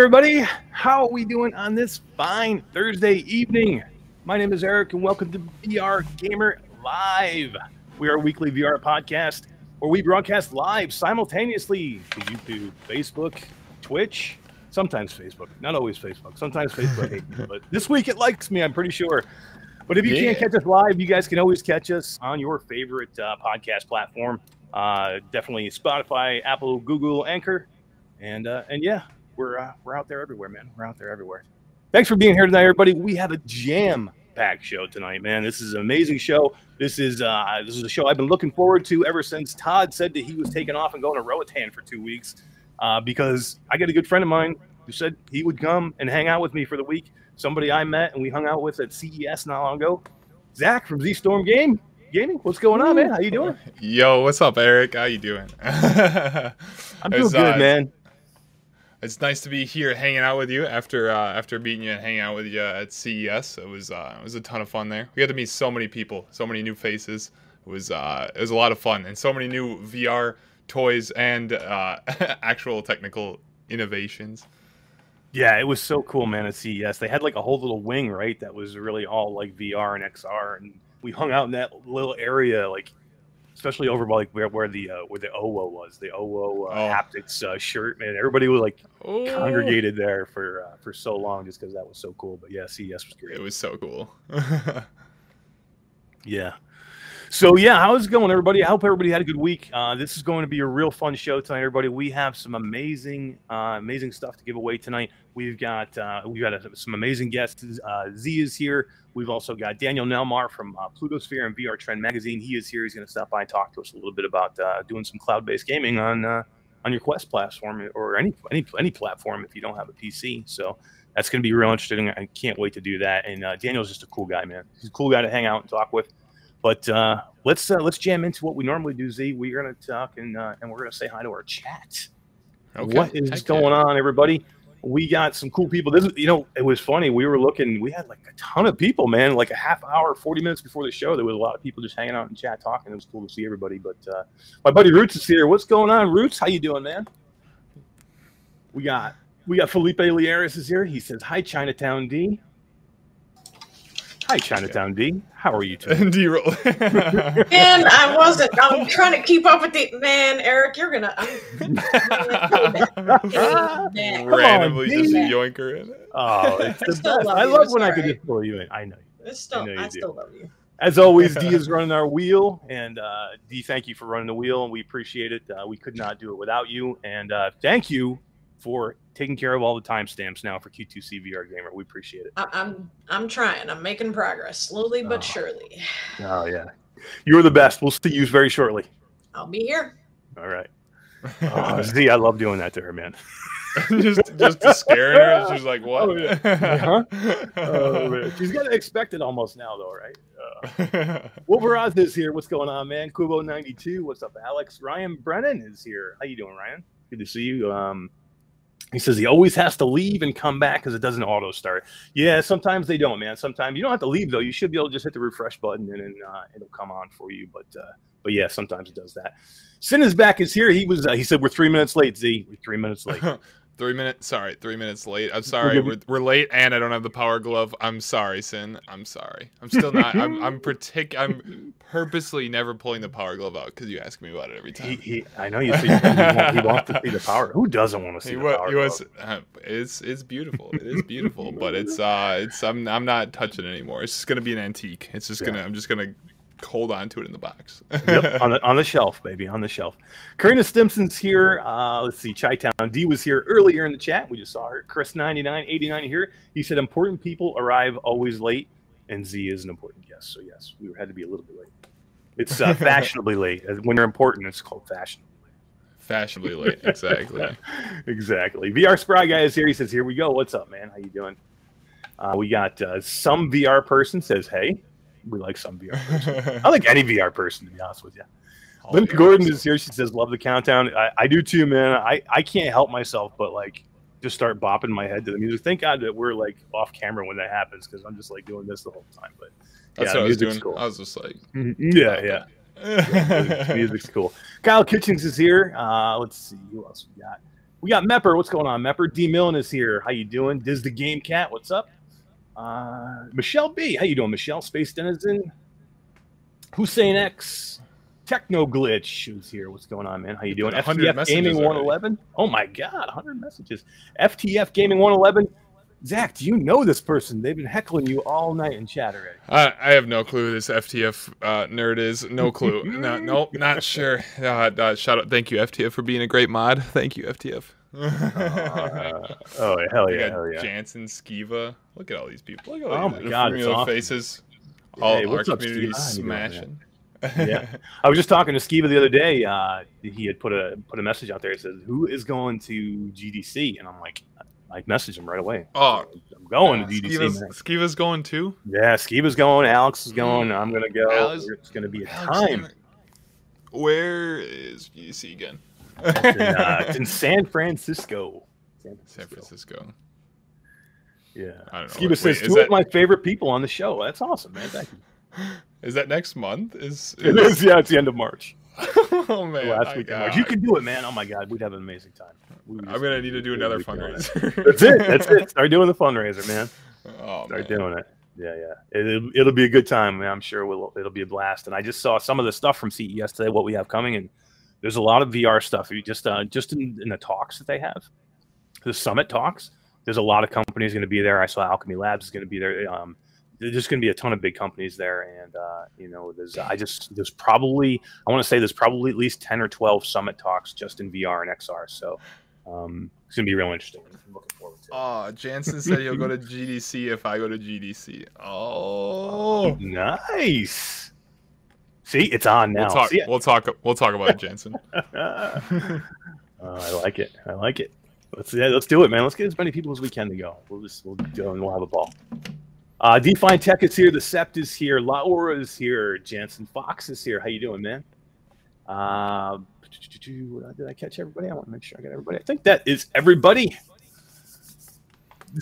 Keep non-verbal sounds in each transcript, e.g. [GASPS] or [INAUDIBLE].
is going on, everybody? How are we doing on this fine Thursday evening? My name is Eric, and welcome to VR Gamer Live. We are a weekly VR podcast where we broadcast live simultaneously to YouTube, Facebook, Twitch, sometimes Facebook, not always Facebook. Sometimes Facebook hates [LAUGHS] but this week it likes me, I'm pretty sure. But if you Yeah. can't catch us live, you guys can always catch us on your favorite uh, podcast platform. Uh, definitely Spotify, Apple, Google, Anchor, and uh, and yeah, we're uh, we're out there everywhere, man. We're out there everywhere. Thanks for being here tonight, everybody. We have a jam packed show tonight, man. This is an amazing show. This is uh, this is a show I've been looking forward to ever since Todd said that he was taking off and going to Roatan for two weeks uh, because I got a good friend of mine who said he would come and hang out with me for the week. Somebody I met and we hung out with at CES not long ago. Zach from Z Storm Game Gaming. What's going on, man? How you doing? Yo, what's up, Eric? How you doing? [LAUGHS] I'm doing good, uh, man. It's nice to be here hanging out with you after uh, after meeting you and hanging out with you at CES. It was uh, it was a ton of fun there. We got to meet so many people, so many new faces. It was uh, it was a lot of fun and so many new VR toys and uh, [LAUGHS] actual technical innovations. Yeah, it was so cool, man. At CES, they had like a whole little wing, right? That was really all like VR and XR, and we hung out in that little area, like especially over by like where, where the uh, where the OWO was, the OWO uh, Oh. haptics uh, shirt, man. Everybody was like Oh, congregated there for uh, for so long just because that was so cool. But yeah, CES was great. It was so cool. [LAUGHS] Yeah. So yeah, how's it going, everybody? I hope everybody had a good week. Uh, this is going to be a real fun show tonight, everybody. We have some amazing, uh, amazing stuff to give away tonight. We've got uh, we've got uh, some amazing guests. Uh, Z is here. We've also got Daniel Nelmar from uh, Plutosphere and VR Trend Magazine. He is here. He's going to stop by and talk to us a little bit about doing some cloud-based gaming on on your Quest platform or any any any platform if you don't have a PC. So that's going to be real interesting. I can't wait to do that. And Daniel's just a cool guy, man. He's a cool guy to hang out and talk with. But uh, let's uh, let's jam into what we normally do. Z, we're gonna talk and uh, and we're gonna say hi to our chat. Okay, What is going on, everybody? We got some cool people. This, is, you know, it was funny. We were looking. We had like a ton of people, man. Like a half hour, forty minutes before the show, there was a lot of people just hanging out in chat talking. It was cool to see everybody. But uh, my buddy Roots is here. What's going on, Roots? How you doing, man? We got we got Felipe Lieris is here. He says hi, Chinatown D. Hi, Chinatown D. How are you [LAUGHS] today? D-roll. [LAUGHS] Man, I wasn't. I'm trying to keep up with the man, Eric. You're gonna. I'm, [LAUGHS] man, Randomly Come just D. yoink her in. Oh, it's I the still best. love I love It's when I all can just pull you in. I know. it's still, I know you I, do. still love you. As always, D is running our wheel, and uh, D, thank you for running the wheel, and we appreciate it. Uh, we could not do it without you, and uh, thank you for taking care of all the timestamps now for Q2C VR Gamer. We appreciate it. I, I'm, I'm trying. I'm making progress, slowly but Oh. surely. Oh yeah, you're the best. We'll see you very shortly. I'll be here. All right. [LAUGHS] Oh, Z, I love doing that to her, man. [LAUGHS] just just to scare her. She's like, what? Oh, yeah. Oh, [LAUGHS] man. She's gonna expect it almost now, though, right? Uh, Wolveraz is here. What's going on, man? Kubo ninety two. What's up, Alex? Ryan Brennan is here. How you doing, Ryan? Good to see you. Um, he says he always has to leave and come back because it doesn't auto start. Yeah, sometimes they don't, man. Sometimes you don't have to leave though. You should be able to just hit the refresh button and then uh, it'll come on for you. But uh, but yeah, sometimes it does that. Sin is back. Is here. He was. Uh, he said we're three minutes late. Z, we're three minutes late. [LAUGHS] three minutes. Sorry, three minutes late. I'm sorry. We're, we're late, and I don't have the power glove. I'm sorry, Sin. I'm sorry. I'm still not. I'm I'm [LAUGHS] partic- I'm purposely never pulling the power glove out because you ask me about it every time. he, he, I know you. Said he, want- he wants to see the power. Who doesn't want to [LAUGHS] see He, the power? he was. glove? Uh, it's it's beautiful. It is beautiful, but it's uh it's I'm I'm not touching it anymore. It's just gonna be an antique. It's just gonna. I'm just gonna hold on to it in the box. yep, [LAUGHS] on the on the shelf, baby, on the shelf. Karina Stimson's here. Uh, let's see, Chi Town D was here earlier in the chat. We just saw her. Chris 9989 here. He said important people arrive always late, and Z is an important guest. So yes, we had to be a little bit late. It's uh, [LAUGHS] fashionably late. When you're important, it's called fashion. Fashionably late. Exactly. [LAUGHS] exactly. VR Spry guy is here. He says, "Here we go. What's up, man? How you doing?" Uh, we got uh, some VR person says, "Hey." We like some VR. [LAUGHS] Person. I like any VR person, to be honest with you. All Linda Gordon is here. She says, "Love the countdown." I, I do too, man. I, I can't help myself, but like, just start bopping my head to the music. Thank God that we're like off camera when that happens, because I'm just like doing this the whole time. But That's yeah, what I was doing. cool. I was just like, yeah, yeah. music's, music's cool. Kyle Kitchens is here. Uh, let's see who else we got. We got Mepper. What's going on, Mepper? D Millen is here. How you doing? Diz the Game Cat. What's up? Uh, Michelle B. How you doing, Michelle? Space Denizen. Hussein X. Techno Glitch who's here. What's going on, man? How you doing? 100 FTF Gaming already. 111. Oh my God, 100 messages. FTF Gaming 111. Zach, do you know this person? They've been heckling you all night in chat already. I, I have no clue who this FTF uh, nerd is. No [LAUGHS] clue. no, nope, not sure. Uh, uh, shout out. Thank you, FTF, for being a great mod. Thank you, FTF. Uh, oh hell yeah, hell yeah. Jansen, Skeeva. Look at all these people. Look at Oh all my these God, it's awesome. faces. All Hey, our up, community Steve? How you doing, smashing. Yeah. I was just talking to Skeeva the other day. Uh, he had put a put a message out there. He says, "Who is going to GDC?" And I'm like, I messaged him right away. Oh, I'm going to Skeeva's, GDC. Man. Skeeva's going too. Yeah, Skeeva's going. Alex is going. I'm gonna go. Alex- it's gonna be a Alex, time. gonna- Where is GDC again? It's in, uh, it's in San Francisco. San San Francisco. Yeah. I don't know. Skeeva Wait, says two that- of my favorite people on the show. That's awesome, man. Thank you. [LAUGHS] Is that next month? Is, [LAUGHS] It is. Yeah, it's the end of March. [LAUGHS] oh man, last I week of got- March. You can do it, man. Oh my God, we'd have an amazing time. I'm gonna need to do another it. fundraiser. That's it. That's it. Start doing the fundraiser, man. Oh Start man. doing it. Yeah, yeah. It'll, it'll be a good time. Man. I'm sure we'll, it'll be a blast. And I just saw some of the stuff from CES today, what we have coming, and there's a lot of VR stuff. You just uh, just in, in the talks that they have, the summit talks. There's a lot of companies going to be there. I saw Alchemy Labs is going to be there. Um, there's just going to be a ton of big companies there, and uh, you know, there's I just there's probably I want to say there's probably at least ten or twelve summit talks just in VR and XR. So um, it's going to be real interesting. I'm looking forward to it. Oh, Jansen said he'll go to [LAUGHS] GDC if I go to GDC. Oh, Nice. See, it's on now. we'll talk. We'll talk. We'll talk about it, [LAUGHS] Jansen. uh, I like it. I like it. Let's yeah, let's do it, man. Let's get as many people as we can to go. We'll just we'll go and we'll have a ball. Uh, Define Tech is here. The Sept is here. Laura is here. Jansen Fox is here. How you doing, man? Uh, did I catch everybody? I want to make sure I got everybody. I think that is everybody.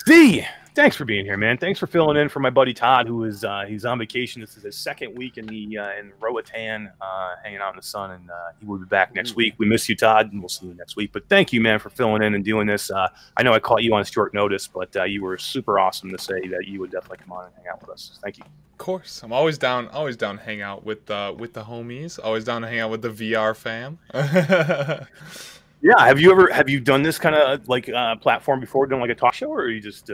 Z, thanks for being here, man. Thanks for filling in for my buddy Todd, who is uh, he's on vacation. This is his second week in the uh, in Roatan, uh, hanging out in the sun, and uh, he will be back next week. We miss you, Todd, and we'll see you next week. But thank you, man, for filling in and doing this. Uh, I know I caught you on short notice, but uh, you were super awesome to say that you would definitely come on and hang out with us. Thank you. Of course, I'm always down. Always down to hang out with uh, with the homies. Always down to hang out with the VR fam. [LAUGHS] Yeah, have you ever have you done this kind of like uh, platform before, done like a talk show, or are you just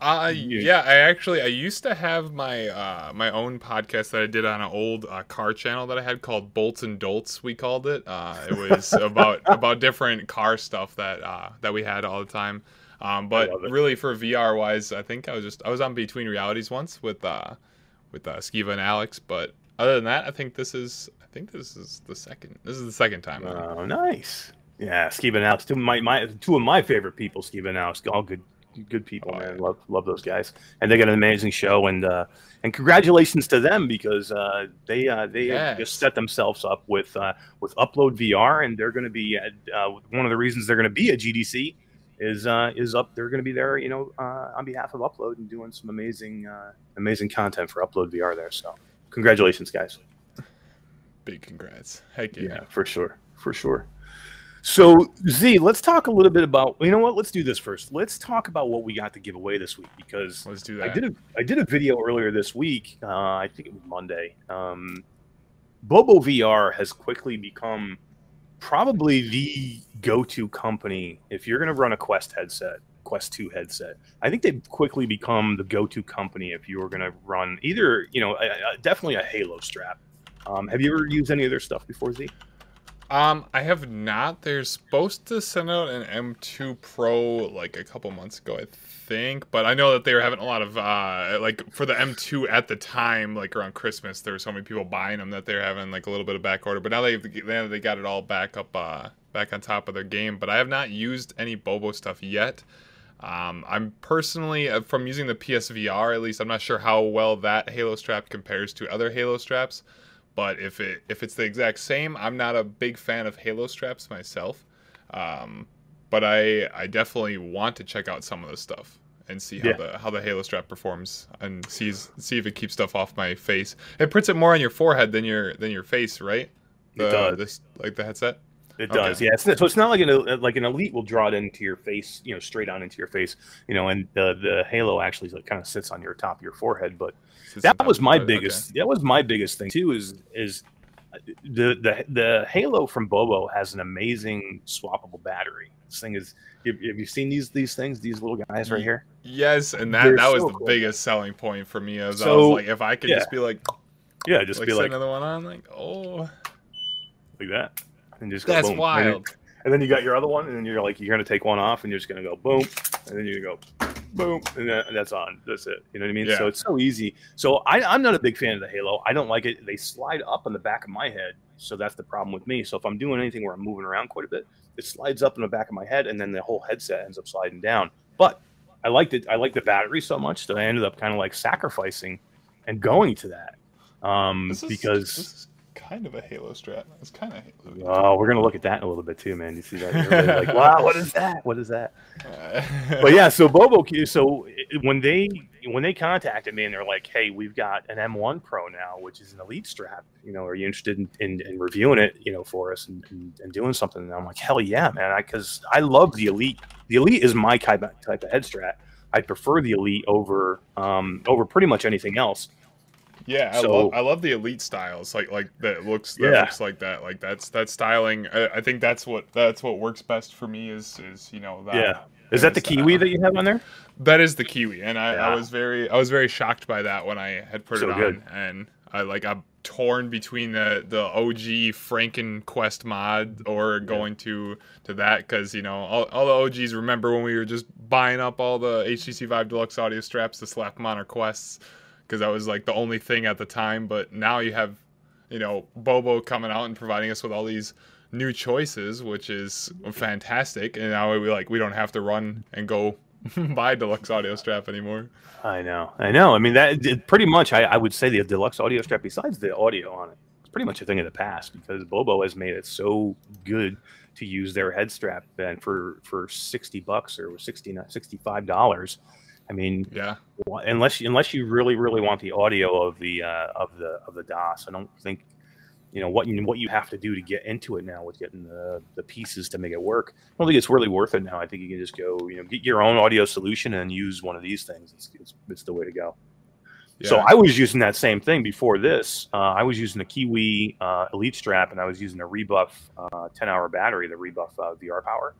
uh, yeah, I actually I used to have my uh, my own podcast that I did on an old uh, car channel that I had called Bolts and Dolts. We called it. Uh, it was [LAUGHS] about about different car stuff that uh, that we had all the time. Um, but really for VR wise, I think I was just I was on Between Realities once with uh, with uh, Skeeva and Alex. But other than that, I think this is I think this is the second this is the second time. Oh, nice. Yeah, Skeeva and Alex, two of my, my two of my favorite people, Skeeva and Alex, all good good people, Oh, man. Love love those guys, and they got an amazing show, and uh, and congratulations to them because uh, they uh, they Yes. just set themselves up with uh, with Upload VR, and they're going to be uh, one of the reasons they're going to be at GDC is uh, is up. They're going to be there, you know, uh, on behalf of Upload and doing some amazing uh, amazing content for Upload VR there. So congratulations, guys. Big congrats! Heck yeah! Yeah, for sure, for sure. So Z, let's talk a little bit about. You know what? Let's do this first. Let's talk about what we got to give away this week because Let's do I did a I did a video earlier this week. Uh, I think it was Monday. Um, Bobo VR has quickly become probably the go-to company if you're going to run a Quest headset, Quest Two headset. I think they've quickly become the go-to company if you were going to run either, you know, a, a- definitely a Halo strap. Um, have you ever used any of their stuff before, Z? Um, I have not. They're supposed to send out an M2 Pro like a couple months ago, I think. But I know that they were having a lot of uh, like for the M2 at the time, like around Christmas, there were so many people buying them that they're having like a little bit of back order. But now they've they got it all back up, uh, back on top of their game. But I have not used any Bobo stuff yet. Um, I'm personally uh, from using the PSVR. At least I'm not sure how well that Halo strap compares to other Halo straps. But if it if it's the exact same, I'm not a big fan of Halo straps myself. Um, but I I definitely want to check out some of the stuff and see how Yeah. the how the Halo strap performs and sees see if it keeps stuff off my face. It puts it more on your forehead than your than your face, right? The, does. This like the headset. It Okay. does, yeah. It's, so it's not like an uh, like an elite will draw it into your face, you know, straight on into your face, you know, and the the halo actually like kind of sits on your top of your forehead. But that was my okay. biggest. That was my biggest thing too. Is is uh, the the the halo from Bobo has an amazing swappable battery. This thing is. Have you seen these these things? These little guys right here. Yes, and that They're that was so the cool. biggest selling point for me. As I was like, if I could yeah. just be like, Yeah, just like be like another one on, like, oh, like that, and just go that's boom. And then- wild. And then you got your other one, and then you're like, you're gonna take one off, and you're just gonna go boom, and then you go boom, and that, that's on. That's it. You know what I mean? Yeah. So it's so easy. So I, I'm not a big fan of the Halo. I don't like it. They slide up on the back of my head, so that's the problem with me. So if I'm doing anything where I'm moving around quite a bit, it slides up in the back of my head, and then the whole headset ends up sliding down. But I liked it. I liked the battery so much that I ended up kind of like sacrificing and going to that um, This is, because. Kind of a Halo strat. It's kind of Halo. Oh, we're gonna look at that in a little bit too, man. You see that? Really like, [LAUGHS] wow, what is that? What is that? but yeah, so [LAUGHS] Bobo, so when they when they contacted me and they're like, hey, we've got an M1 Pro now, which is an Elite strap. You know, are you interested in, in, in reviewing it? You know, for us and, and, and doing something? And I'm like, hell yeah, man, because I, love the Elite. The Elite is my type of, type of head strap. I prefer the Elite over um, over pretty much anything else. Yeah, I So- love I love the elite styles. Like like that looks that Yeah. looks like that. Like that's that styling. I, I think that's what that's what works best for me is is you know that. Yeah. Is that the Kiwi that you have on there? That is the kiwi, and I, I was very I was very shocked by that when I had put So it on, good. and I like I'm torn between the the OG Franken Quest mod or going to to that because you know all, all the OGs remember when we were just buying up all the HTC Vive Deluxe audio straps to slap them on our quests because that was like the only thing at the time. But now you have you know Bobo coming out and providing us with all these new choices, which is fantastic. And now we like we don't have to run and go [LAUGHS] buy deluxe audio strap anymore. I know, I know. I mean, that pretty much. I, I would say the deluxe audio strap, besides the audio on it, it's pretty much a thing of the past because Bobo has made it so good to use their head strap. And for for sixty bucks or 60 65 dollars, I mean, Yeah, unless you, unless you really really want the audio of the uh, of the of the DOS, I don't think you know what you what you have to do to get into it now with getting the the pieces to make it work. I don't think it's really worth it now. I think you can just go you know get your own audio solution and use one of these things. It's it's, it's the way to go. So. I was using that same thing before this. Uh, I was using a Kiwi uh, Elite strap, and I was using a Rebuff uh, 10 hour battery, the Rebuff uh, VR Power.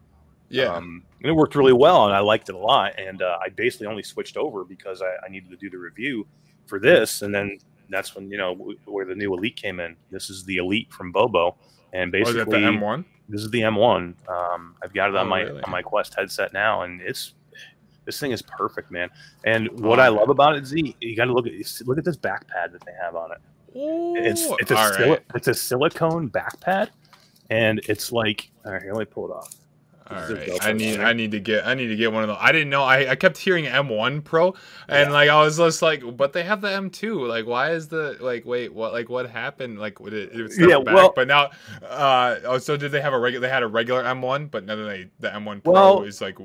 Yeah, Um, and it worked really well, and I liked it a lot. And uh, I basically only switched over because I, I needed to do the review for this, and then that's when you know w- where the new Elite came in. This is the Elite from Bobo, and basically it the M1? this is the M1. Um, I've got it on Oh, my really? on my Quest headset now, and it's this thing is perfect, man. And what Oh, I love about it, Z, you got to look at look at this back pad that they have on it. It's Ooh, it's a sili- right. it's a silicone back pad, and it's like all right, here, let me pull it off. All This is a right, I need. I need to get I need to get one of those. I didn't know I, I kept hearing M1 Pro and Yeah. like I was just like, but they have the M2. Like, why is the like wait what like what happened? Like, would it, it Yeah, back, well- but now uh oh so did they have a regular? They had a regular M1, but now they the M1 Pro Well, is like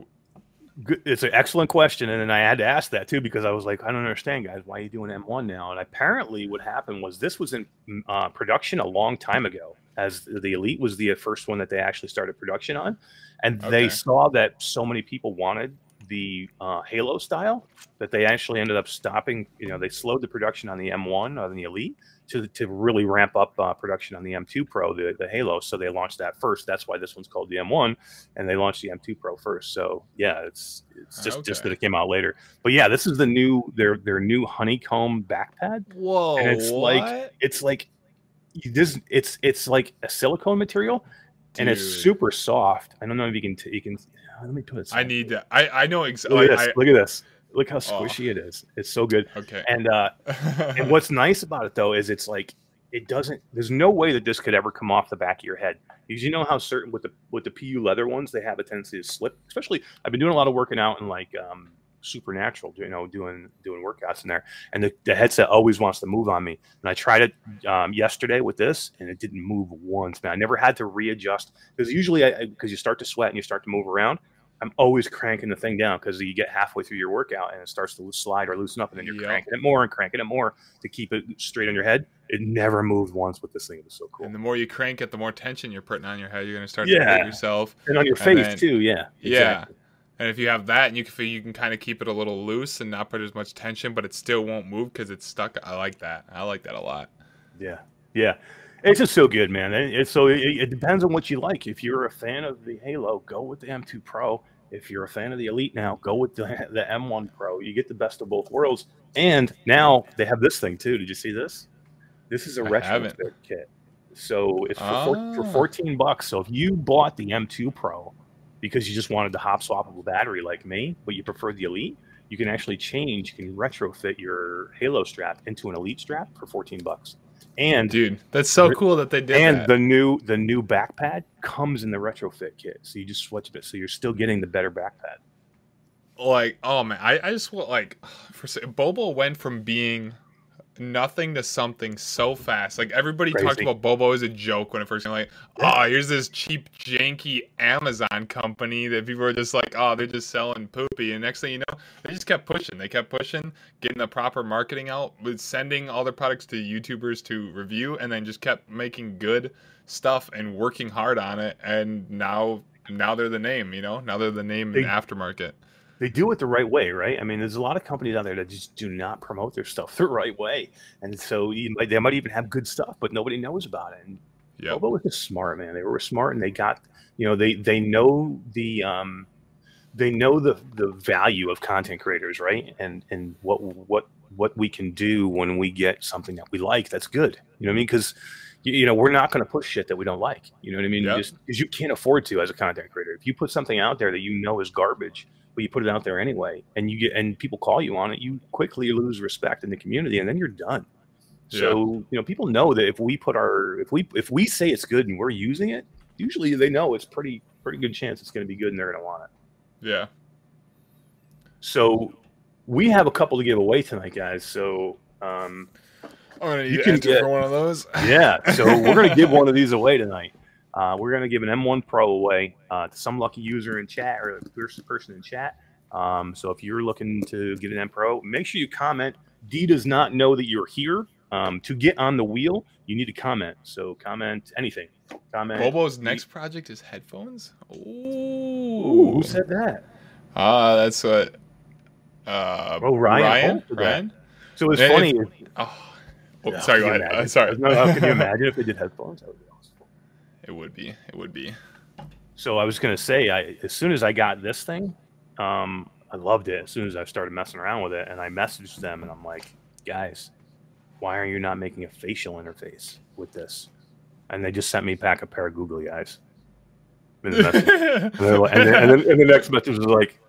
Good- It's an excellent question, and then I had to ask that too because I was like, I don't understand, guys. Why are you doing M1 now? And apparently, what happened was this was in uh, production a long time ago, as the Elite was the first one that they actually started production on, and they saw that so many people wanted the uh, Halo style that they actually ended up stopping. You know, they slowed the production on the M1 on the Elite to to really ramp up uh, production on the M2 Pro, the the Halo. So they launched that first. That's why this one's called the M1 and they launched the M2 Pro first. So yeah, it's it's just just that it came out later. But yeah, this is the new their their new honeycomb back pad. whoa. And it's like- what? It's like this it's it's like a silicone material and it's super soft. I don't know if you can t- you can let me put it. I need to. I I know look exactly. at this. I, look at this. Look how Oh. squishy it is. It's so good. okay. And uh and what's [LAUGHS] nice about it though is it's like it doesn't there's no way that this could ever come off the back of your head because you know how certain with the with the pu leather ones they have a tendency to slip especially i've been doing a lot of working out in like um supernatural you know doing doing workouts in there and the, the headset always wants to move on me and i tried it um, yesterday with this and it didn't move once man i never had to readjust because usually i because you start to sweat and you start to move around I'm always cranking the thing down because you get halfway through your workout and it starts to slide or loosen up, and then you're Yep. cranking it more and cranking it more to keep it straight on your head. It never moved once with this thing. It was so cool. And the more you crank it, the more tension you're putting on your head. You're gonna start Yeah. to hurt yourself. And on your And face then- too, yeah. Yeah. And if you have that, and you can you can kind of keep it a little loose and not put as much tension, but it still won't move because it's stuck. I like that. I like that a lot. Yeah, yeah. It's just so good, man. And it's so it, it depends on what you like. If you're a fan of the Halo, go with the M2 Pro. If you're a fan of the Elite now, go with the, [LAUGHS] the M1 Pro. You get the best of both worlds. And now they have this thing too. Did you see this? This is a retro kit. So it's for, four, for Ah. 14 bucks. So if you bought the M2 Pro because you just wanted the hot swappable battery like me, but you prefer the Elite, you can actually change, you can retrofit your Halo strap into an Elite strap for 14 bucks. And Dude, that's so cool that they did and that. the new the new back pad comes in the retrofit kit, so you just switch it. So you're still getting the better back pad. like, oh man, I, I just want like [SIGHS] for Bobo went from being nothing to something so fast. Like everybody talked about Bobo as a joke when it first came. Like, oh, here's this cheap, janky Amazon company that people were just like, oh, they're just selling poopy. And next thing you know, they just kept pushing. They kept pushing, getting the proper marketing out, with sending all their products to YouTubers to review, and then just kept making good stuff and working hard on it. And now, now they're the name. You know, now they're the name in the aftermarket. They do it the right way, right? I mean, there's a lot of companies out there that just do not promote their stuff [LAUGHS] the right way, and so you might, they might even have good stuff, but nobody knows about it. And Yeah. Bobo was just smart, man. They were smart, and they got, you know, they they know the um, they know the the value of content creators, right? And and what what what we can do when we get something that we like that's good. You know what I mean? Because you, you know we're not going to push shit that we don't like. You know what I mean? Yeah. Just because you can't afford to as a content creator. If you put something out there that you know is garbage, but you put it out there anyway, and you get and people call you on it, you quickly lose respect in the community, and then you're done. So you know, people know that if we put our if we if we say it's good and we're using it, usually they know it's pretty pretty good chance it's going to be good and they're going to want it. Yeah. So we have a couple to give away tonight, guys. So um, I'm gonna You to can get- for one of those. yeah, so we're going to give one of these away tonight. Uh, we're going to give an M1 Pro away uh, to some lucky user in chat or a pers- person in chat. Um, so if you're looking to get an M Pro, make sure you comment. D does not know that you're here. Um, to get on the wheel, you need to comment. So comment anything. Comment. Bobo's next project is headphones. Ooh, Ooh, who said that? Ah, that's what. Uh, Oh, Ryan Ryan. Holmes did that. Ryan. So it's funny. if- Oh, oh, Yeah, sorry. Go ahead. Uh, sorry. No, can you [LAUGHS] imagine if they did headphones? That would be awesome. It would be. It would be. So I was gonna say, I as soon as I got this thing, um, I loved it. As soon as I started messing around with it, and I messaged them, and I'm like, guys, why are you not making a facial interface with this? And they just sent me back a pair of googly eyes. [LAUGHS] In the and, like- and, then, and, then, and the next message was like,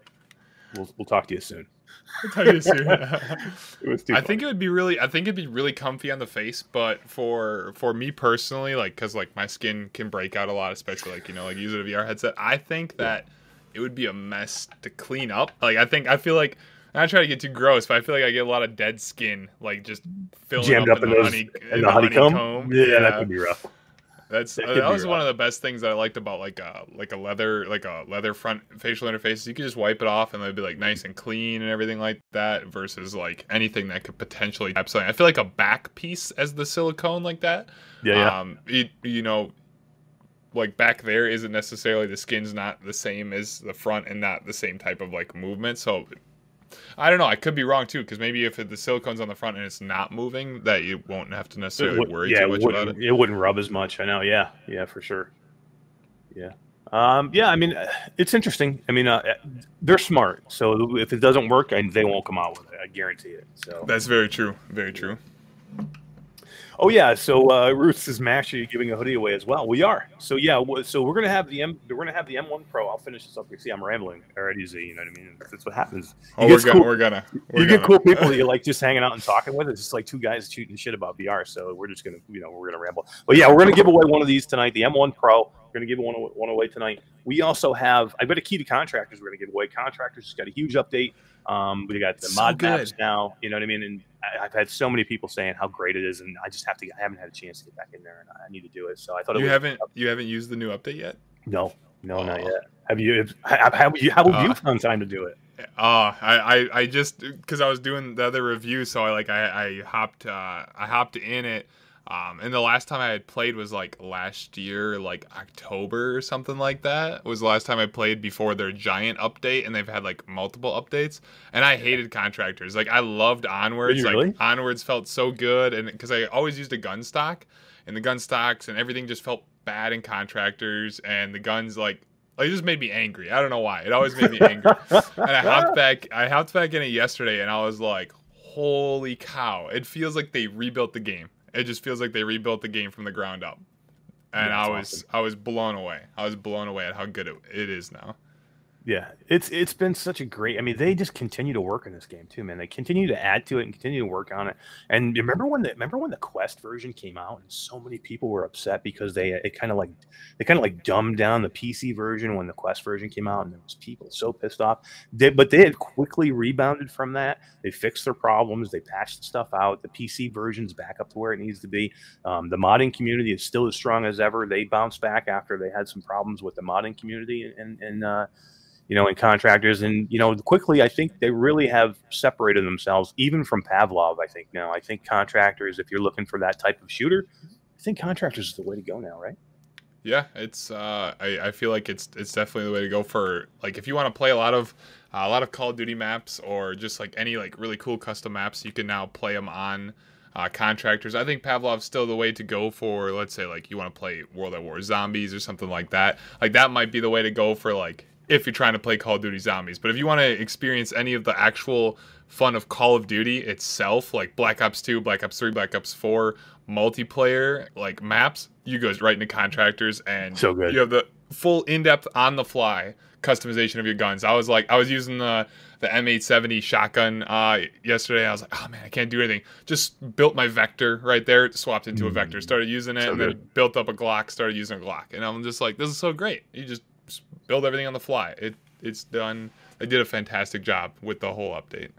"We'll, we'll talk to you soon." [LAUGHS] Tell you soon. [LAUGHS] It was too. I think it would be really. I think it'd be really comfy on the face, but for for me personally, like, cause like my skin can break out a lot, especially like you know, like using a VR headset. I think that it would be a mess to clean up. Like, I think I feel like. I'm not trying to get too gross, but I feel like I get a lot of dead skin, like just filling jammed up, up in, the those honey, in the honeycomb. Yeah, that could be rough. That's That that, could be was one of the best things that I liked about like a like a leather like a leather front facial interface. You could just wipe it off and it'd be like nice and clean and everything like that. Versus like anything that could potentially something. I feel like a back piece as the silicone like that. Yeah, yeah. Um, it, you know, like back there isn't necessarily the skin's not the same as the front and not the same type of like movement. So I don't know. I could be wrong too because maybe if the silicone's on the front and it's not moving, that you won't have to necessarily would- worry yeah, too it much about wouldn't, it. it wouldn't rub as much. I know. Yeah, yeah, for sure. Yeah. Um, yeah, I mean, it's interesting. I mean, uh, they're smart. So if it doesn't work, they won't come out with it. I guarantee it. So. That's very true. Very true. Oh yeah. So uh, Ruth is actually giving a hoodie away as well. We are. So yeah. So we're gonna have the M. We're gonna have the M1 Pro. I'll finish this up. You see, I'm rambling already. Z. You know what I mean? That's what happens. Oh, we're get gonna, we're gonna, we're you get gonna. cool people that [LAUGHS] you like just hanging out and talking with. It's just like two guys shooting shit about VR. So we're just gonna, you know, we're gonna ramble. But yeah, we're gonna give away one of these tonight, the M1 Pro. We're gonna give one away, one away tonight. We also have, I bet a key to contractors. We're gonna give away. Contractors just got a huge update. Um, we got the So mod maps now. You know what I mean? And I, I've had so many people saying how great it is, and I just have to. I haven't had a chance to get back in there, and I need to do it. So I thought You haven't, you haven't used the new update yet. No, no, not yet. Have you? Have, have you? How have you Uh, found time to do it? Uh, I, I, I just because I was doing the other review, so I like I, I hopped uh, I hopped in it. Um, and the last time I had played was like last year, like October or something like that. Was the last time I played before their giant update, and they've had like multiple updates. And I hated contractors. Like I loved onwards. like really? onwards felt so good, and because I always used a gun stock, and the gun stocks and everything just felt bad in contractors, and the guns like like, it just made me angry. I don't know why. It always made me angry. and I hopped [LAUGHS] back. I hopped back in it yesterday, and I was like, "Holy cow!" It feels like they rebuilt the game. It just feels like they rebuilt the game from the ground up. And Yeah, I was I was blown away. I was blown away at how good it, it is now. Yeah, it's it's been such a great. I mean, they just continue to work in this game too, man. They continue to add to it and continue to work on it. And remember when the remember when the Quest version came out, and so many people were upset because they it kind of like they kind of like dumbed down the PC version when the Quest version came out, and there was people so pissed off. They, but they had quickly rebounded from that. They fixed their problems. They patched stuff out. The PC version's back up to where it needs to be. Um, the modding community is still as strong as ever. They bounced back after they had some problems with the modding community and and uh, you know, and contractors. And, you know, quickly, I think they really have separated themselves, even from Pavlov, I think now. I think contractors, if you're looking for that type of shooter, I think contractors is the way to go now, right? Yeah, it's. Uh, I, I feel like it's it's definitely the way to go for like if you want to play a lot of uh, a lot of Call of Duty maps or just like any like really cool custom maps, you can now play them on uh, contractors. I think Pavlov's still the way to go for let's say like you want to play World at War Zombies or something like that. Like that might be the way to go for like if you're trying to play Call of Duty Zombies. But if you want to experience any of the actual fun of Call of Duty itself, like Black Ops 2, Black Ops 3, Black Ops 4 multiplayer like maps, you goes right into contractors and So good. you have the full in-depth on the fly customization of your guns. I was like I was using the the M870 shotgun uh, yesterday. I was like, oh man, I can't do anything. Just built my vector right there, swapped into a vector, started using it, So and then built up a Glock, started using a Glock, and I'm just like, this is so great. You just build everything on the fly. It it's done. They did a fantastic job with the whole update.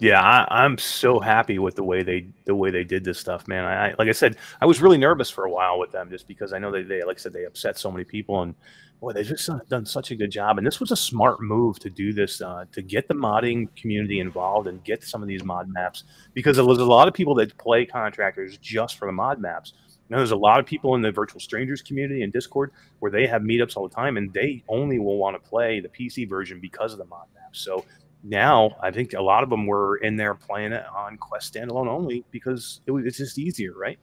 Yeah, I, I'm so happy with the way they the way they did this stuff, man. I, like I said, I was really nervous for a while with them just because I know they, they like I said they upset so many people and boy they've just done- such a good job. And this was a smart move to do this uh, to get the modding community involved and get some of these mod maps because there was a lot of people that play contractors just for the mod maps. Know, there's a lot of people in the virtual strangers community and Discord where they have meetups all the time and they only will want to play the PC version because of the mod maps. So now I think a lot of them were in there playing it on Quest standalone only because it was, it's just easier, right?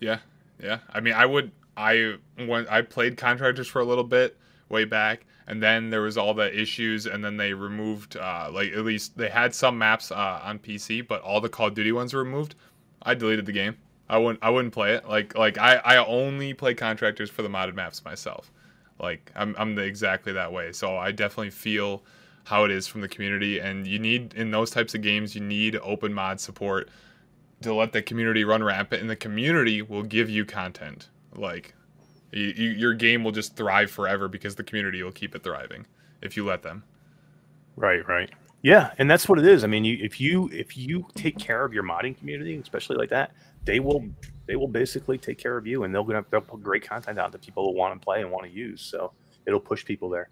Yeah, yeah. I mean, I would. I when I played contractors for a little bit way back, and then there was all the issues, and then they removed. Uh, like at least they had some maps uh, on PC, but all the Call of Duty ones were removed. I deleted the game. I wouldn't. I wouldn't play it. Like like I I only play contractors for the modded maps myself. Like I'm I'm the, exactly that way. So I definitely feel how it is from the community, and you need in those types of games you need open mod support to let the community run rampant, and the community will give you content. Like, you, you, your game will just thrive forever because the community will keep it thriving if you let them. Right, right. Yeah, and that's what it is. I mean, you, if you if you take care of your modding community, especially like that, they will they will basically take care of you, and they'll gonna they'll put great content out that people will want to play and want to use. So it'll push people there.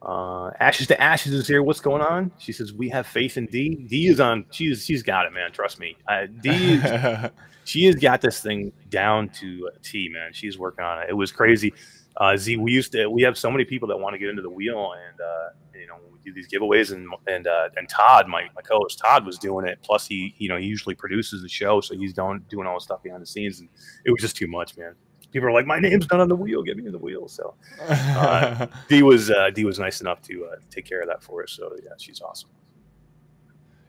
Uh, Ashes to Ashes is here. What's going on? She says we have faith in D. D is on. She's she's got it, man. Trust me. Uh, D is [LAUGHS] she has got this thing down to a T, man. She's working on it. It was crazy. Uh, Z, we used to, we have so many people that want to get into the wheel, and uh, you know, we do these giveaways, and and uh, and Todd, my, my co-host Todd, was doing it. Plus, he you know he usually produces the show, so he's doing doing all the stuff behind the scenes, and it was just too much, man. People are like, my name's not on the wheel. Get me in the wheel. So Uh, [LAUGHS] D was uh, D was nice enough to uh, take care of that for us. So yeah, she's awesome.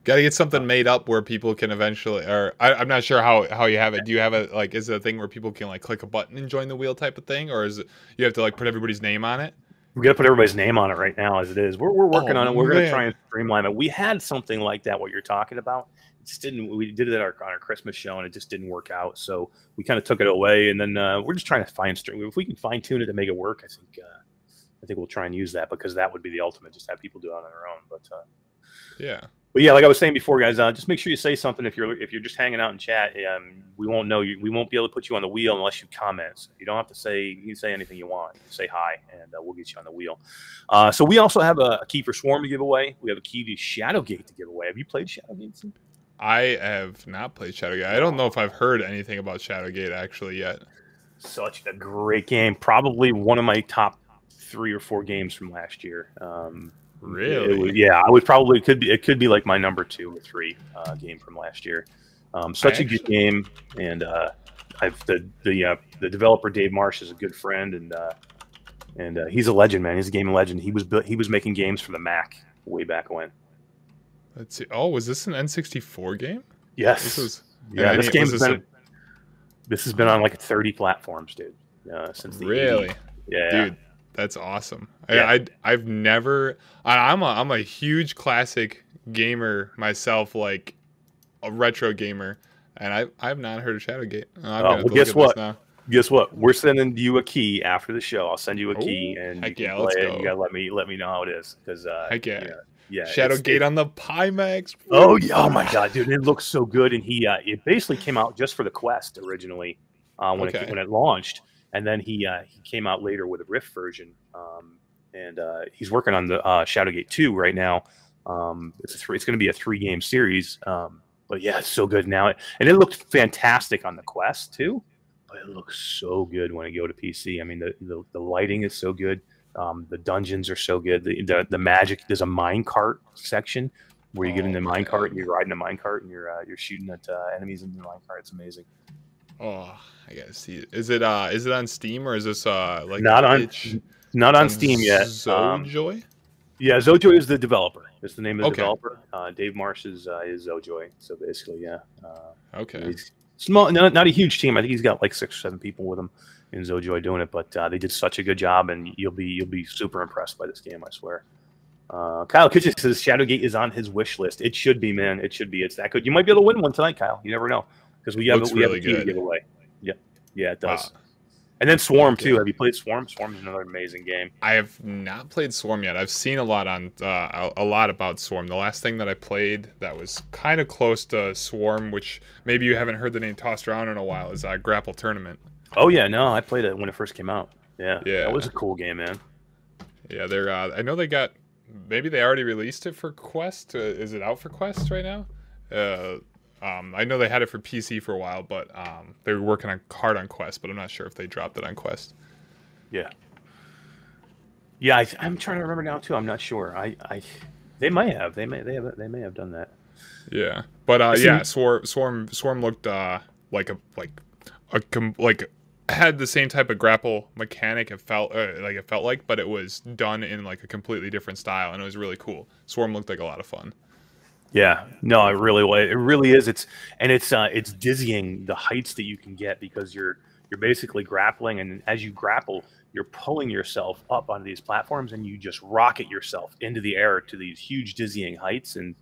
Got to get something made up where people can eventually, or I, I'm not sure how how you have it. Do you have it like is it a thing where people can like click a button and join the wheel type of thing, or is it you have to like put everybody's name on it? We got to put everybody's name on it right now, as it is. We're, we're working Oh, on it. We're going to try and streamline it. We had something like that. What you're talking about, it just didn't. We did it at our on our Christmas show, and it just didn't work out. So we kind of took it away, and then uh, we're just trying to fine stream. If we can fine tune it to make it work, I think uh, I think we'll try and use that because that would be the ultimate. Just have people do it on their own. But uh, Yeah. But yeah, like I was saying before, guys, uh, just make sure you say something if you're if you're just hanging out in chat. Um, we won't know you. We won't be able to put you on the wheel unless you comment. So you don't have to say you can say anything you want. Say hi, and uh, we'll get you on the wheel. Uh, so we also have a, a, key for Swarm to give away. We have a key to Shadowgate to give away. Have you played Shadowgate? I have not played Shadowgate. I don't know if I've heard anything about Shadowgate actually yet. Such a great game. Probably one of my top three or four games from last year. Um, Really? Was, yeah, I would probably it could be it could be like my number two or three uh, game from last year. Um, such I a good game, and uh, I've the the uh, the developer Dave Marsh is a good friend, and uh, and uh, he's a legend, man. He's a game legend. He was he was making games for the Mac way back when. Let's see. Oh, was this an N64 game? Yes. This was. Yeah, this game's this been. A... This has been on like 30 platforms, dude. Uh, since the really, 80s. yeah, dude. That's awesome. Yeah. I, I have never. I, I'm a I'm a huge classic gamer myself, like a retro gamer, and I I've not heard of Shadowgate. oh, well, guess what? Guess what? We're sending you a key after the show. I'll send you a key, and you, yeah, let's go. you gotta let me let me know how it is because uh, heck yeah. yeah. Yeah, Shadowgate on the Pimax. Oh yeah! Oh my god, dude, it looks so good. And he, uh, it basically came out just for the Quest originally uh, when okay. it when it launched and then he uh, he came out later with a Rift version, um, and uh, he's working on the uh, Shadowgate two right now. Um, it's a three, it's going to be a three game series, um, but yeah, it's so good now, and it looked fantastic on the Quest too. But it looks so good when it go to PC. I mean, the the, the lighting is so good. Um, the dungeons are so good. The, the, the magic. There's a mine cart section where you oh, get in the mine cart and you're riding a mine cart and you're uh, you're shooting at uh, enemies in the mine cart. It's amazing. Oh, I gotta see it. Is it uh is it on Steam or is this uh like not on not on, on Steam yet? Zojoi? Um, yeah, Zojoi is the developer. It's the name of the okay. developer. Uh, Dave Marsh is uh, is Zojoi. So basically, yeah. Uh, okay. small, not, not a huge team. I think he's got like six or seven people with him in Zojoi doing it, but uh, they did such a good job, and you'll be you'll be super impressed by this game. I swear. Uh, Kyle Kitchen says Shadowgate is on his wish list. It should be, man. It should be. It's that good. You might be able to win one tonight, Kyle. You never know because we have Looks we really have a key good. to give away. Yeah, yeah, it does. Wow. And then Swarm too. Have you played Swarm? Swarm is another amazing game. I have not played Swarm yet. I've seen a lot on uh, a lot about Swarm. The last thing that I played that was kind of close to Swarm, which maybe you haven't heard the name tossed around in a while, is uh, Grapple Tournament. Oh yeah, no, I played it when it first came out. Yeah, yeah, that was a cool game, man. Yeah, they're. Uh, I know they got. Maybe they already released it for Quest. Uh, is it out for Quest right now? Um, I know they had it for PC for a while, but um, they were working on hard on Quest, but I'm not sure if they dropped it on Quest. Yeah. Yeah, I, am trying to remember now too. I'm not sure. I, I, they may have. They may. They have. They may have done that. Yeah, but uh, yeah, Swarm, Swarm, Swarm looked uh, like a like a like had the same type of grapple mechanic. It felt uh, like it felt like, but it was done in like a completely different style, and it was really cool. Swarm looked like a lot of fun. Yeah, no, it really it really is. It's and it's uh, it's dizzying the heights that you can get because you're you're basically grappling, and as you grapple, you're pulling yourself up onto these platforms, and you just rocket yourself into the air to these huge dizzying heights. And,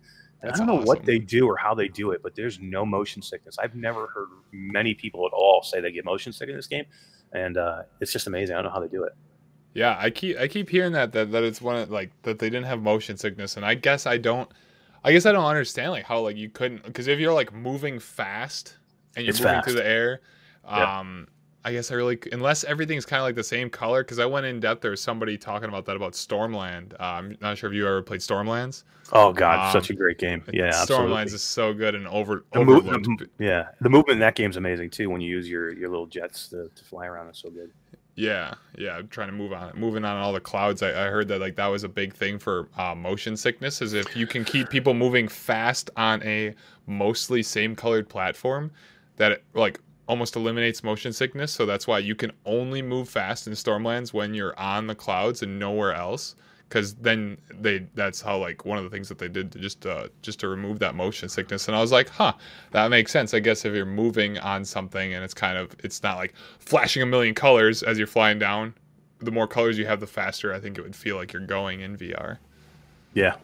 and I don't know awesome. what they do or how they do it, but there's no motion sickness. I've never heard many people at all say they get motion sick in this game, and uh, it's just amazing. I don't know how they do it. Yeah, I keep I keep hearing that that that it's one of, like that they didn't have motion sickness, and I guess I don't. I guess I don't understand like how like you couldn't because if you're like moving fast and you're it's moving fast. through the air, um, yeah. I guess I really unless everything's kind of like the same color because I went in depth. There was somebody talking about that about Stormland. Uh, I'm not sure if you ever played Stormlands. Oh God, um, such a great game. Yeah, Stormlands absolutely. is so good and over. The move, the, yeah, the movement in that game's amazing too. When you use your your little jets to, to fly around, it's so good. Yeah, yeah. I'm trying to move on, moving on all the clouds. I, I heard that like that was a big thing for uh, motion sickness. Is if you can keep people moving fast on a mostly same colored platform, that it, like almost eliminates motion sickness. So that's why you can only move fast in Stormlands when you're on the clouds and nowhere else because then they that's how like one of the things that they did to just uh, just to remove that motion sickness. And i was like huh that makes sense. I guess if you're moving on something and it's kind of it's not like flashing a million colors as you're flying down the more colors you have the faster i think it would feel like you're going in vr yeah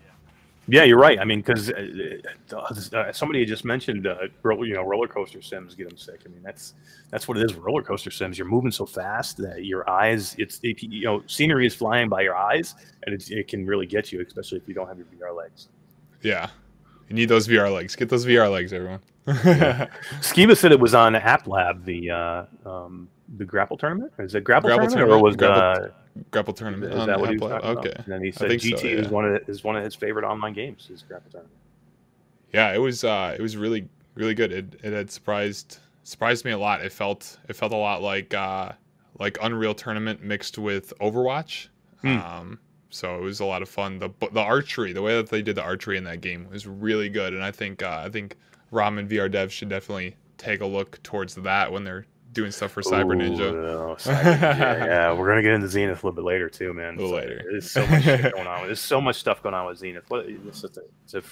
yeah, you're right. I mean, because uh, uh, uh, somebody just mentioned, uh, you know, roller coaster sims get them sick. I mean, that's that's what it is. Roller coaster sims. You're moving so fast that your eyes, it's it, you know, scenery is flying by your eyes, and it, it can really get you, especially if you don't have your VR legs. Yeah, You need those VR legs. Get those VR legs, everyone. [LAUGHS] Skeeva said it was on App Lab, the uh, um, the grapple tournament. Is it grapple, Grapple tournament, or was tournament, the Grapple tournament. is that what he was talking Okay. about? And then he said think so, GT is one of is one of his favorite online games. Is grapple tournament. Yeah, it was uh it was really really good. It it had surprised surprised me a lot. It felt it felt a lot like uh like Unreal Tournament mixed with Overwatch. Hmm. Um so it was a lot of fun. The the archery, the way that they did the archery in that game was really good and I think uh, I think Ramen VR Dev should definitely take a look towards that when they're doing stuff for Cyber Ooh, Ninja. no, Cyber Ninja. [LAUGHS] yeah, we're gonna get into Zenith a little bit later too, man. A little So later. There's so much [LAUGHS] going on. There's so much stuff going on with Zenith. It's a, it's a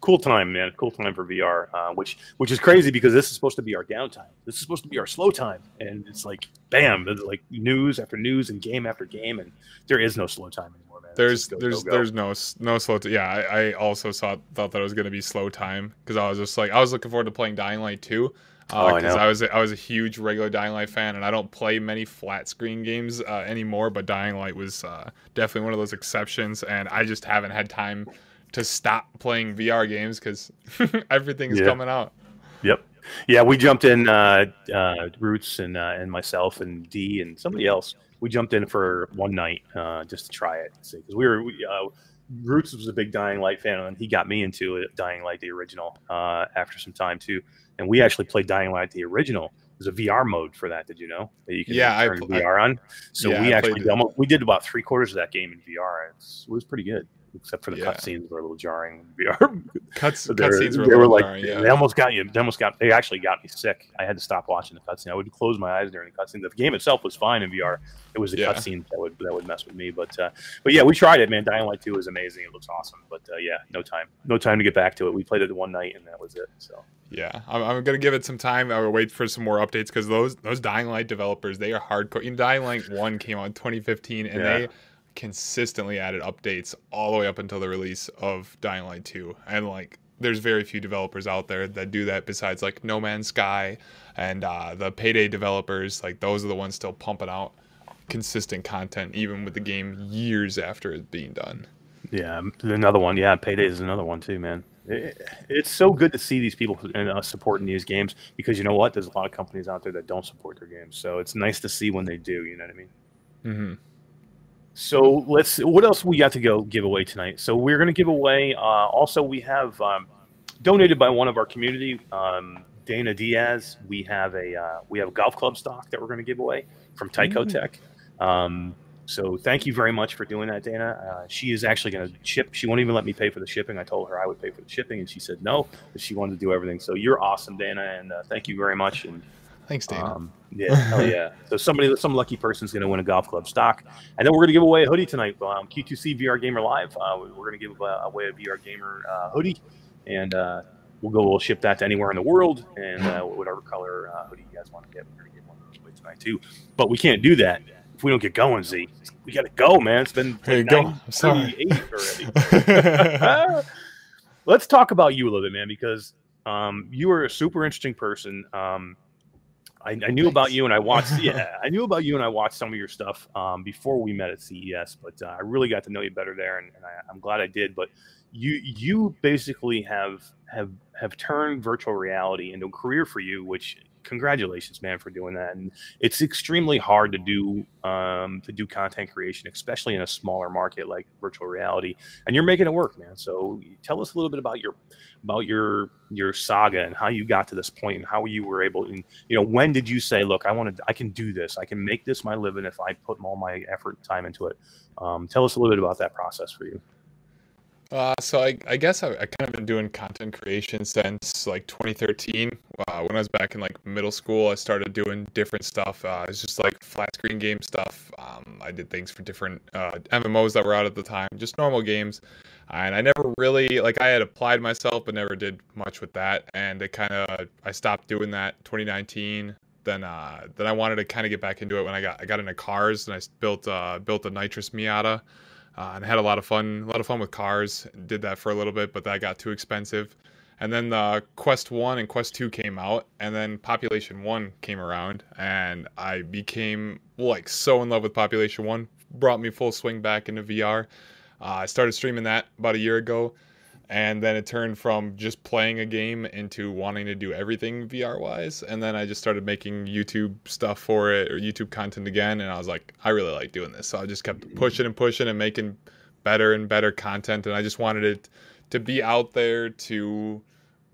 cool time, man. Cool time for VR, uh, which which is crazy because this is supposed to be our downtime. This is supposed to be our slow time, and it's like bam, there's like news after news and game after game, and there is no slow time anymore, man. There's go, there's go, go. there's no no slow. T- yeah, I, I also saw thought that it was gonna be slow time because I was just like I was looking forward to playing Dying Light 2 Oh, I because. I, was a, I was a huge regular Dying Light fan and I don't play many flat screen games uh, anymore. But Dying Light was uh, definitely one of those exceptions, and I just haven't had time to stop playing VR games because [LAUGHS] everything's Yeah. coming out. Yep. Yeah, we jumped in. Uh, uh, Roots and uh, and myself and D and somebody else. We jumped in for one night uh, just to try it because we were. We, uh, Roots was a big Dying Light fan, and he got me into it, Dying Light the original uh, after some time too. And we actually played Dying Light the original. There's a VR mode for that. Did you know that you can Yeah, I turn pl- VR on? So Yeah, we I actually we did about three quarters of that game in VR. It's, it was pretty good, except for the Yeah. cutscenes were a little jarring [LAUGHS] VR. Cuts [LAUGHS] cutscenes were, they were like jarring, yeah. they almost got you. They almost got. They actually got me sick. I had to stop watching the cutscene. I would close my eyes during the cutscene. The game itself was fine in VR. It was the Yeah. cutscene that would that would mess with me. But uh, but yeah, we tried it, man. Dying Light Two is amazing. It looks awesome. But uh, yeah, no time, no time to get back to it. We played it one night and that was it. So Yeah, I'm, I'm gonna give it some time. I will wait for some more updates because those those Dying Light developers they are hardcore. You know, Dying Light One came out in 2015, and Yeah. they consistently added updates all the way up until the release of Dying Light 2. And like, there's very few developers out there that do that besides like No Man's Sky and uh, the Payday developers. Like, those are the ones still pumping out consistent content, even with the game years after it being done. yeah, another one. Yeah, Payday is another one too, man. It, it's so good to see these people and uh, supporting these games because you know what? There's a lot of companies out there that don't support their games. So it's nice to see when they do. You know what I mean? hmm So let's. What else we got to go give away tonight? So we're going to give away. Uh, also, we have um, donated by one of our community, um, Dana Diaz. We have a uh, we have a golf club stock that we're going to give away from Tyco Mm. Tech. Um, so thank you very much for doing that, Dana. Uh, she is actually going to ship. She won't even let me pay for the shipping. I told her I would pay for the shipping, and she said no. But she wanted to do everything. So you're awesome, Dana, and uh, thank you very much. And Thanks, Dana. um, yeah, hell yeah. [LAUGHS] So somebody, some lucky person's going to win a golf club stock, and then we're going to give away a hoodie tonight. Um, Q2C VR Gamer Live. Uh, we're going to give away a VR Gamer uh, hoodie, and uh, we'll go. We'll ship that to anywhere in the world, and uh, whatever color uh, hoodie you guys want to get, we're going to give one away tonight too. But we can't do that if we don't get going. Z, we got to go, man. It's been Here you go. Sorry. already. [LAUGHS] [LAUGHS] Let's talk about you a little bit, man, because um, you are a super interesting person. Um, I, I knew about you, and I watched. [LAUGHS] Yeah, I knew about you, and I watched some of your stuff um, before we met at CES. But uh, I really got to know you better there, and, and I, I'm glad I did. But you, you basically have have have turned virtual reality into a career for you, which congratulations, man, for doing that. And it's extremely hard to do um, to do content creation, especially in a smaller market like virtual reality. And you're making it work, man. So tell us a little bit about your about your your saga and how you got to this point and how you were able and you know when did you say look i want to i can do this i can make this my living if i put all my effort and time into it um, tell us a little bit about that process for you Uh, so I, I guess I, I kind of been doing content creation since like 2013. Uh, when I was back in like middle school, I started doing different stuff. Uh, it's just like flat screen game stuff. Um, I did things for different uh, MMOs that were out at the time, just normal games. And I never really like I had applied myself, but never did much with that. And it kind of I stopped doing that 2019. Then uh, then I wanted to kind of get back into it when I got I got into cars and I built uh, built a nitrous Miata uh, and had a lot of fun, a lot of fun with cars. Did that for a little bit, but that got too expensive. And then the Quest One and Quest Two came out, and then Population One came around, and I became like so in love with Population One. Brought me full swing back into VR. Uh, I started streaming that about a year ago. And then it turned from just playing a game into wanting to do everything VR wise. And then I just started making YouTube stuff for it or YouTube content again, and I was like, I really like doing this, so I just kept pushing and pushing and making better and better content, and I just wanted it to be out there to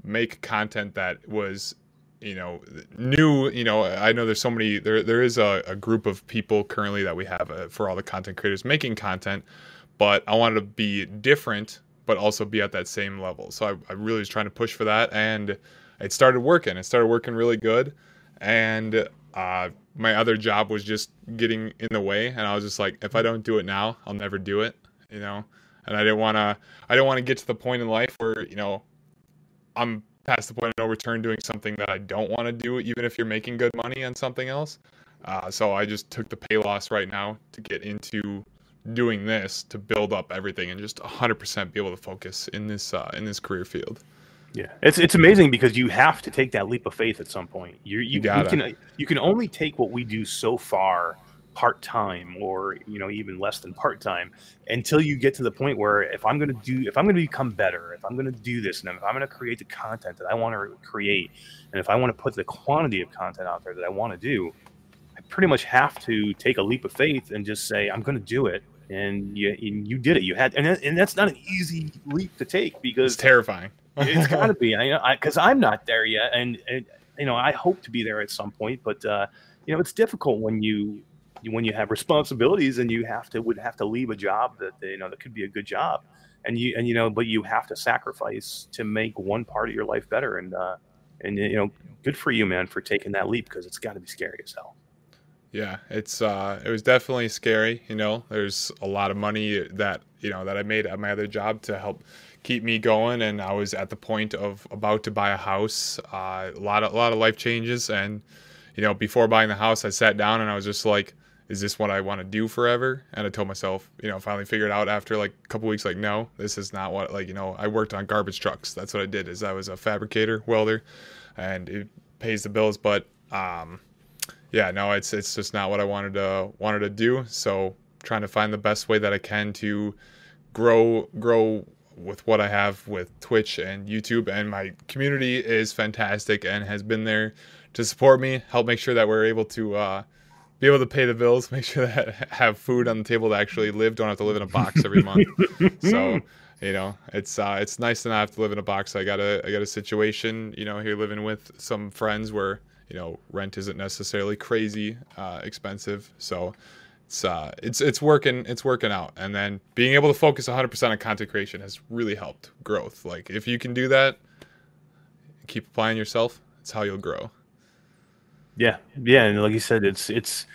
make content that was you know new. You know i know there's so many there there is a, a group of people currently that we have uh, for all the content creators making content but i wanted to be different but also be at that same level. So i, I really was trying to push for that and it started working. It started working really good and uh, my other job was just getting in the way and i was just like if i don't do it now i'll never do it you know? And i didn't want to i didn't want to get to the point in life where you know i'm past the point of no return doing something that I don't want to do, even if you're making good money on something else. Uh, so I just took the pay loss right now to get into doing this to build up everything and just 100% be able to focus in this uh, in this career field. Yeah, it's it's amazing because you have to take that leap of faith at some point. You you, you, you can you can only take what we do so far part time or you know even less than part time until you get to the point where if I'm going to do if I'm going to become better, if I'm going to do this, and if I'm going to create the content that I want to create, and if I want to put the quantity of content out there that I want to do, I pretty much have to take a leap of faith and just say I'm going to do it. And you, you did it. You had, and, and that's not an easy leap to take because it's terrifying. it's [LAUGHS] got to be, I know because I'm not there yet, and, and you know I hope to be there at some point, but uh, you know it's difficult when you when you have responsibilities and you have to would have to leave a job that you know that could be a good job and you and you know but you have to sacrifice to make one part of your life better and uh and you know good for you man for taking that leap because it's got to be scary as hell yeah it's uh it was definitely scary you know there's a lot of money that you know that i made at my other job to help keep me going and i was at the point of about to buy a house uh, a lot of a lot of life changes and you know before buying the house i sat down and i was just like is this what I want to do forever? And I told myself, you know, finally figured out after like a couple weeks, like, no, this is not what, like, you know, I worked on garbage trucks. That's what I did is I was a fabricator, welder, and it pays the bills. But, um, yeah, no, it's, it's just not what I wanted to, wanted to do. So trying to find the best way that I can to grow, grow with what I have with Twitch and YouTube. And my community is fantastic and has been there to support me, help make sure that we're able to, uh, be able to pay the bills, [LAUGHS] make sure that [LAUGHS] have food on the table to actually live. Don't have to live in a box every month. [LAUGHS] so you know, it's uh, it's nice to not have to live in a box. I got a I got a situation, you know, here living with some friends where you know rent isn't necessarily crazy uh, expensive. So it's uh, it's it's working it's working out. And then being able to focus 100% on content creation has really helped growth. Like if you can do that, keep applying yourself. It's how you'll grow. Yeah, yeah, and like you said, it's it's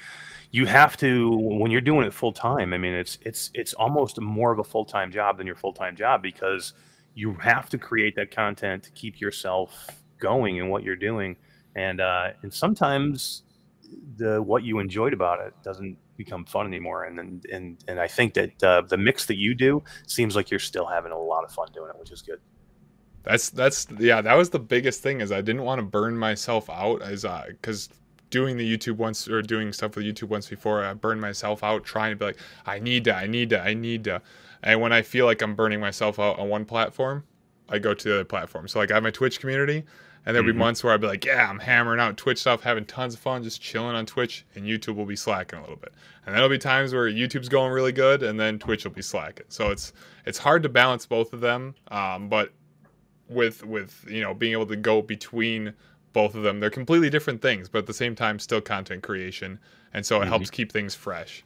you have to when you're doing it full time. I mean, it's it's it's almost more of a full time job than your full time job because you have to create that content to keep yourself going in what you're doing, and uh, and sometimes the what you enjoyed about it doesn't become fun anymore. And and and, and I think that uh, the mix that you do seems like you're still having a lot of fun doing it, which is good. That's that's yeah, that was the biggest thing is I didn't want to burn myself out as because doing the YouTube once or doing stuff with YouTube once before, I burned myself out trying to be like, I need to, I need to, I need to. And when I feel like I'm burning myself out on one platform, I go to the other platform. So like I have my Twitch community, and there'll mm-hmm. be months where I'll be like, yeah, I'm hammering out Twitch stuff, having tons of fun, just chilling on Twitch, and YouTube will be slacking a little bit. And there'll be times where YouTube's going really good, and then Twitch will be slacking. So it's it's hard to balance both of them. Um, but with with you know being able to go between both of them they're completely different things but at the same time still content creation and so it mm-hmm. helps keep things fresh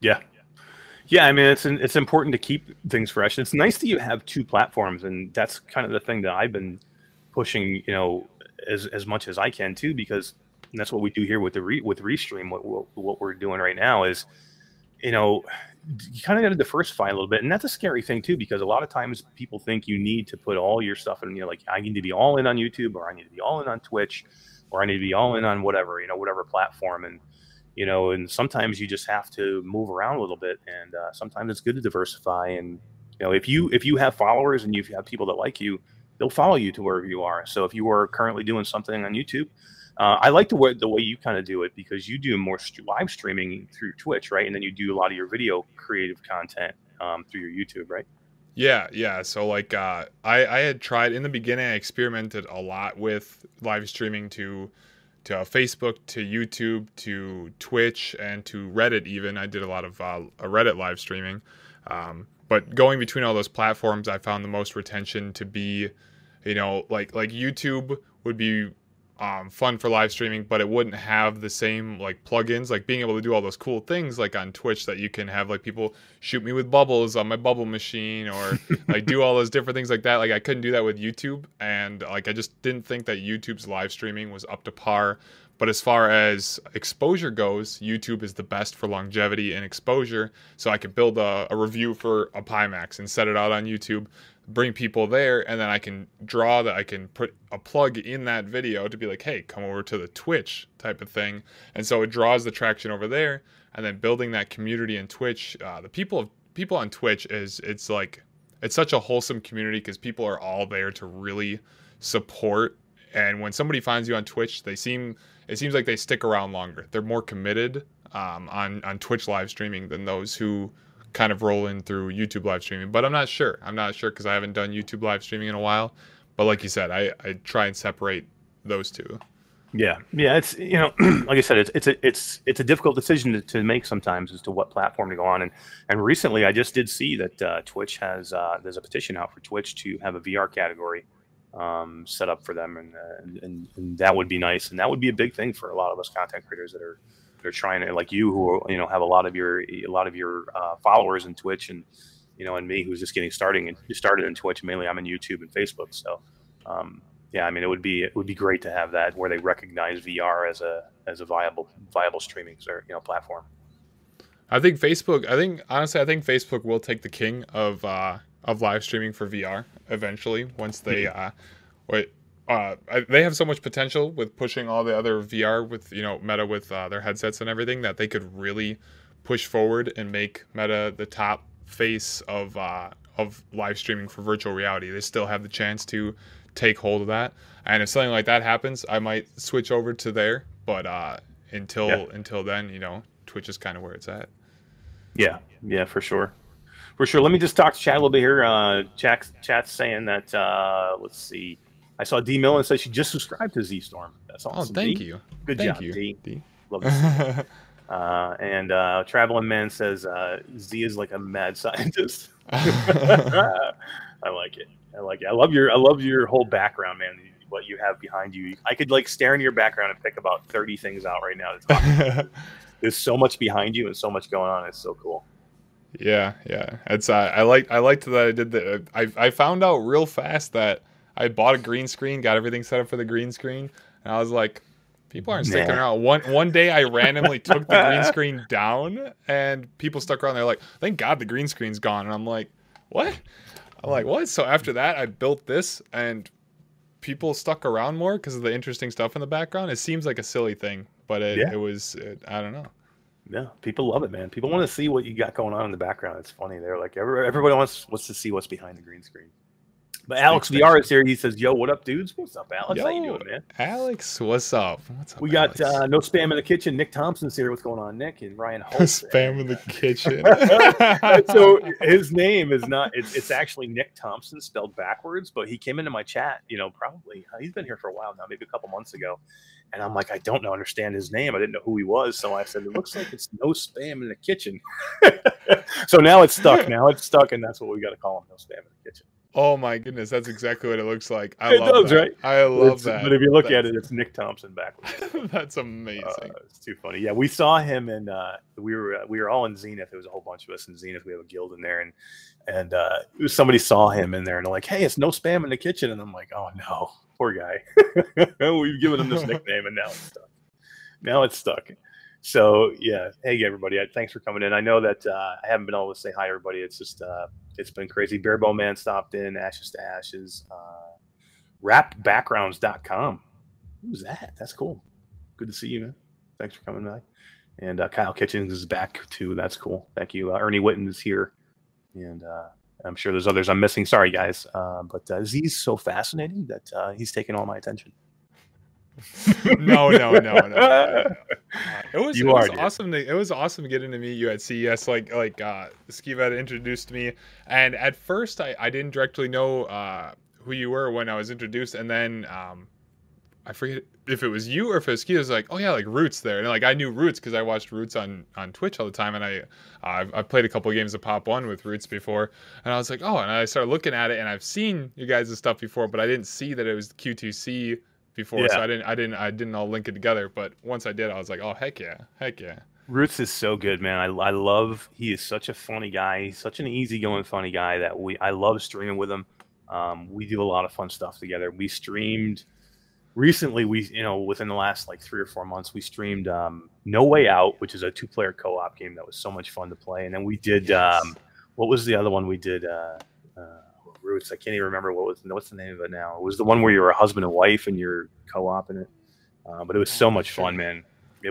yeah yeah i mean it's it's important to keep things fresh it's nice that you have two platforms and that's kind of the thing that i've been pushing you know as as much as i can too because that's what we do here with the re, with restream what, what what we're doing right now is you know you kind of got to diversify a little bit, and that's a scary thing too, because a lot of times people think you need to put all your stuff in. You know, like I need to be all in on YouTube, or I need to be all in on Twitch, or I need to be all in on whatever you know, whatever platform, and you know, and sometimes you just have to move around a little bit, and uh, sometimes it's good to diversify. And you know, if you if you have followers and you have people that like you, they'll follow you to wherever you are. So if you are currently doing something on YouTube, uh, I like the way the way you kind of do it because you do more st- live streaming through Twitch, right? And then you do a lot of your video creative content um, through your YouTube, right? Yeah, yeah. So like uh, I I had tried in the beginning. I experimented a lot with live streaming to to Facebook, to YouTube, to Twitch, and to Reddit. Even I did a lot of uh, Reddit live streaming. Um, but going between all those platforms, I found the most retention to be, you know, like like YouTube would be um, fun for live streaming, but it wouldn't have the same like plugins, like being able to do all those cool things like on Twitch that you can have like people shoot me with bubbles on my bubble machine or [LAUGHS] like do all those different things like that. Like I couldn't do that with YouTube, and like I just didn't think that YouTube's live streaming was up to par. But as far as exposure goes, YouTube is the best for longevity and exposure. So I could build a, a review for a Pimax and set it out on YouTube bring people there and then I can draw that I can put a plug in that video to be like, hey, come over to the Twitch type of thing. And so it draws the traction over there and then building that community in Twitch. Uh, the people people on Twitch is it's like it's such a wholesome community because people are all there to really support. And when somebody finds you on Twitch, they seem it seems like they stick around longer. They're more committed um, on on Twitch live streaming than those who kind of roll in through YouTube live streaming. But I'm not sure. I'm not sure because I haven't done YouTube live streaming in a while. But like you said, I, I try and separate those two. Yeah, yeah. It's you know, [CLEARS THROAT] like I said, it's it's a it's it's a difficult decision to, to make sometimes as to what platform to go on. And and recently, I just did see that uh, Twitch has uh, there's a petition out for Twitch to have a VR category um, set up for them, and, uh, and and that would be nice, and that would be a big thing for a lot of us content creators that are they're trying to like you who you know have a lot of your a lot of your uh, followers in Twitch and you know and me who's just getting starting and started in Twitch mainly I'm in YouTube and Facebook so um, yeah I mean it would be it would be great to have that where they recognize VR as a as a viable viable streaming or you know platform. I think Facebook I think honestly I think Facebook will take the king of uh, of live streaming for VR eventually once they mm-hmm. uh, wait uh, they have so much potential with pushing all the other VR with you know Meta with uh, their headsets and everything that they could really push forward and make Meta the top face of uh, of live streaming for virtual reality. They still have the chance to take hold of that, and if something like that happens, I might switch over to there. But uh, until yeah. until then, you know, Twitch is kind of where it's at. Yeah, yeah, for sure for sure. Let me just talk to chat a little bit here. Uh, chat, chat's saying that uh, let's see. I saw D Millen say she just subscribed to Z Storm. That's oh, awesome. Oh, thank D. you. Good thank job, you. D. D. Love to [LAUGHS] uh, and uh, Traveling Man says uh, Z is like a mad [LAUGHS] scientist. [LAUGHS] I like it. I like it. I love your I love your whole background, man. What you have behind you. I could like stare into your background and pick about thirty things out right now. To talk There's so much behind you and so much going on. It's so cool. Yeah, yeah. It's uh, I like I liked that I did that. I I found out real fast that I bought a green screen, got everything set up for the green screen, and I was like, people aren't sticking nah. around. One one day I randomly [LAUGHS] took the green screen down, and people stuck around. They're like, thank God the green screen's gone, and I'm like, what? I'm like, what? So after that, I built this, and people stuck around more because of the interesting stuff in the background. It seems like a silly thing, but it, yeah. it was, it, I don't know. Yeah, people love it, man. People want to see what you got going on in the background. It's funny. They're like, everybody wants wants to see what's behind the green screen. But Alex VR is here. He says, "Yo, what up, dudes? What's up, Alex? Yo, How you doing, man? Alex, what's up? What's up? We got uh, no spam in the kitchen. Nick Thompson's here. What's going on, Nick? And Ryan Holt. [LAUGHS] spam in the kitchen. [LAUGHS] so [LAUGHS] his name is not. It's, it's, actually Nick Thompson spelled backwards. But he came into my chat. You know, probably uh, he's been here for a while now, maybe a couple months ago. And I'm like, I don't know, understand his name. I didn't know who he was. So I said, it looks like it's no spam in the kitchen. so now it's stuck. Now it's stuck, and that's what we got to call him. No spam in the kitchen. Oh my goodness, that's exactly what it looks like. I it love does, that. right? I love it's, that. But if you look that's, at it, it's Nick Thompson backwards. [LAUGHS] that's amazing. Uh, it's too funny. Yeah, we saw him and uh, we were uh, we were all in Zenith. There was a whole bunch of us in Zenith. We have a guild in there, and and uh, somebody saw him in there and they're like, "Hey, it's no spam in the kitchen." And I'm like, "Oh no, poor guy. [LAUGHS] We've given him this [LAUGHS] nickname, and now it's stuck. Now it's stuck." So yeah, hey everybody, thanks for coming in. I know that uh, I haven't been able to say hi everybody. It's just uh, it's been crazy. Barebone Man stopped in, Ashes to Ashes, uh, rapbackgrounds.com. Who's that? That's cool. Good to see you, man. Thanks for coming by. And uh, Kyle Kitchens is back too. That's cool. Thank you. Uh, Ernie Witten is here, and uh, I'm sure there's others I'm missing. Sorry, guys, uh, but uh, Z's so fascinating that uh, he's taking all my attention. [LAUGHS] no, no, no, no. Uh, [LAUGHS] it was, You it was are, awesome. To, it was awesome getting to meet you at CES. Like like uh, Skeeva had introduced me, and at first I, I didn't directly know uh, who you were when I was introduced, and then um, I forget if it was you or if it was Skeeva. Was like, oh yeah, like Roots there, and like I knew Roots because I watched Roots on on Twitch all the time, and I I've, I've played a couple games of Pop One with Roots before, and I was like, oh, and I started looking at it, and I've seen you guys' stuff before, but I didn't see that it was Q2C before, so I didn't I didn't I didn't all link it together. But once I did, I was like, oh heck yeah, heck yeah. Roots is so good, man. I, I love. He is such a funny guy. He's such an easygoing, funny guy that we. I love streaming with him. Um, we do a lot of fun stuff together. We streamed recently. We, you know, within the last like three or four months, we streamed um, No Way Out, which is a two-player co-op game that was so much fun to play. And then we did. Yes. Um, what was the other one we did? Uh, Roots. I can't even remember what was what's the name of it now. It was the one where you were a husband and wife and you're co-op in it. Uh, but it was so much fun, man.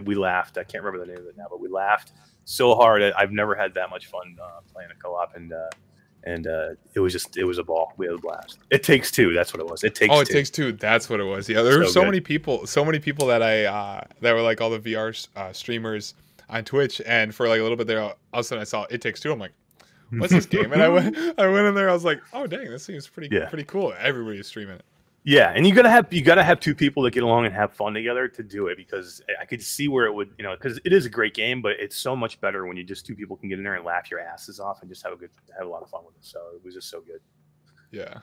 We laughed. I can't remember the name of it now, but we laughed so hard. I've never had that much fun uh, playing a co-op, and uh, and uh, it was just it was a ball. We had a blast. It takes two. That's what it was. It takes. oh, it two. takes two. That's what it was. Yeah, there were So so good. many people, so many people that I uh, that were like all the VR uh, streamers on Twitch, and for like a little bit there, all of a sudden I saw it takes two. I'm like, [LAUGHS] what's this game? And I went, I went in there. I was like, oh dang, this seems pretty, Yeah. pretty cool. Everybody's streaming it. Yeah, and you gotta have you gotta have two people that get along and have fun together to do it because I could see where it would you know because it is a great game, but it's so much better when you just two people can get in there and laugh your asses off and just have a good have a lot of fun with it. So it was just so good. Yeah.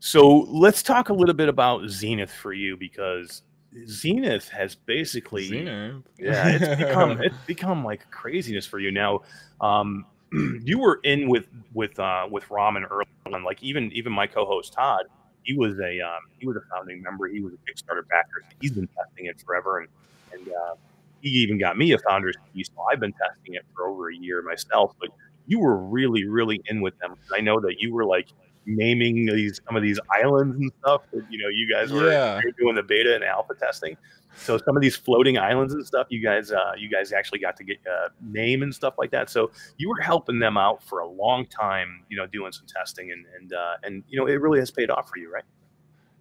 So let's talk a little bit about Zenith for you because Zenith has basically Xena. yeah it's become [LAUGHS] it's become like craziness for you now. Um, [CLEARS THROAT] you were in with with uh, with Ramen early on, like even even my co-host Todd. He was a um, he was a founding member. He was a Kickstarter backer. He's been testing it forever, and and uh, he even got me a founder's key. So I've been testing it for over a year myself. But you were really really in with them. I know that you were like naming these some of these islands and stuff that you know you guys were Yeah. doing the beta and alpha testing. So some of these floating islands and stuff, you guys, uh, you guys actually got to get uh, name and stuff like that. So you were helping them out for a long time, you know, doing some testing and and uh, and you know it really has paid off for you, right?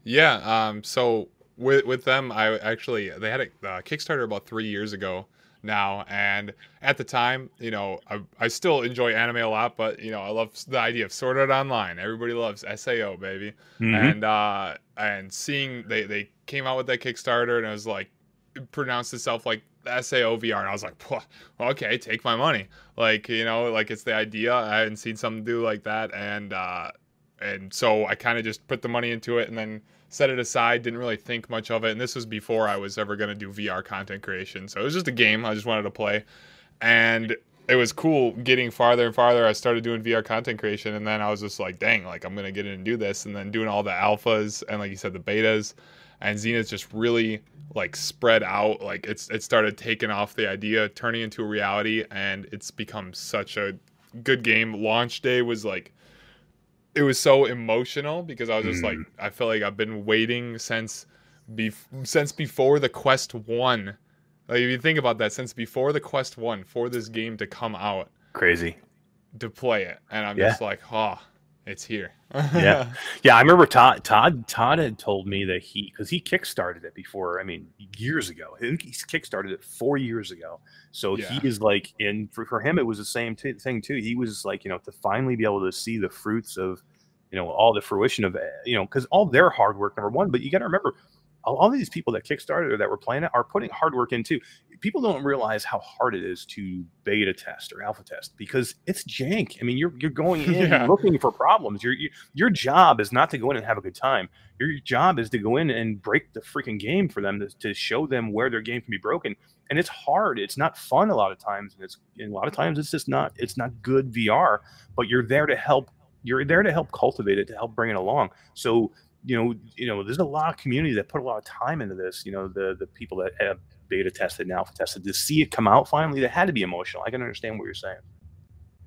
Yeah. Um. So with with them, I actually they had a uh, Kickstarter about three years ago now, and at the time, you know, I, I still enjoy anime a lot, but you know, I love the idea of Sword Art Online. Everybody loves Sao, baby, Mm-hmm. and uh, and seeing they they came out with that Kickstarter, and it was like it pronounced itself like SAO VR, and I was like, "Pwah, okay, take my money. Like you know, like it's the idea. I hadn't seen something do like that, and uh, and so I kind of just put the money into it and then set it aside. Didn't really think much of it. And this was before I was ever gonna do VR content creation. So it was just a game I just wanted to play, and it was cool getting farther and farther. I started doing VR content creation, and then I was just like, dang, like I'm gonna get in and do this, and then doing all the alphas and like you said, the betas, and Zenith just really like spread out. Like it's it started taking off the idea, turning into a reality, and it's become such a good game. Launch day was like it was so emotional because I was just like mm. I feel like I've been waiting since be since before the Quest 1. Like if you think about that since before the Quest 1 for this game to come out Crazy. to play it and I'm Yeah. just like, "Oh, it's here." Yeah. [LAUGHS] Yeah, I remember Todd. Todd. Todd had told me that he because he kickstarted it before. I mean, years ago. I think he kickstarted it four years ago. So Yeah. he is like, and for, for him, it was the same t- thing too. He was like, you know, to finally be able to see the fruits of, you know, all the fruition of, eh, you know, because all their hard work, number one. But you got to remember, all, all these people that kickstarted or that were playing it are putting hard work in too. People don't realize how hard it is to beta test or alpha test because it's jank. I mean, you're you're going [LAUGHS] in Yeah. looking for problems. Your your- your job is not to go in and have a good time. Your job is to go in and break the freaking game for them to, to show them where their game can be broken. And it's hard. It's not fun a lot of times, and it's and a lot of times it's just not it's not good VR. But you're there to help. You're there to help cultivate it, to help bring it along. So you know, you know, there's a lot of community that put a lot of time into this. You know, the the people that have beta tested and alpha tested to see it come out finally, that had to be emotional. I can understand what you're saying.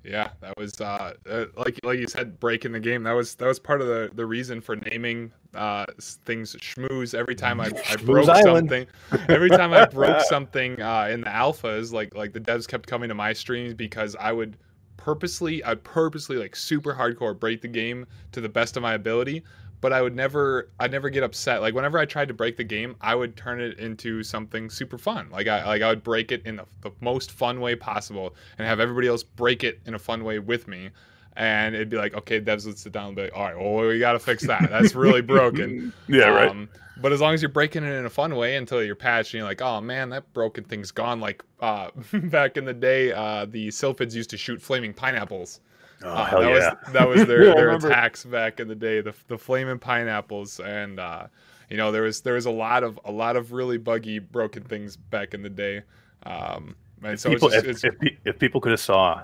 Yeah, that was uh, uh, like like you said, breaking the game. That was that was part of the the reason for naming uh things schmooze. Every time I, I broke Island. something, every time I [LAUGHS] broke something uh, in the alphas, like like the devs kept coming to my streams because I would purposely, I'd purposely like super hardcore break the game to the best of my ability. But I would never I'd never get upset. Like whenever I tried to break the game, I would turn it into something super fun. Like I like I would break it in the, the most fun way possible and have everybody else break it in a fun way with me. And it'd be like, okay, devs, let's sit down and be like, all right, well, we got to fix that. That's really [LAUGHS] broken. yeah, right. Um, but as long as you're breaking it in a fun way until you're patched and you're like, oh man, that broken thing's gone. Like uh, [LAUGHS] back in the day, uh, the Sylphids used to shoot flaming pineapples. Oh, Uh, hell that yeah. was that was [LAUGHS] their, Yeah, their attacks back in the day, the the flaming pineapples, and uh, you know there was there was a lot of a lot of really buggy broken things back in the day. Um, and so people, it's, just, if, it's if, if people could have saw,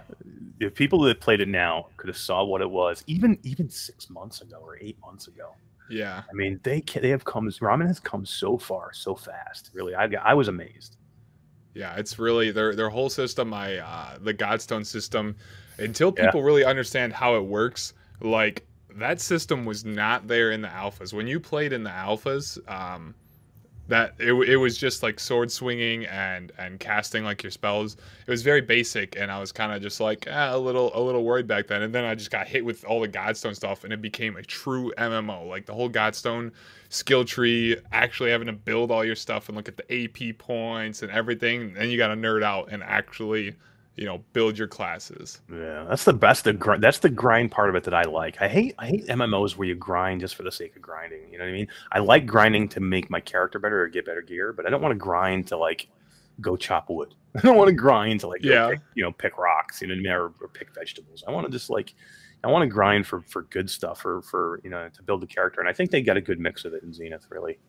if people that played it now could have saw what it was, even even six months ago or eight months ago. yeah, I mean, they they have come. Ramen has come so far, so fast. Really, I I was amazed. yeah, it's really their their whole system. I uh, the Godstone system, until Yeah. people really understand how it works, like that system was not there in the alphas. When you played in the alphas, um, that it, it was just like sword swinging and and casting like your spells it was very basic and i was kind of just like eh, a little a little worried back then and then i just got hit with all the godstone stuff and it became a true mmo like the whole godstone skill tree actually having to build all your stuff and look at the ap points and everything then you got to nerd out and actually you know build your classes Yeah, that's the best. The gr- that's the grind part of it that I like. I hate I hate MMOs where you grind just for the sake of grinding. You know what I mean? I like grinding to make my character better or get better gear, but I don't want to grind to like go chop wood. [LAUGHS] I don't want to grind to like Yeah. pick, you know pick rocks. You know what I mean? Or, or pick vegetables. I want to just like I want to grind for for good stuff or for you know to build the character. And I think they got a good mix of it in Zenith. Really.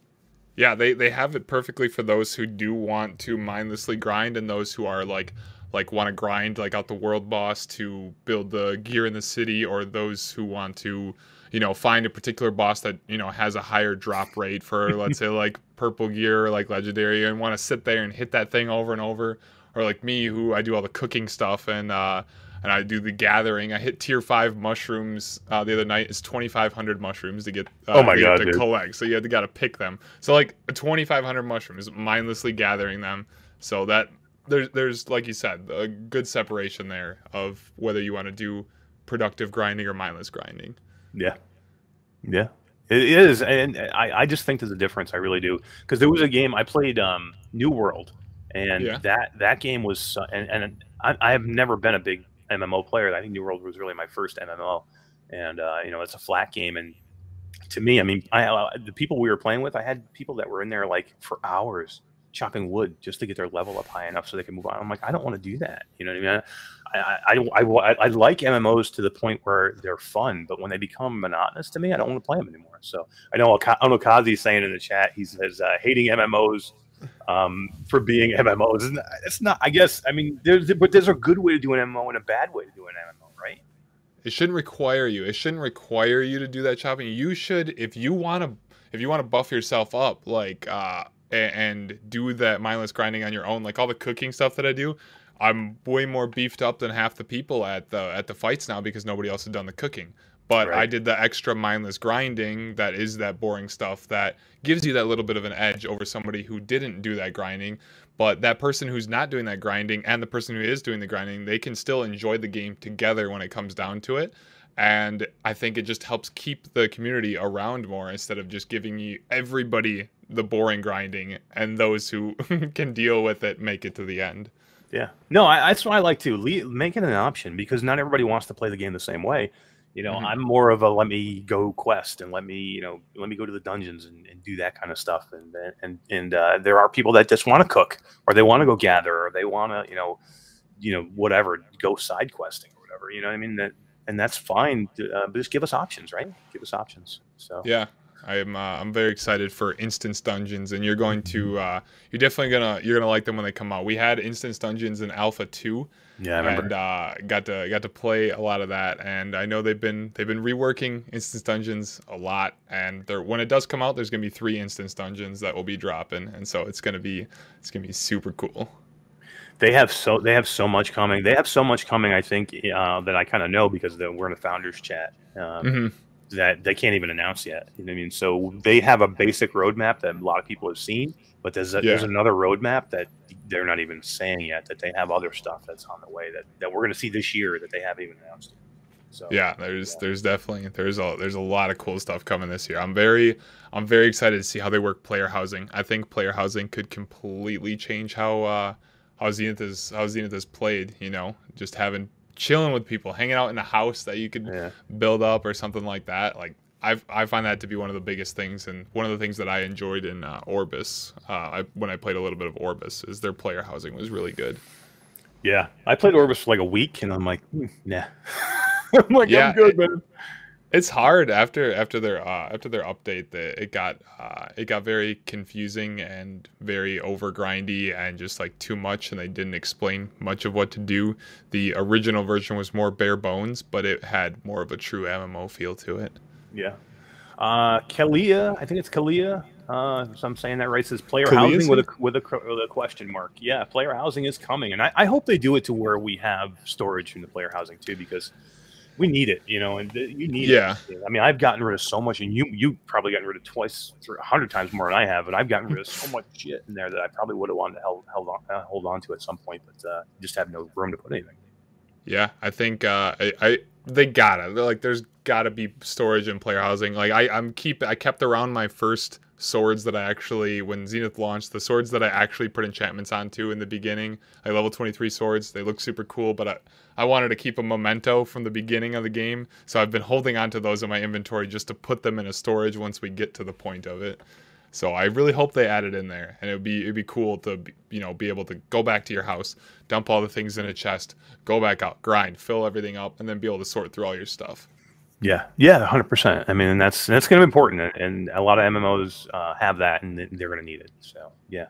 Yeah, they they have it perfectly for those who do want to mindlessly grind and those who are like like want to grind like out the world boss to build the gear in the city or those who want to you know find a particular boss that you know has a higher drop rate for [LAUGHS] let's say like purple gear or like legendary and want to sit there and hit that thing over and over or like me who I do all the cooking stuff and uh and I do the gathering. I hit tier five mushrooms uh, the other night. It's twenty five hundred mushrooms to get. Uh, Oh my God, To dude. collect, so you have to got to pick them. So like twenty five hundred mushrooms, mindlessly gathering them. So that there's there's like you said a good separation there of whether you want to do productive grinding or mindless grinding. Yeah, yeah, it is, and I, I just think there's a difference. I really do, because there was a game I played, um, New World, and Yeah. that that game was, and and I, I have never been a big MMO player. I think New World was really my first MMO, and uh, you know it's a flat game, and to me, I mean, I uh, the people we were playing with, I had people that were in there like for hours chopping wood just to get their level up high enough so they can move on. I'm like, I don't want to do that. You know what I mean? I, I, I, I, like MMOs to the point where they're fun, but when they become monotonous to me, I don't want to play them anymore. So I know, I know Kazi's saying in the chat, he says, uh, hating MMOs um, for being MMOs. It's not, I guess, I mean, there's, but there's a good way to do an MMO and a bad way to do an MMO, right? It shouldn't require you. It shouldn't require you to do that chopping. You should, if you want to, if you want to buff yourself up, like, uh, a- and do that mindless grinding on your own, like all the cooking stuff that I do. I'm way more beefed up than half the people at the at the fights now because nobody else had done the cooking. But I did the extra mindless grinding that is that boring stuff that gives you that little bit of an edge over somebody who didn't do that grinding. But that person who's not doing that grinding and the person who is doing the grinding, they can still enjoy the game together when it comes down to it. And I think it just helps keep the community around more instead of just giving you everybody the boring grinding and those who [LAUGHS] can deal with it make it to the end. Yeah. No, I, that's what I like to Le- make it an option because not everybody wants to play the game the same way. You know, Mhm. I'm more of a let me go quest and let me, you know, let me go to the dungeons and, and do that kind of stuff. And and and uh, there are people that just want to cook or they want to go gather or they want to, you know, you know, whatever, go side questing or whatever. You know what I mean? That and that's fine. Uh, but just give us options, right? Give us options. So Yeah, I'm uh, I'm very excited for instance dungeons, and you're going to uh, you're definitely gonna you're gonna like them when they come out. We had instance dungeons in Alpha Two, yeah, I and uh, got to got to play a lot of that. And I know they've been they've been reworking instance dungeons a lot. And when it does come out, there's gonna be three instance dungeons that will be dropping, and so it's gonna be it's gonna be super cool. they have so they have so much coming. They have so much coming. I think uh, that I kind of know because the, we're in the founders chat. Um, hmm that they can't even announce yet. You know what I mean? So they have a basic roadmap that a lot of people have seen, but there's a, there's another roadmap that they're not even saying yet. That they have other stuff that's on the way that, that we're going to see this year that they haven't even announced. So Yeah, there's yeah. there's definitely there's a there's a lot of cool stuff coming this year. I'm very I'm very excited to see how they work player housing. I think player housing could completely change how uh how Zenith is how Zenith is played, you know, just having chilling with people, hanging out in a house that you could yeah. build up or something like that. Like I I find that to be one of the biggest things and one of the things that I enjoyed in uh, Orbus uh, I, when I played a little bit of Orbus is their player housing was really good. Yeah, I played Orbus for like a week, and I'm like, hmm, nah. [LAUGHS] I'm like, Yeah, I'm good, man. It's hard after after their uh, after their update that it got uh, it got very confusing and very over grindy and just like too much and they didn't explain much of what to do. The original version was more bare bones, but it had more of a true MMO feel to it. Yeah. Uh, Kalia, I think it's Kalia. Uh, if I'm saying that right. Says player Kalia, housing with a with a with a question mark. Yeah, player housing is coming, and I, I hope they do it to where we have storage in the player housing too, because we need it. You know, and you need Yeah. it. I mean, I've gotten rid of so much, and you you probably gotten rid of twice, a hundred times more than I have, and I've gotten rid of so much shit in there that I probably would have wanted to held, held on uh, hold on to at some point, but uh, just have no room to put anything. Yeah, I think uh, I, I they gotta like there's gotta be storage and player housing. Like I I'm keep I kept around my first swords that I actually when Zenith launched the swords that I actually put enchantments onto in the beginning. Like level 23 swords, they look super cool, but I I wanted to keep a memento from the beginning of the game, so I've been holding on to those in my inventory just to put them in a storage once we get to the point of it. So I really hope they add it in there, and it'd be it'd be cool to be- you know be able to go back to your house, dump all the things in a chest, go back out, grind, fill everything up, and then be able to sort through all your stuff. Yeah, yeah, hundred percent. I mean, that's that's going to be important, and a lot of MMOs uh, have that, and they're going to need it. So, yeah.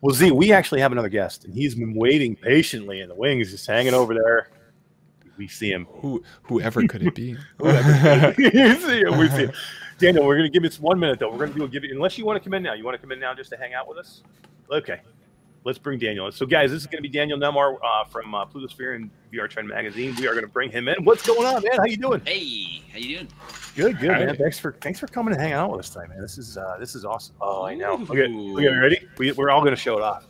Well, Z, we actually have another guest, and he's been waiting patiently in the wings, just hanging over there. We see him. Who whoever could it be? [LAUGHS] [LAUGHS] you see him. We see him. Daniel, we're going to give it one minute though. We're going to do a give it unless you want to come in now. You want to come in now just to hang out with us? Okay. Let's bring Daniel. in. So, guys, this is going to be Daniel Nemar uh, from uh, Plutosphere and VR Trend Magazine. We are going to bring him in. What's going on, man? How you doing? Hey, how you doing? Good, good, Hi. man. Thanks for thanks for coming and hanging out with us tonight, man. This is uh, this is awesome. Oh, I know. Okay, look at me. Ready? We, we're all going to show it off.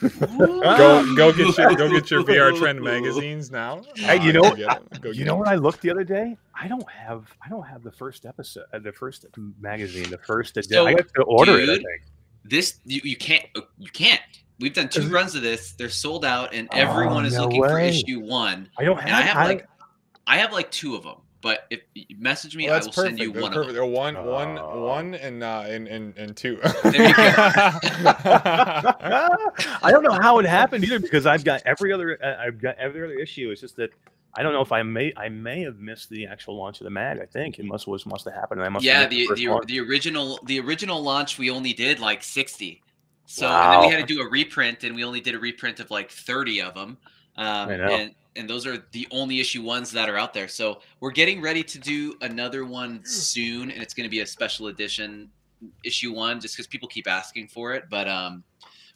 go go get your go get your VR trend magazines now. Hey, you know go what? get 'em. Go You get know 'em. what? I looked the other day. I don't have I don't have the first episode, uh, the first magazine, the first. edition. So, I got to order it. I dude, think. This you, you can't you can't. We've done two runs of this. They're sold out, and Oh, everyone is no looking for issue one. I don't have. And I have I- like I have like two of them. But if you message me, Well, I will perfect. send you That's one perfect. of They're them. one, one, Oh. one, and uh, and and and two. [LAUGHS] There you [LAUGHS] I don't know how it happened either because I've got every other uh, I've got every other issue. It's just that I don't know if I may I may have missed the actual launch of the mag. I think it must was must have happened. I must Yeah, have the the, the original the original launch we only did like sixty. So and then we had to do a reprint, and we only did a reprint of like thirty of them. Um. And and those are the only issue ones that are out there. So we're getting ready to do another one soon, and it's going to be a special edition issue one, just because people keep asking for it. But um,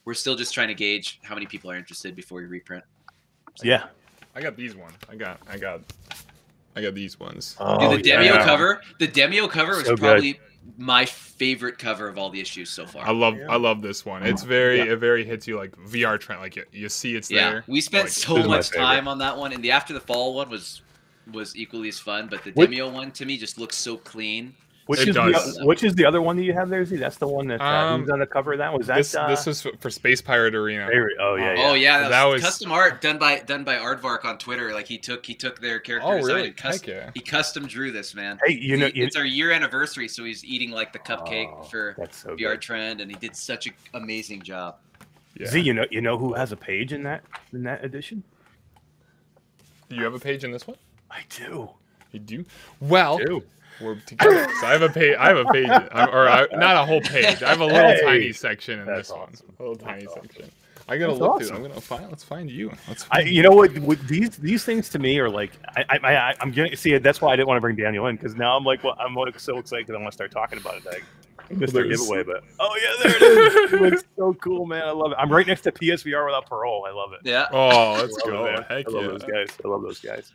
we're still just trying to gauge how many people are interested before we reprint. So, yeah. I got these ones. I got I got I got these ones. Oh, Dude, the Demeo yeah. cover, the Demeo cover was So good. probably my favorite cover of all the issues so far. I love Yeah. I love this one. It's very Yeah. it very hits you like VR trend. Like you, you see it's yeah, there. we spent Like, so this is my much time on that one, and the after the fall one was was equally as fun. But the What- Demeo one to me just looks so clean. Which It is does. the, which is the other one that you have there? Z? That's the one that uh, Um, who's on the cover of that? Was that this uh, this was for Space Pirate Arena. Oh yeah, yeah. Oh yeah, that, That was, was- custom art done by done by Aardvark on Twitter. Like he took he took their character Oh really? and custom, yeah. he custom drew this man. Hey, you know, He- you, it's our year anniversary, so he's eating like the cupcake Oh, for that's so VR good. Trend, and he did such an amazing job. Yeah. Z, you know, you know who has a page in that in that edition? Do you have a page in this one? I do. You do. Well, do. We're together. [LAUGHS] So I have a page. I have a page, or I, not a whole page. I have a little Hey, tiny section in that's this one. A little tiny That's awesome. section. I gotta That's look awesome. through. I'm gonna find. Let's find you. Let's. I, Find you know what? With these these things to me are like I I, I I'm getting see that's why I didn't want to bring Daniel in because now I'm like well I'm like so excited because I want to start talking about it. Like, I missed our There's- giveaway, but oh yeah, there it is. [LAUGHS] it looks so cool, man. I love it. I'm right next to PSVR without parole. I love it. Yeah. Oh, let's I love go. it, I love yeah. those guys. I love those guys.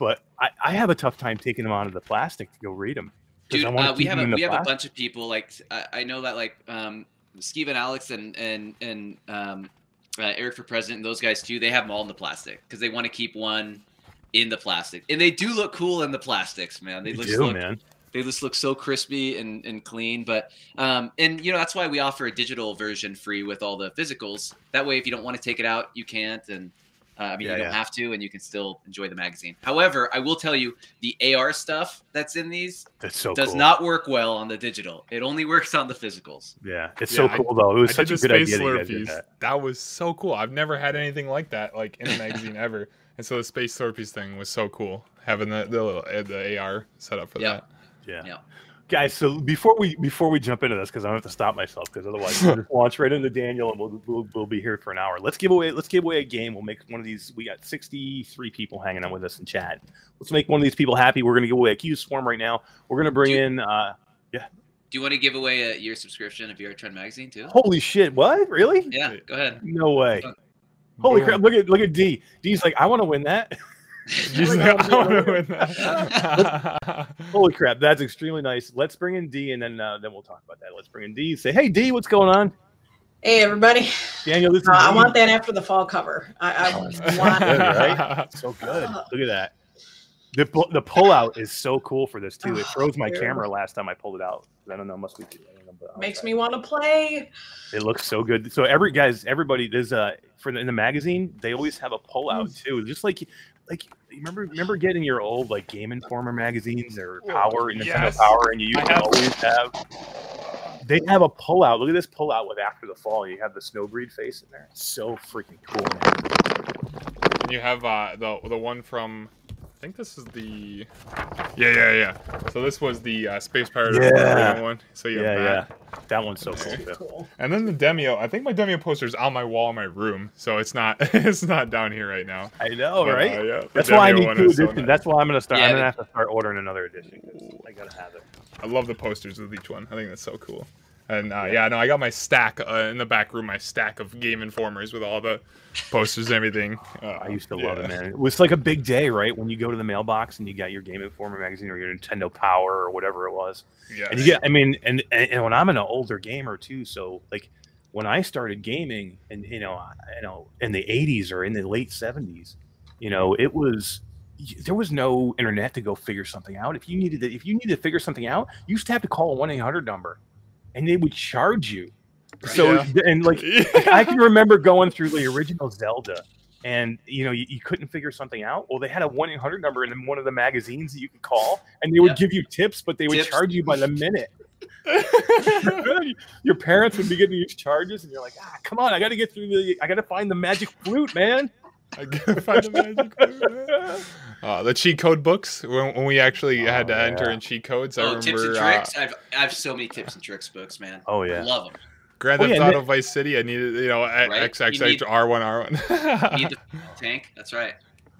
But I, I have a tough time taking them out of the plastic to go read them. Dude, uh, we have a, we have a bunch of people like I, I know that like um, Steve and Alex and and and um, uh, Eric for president and those guys too. They have them all in the plastic because they want to keep one in the plastic, and they do look cool in the plastics, man. They, They just do, look man. they just look so crispy and, and clean but um, and you know that's why we offer a digital version free with all the physicals that way if you don't want to take it out you can't and uh, i mean Yeah, you don't yeah. have to and you can still enjoy the magazine however i will tell you the ar stuff that's in these That's so does cool. not work well on the digital it only works on the physicals Yeah, it's Yeah, so I- cool though. It was I such a good space idea that you guys did slurpees. that. That was so cool. I've never had anything like that, like in a [LAUGHS] magazine ever. And so the space slurpees thing was so cool. Having the the, uh, the AR set up for Yeah. that. Yeah. Yeah. Guys, so before we before we jump into this, because i'm going to have to stop myself, because otherwise we'll just [LAUGHS] launch right into Daniel, and we'll, we'll we'll be here for an hour. Let's give away let's give away a game. We'll make one of these. We got sixty three people hanging out with us in chat. Let's make one of these people happy. We're gonna give away a Q Swarm right now. We're gonna bring Dude. in. uh yeah do you want to give away a year subscription of VR Trend magazine too Holy shit! What? Really? yeah go ahead No way. Holy Boom. crap! Look at look at D. D's like, I want to win that. [LAUGHS] Jeez, [LAUGHS] I win that. [LAUGHS] Holy crap! That's extremely nice. Let's bring in D, and then uh, then we'll talk about that. Let's bring in D. Say, hey D, what's going on? Hey, everybody. Daniel, this is Uh, I D. want that after the fall cover. I, I want. Good, right? So good. Look at that. The the pullout is so cool for this too. It Oh, froze my camera last time I pulled it out. I don't know, must be. I know, Makes me want to play. It looks so good. So every guys, everybody, there's a for the, in the magazine. They always have a pullout Mm. too, just like like remember remember getting your old like Game Informer magazines or Power Nintendo Yes. Power, and you used to have- always have. They have a pullout. Look at this pullout with after the fall. You have the snowbreed face in there. It's so freaking cool. Man. And you have uh, the the one from. I think this is the. Yeah, yeah, yeah. So this was the uh, Space Pirate of Yeah. One. So you have Yeah, that. yeah. That one's so cool. Okay. too. Cool. And then the Demeo. I think my Demeo poster is on my wall in my room, so it's not [LAUGHS] it's not down here right now. I know, But, uh, right? yeah, the That's why I need one two is so editions. nice. That's why I'm gonna start. Yeah, I'm gonna have to start ordering another edition. 'cause I gotta have it. I love the posters with each one. I think that's so cool. And uh, yeah, no, I got my stack uh, in the back room. My stack of Game Informers with all the posters and everything. Uh, I used to love yeah. it, man. It was like a big day, right? When you go to the mailbox and you got your Game Informer magazine or your Nintendo Power or whatever it was. Yes. And you get, I mean, and, and and when I'm an older gamer too, so like when I started gaming, and you know, I- you know, in the '80s or in the late '70s, you know, it was there was no internet to go figure something out. If you needed to, if you needed to figure something out, you used to have to call a one eight hundred number, and they would charge you. So Yeah. and like [LAUGHS] I can remember going through the original Zelda, and you know you, you couldn't figure something out. Well, they had a one eight hundred number in one of the magazines that you could call, and they would Yeah. give you tips, but they would Tips. charge you by the minute. [LAUGHS] Your parents would be getting these charges, and you're like, ah, come on, I got to get through the, I got to find the magic flute, man. [LAUGHS] I gotta find the magic word. Uh, the cheat code books when, when we actually had to Oh, enter in cheat codes. I oh remember tips and uh, tricks I've, I have so many tips and tricks books man Oh I yeah, love them Grand Oh, Theft yeah, Auto Vice City. I needed you know Right? XXX You R1 R1. need the [LAUGHS] tank that's right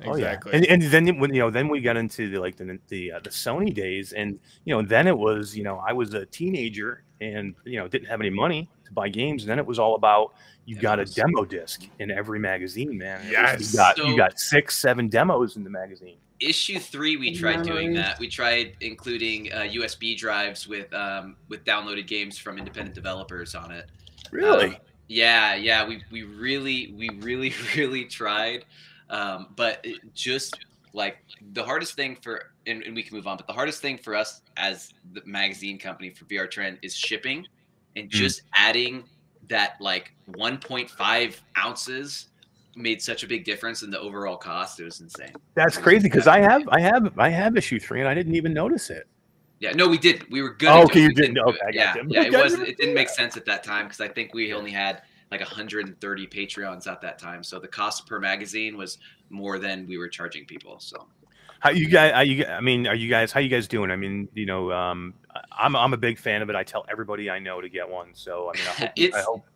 oh yeah. exactly. And, and then when you know, then we got into the like the the, uh, the Sony days, and you know, then it was you know, I was a teenager and you know didn't have any money to buy games, and then it was all about you got a demo disc in every magazine, man. It Yes. you got So- you got six, seven demos in the magazine. issue three we tried doing that we tried including uh, usb drives with um, with downloaded games from independent developers on it Um, yeah yeah we, we really we really [LAUGHS] really tried um, but just like the hardest thing for and, and we can move on but the hardest thing for us as the magazine company for vr trend is shipping and Mm. just adding that like 1.5 ounces made such a big difference in the overall cost it was insane That's crazy because I have I have I have issue three and I didn't even notice it. Yeah, no, we did. We were good. Oh, okay, you didn't. Okay. I yeah, you. yeah. It [LAUGHS] wasn't. It didn't make sense at that time because I think we only had like 130 Patreons at that time, so the cost per magazine was more than we were charging people. So How you guys? Are you, I mean, are you guys? How you guys doing? I mean, you know, um, I'm I'm a big fan of it. I tell everybody I know to get one. So I mean, I hope [LAUGHS]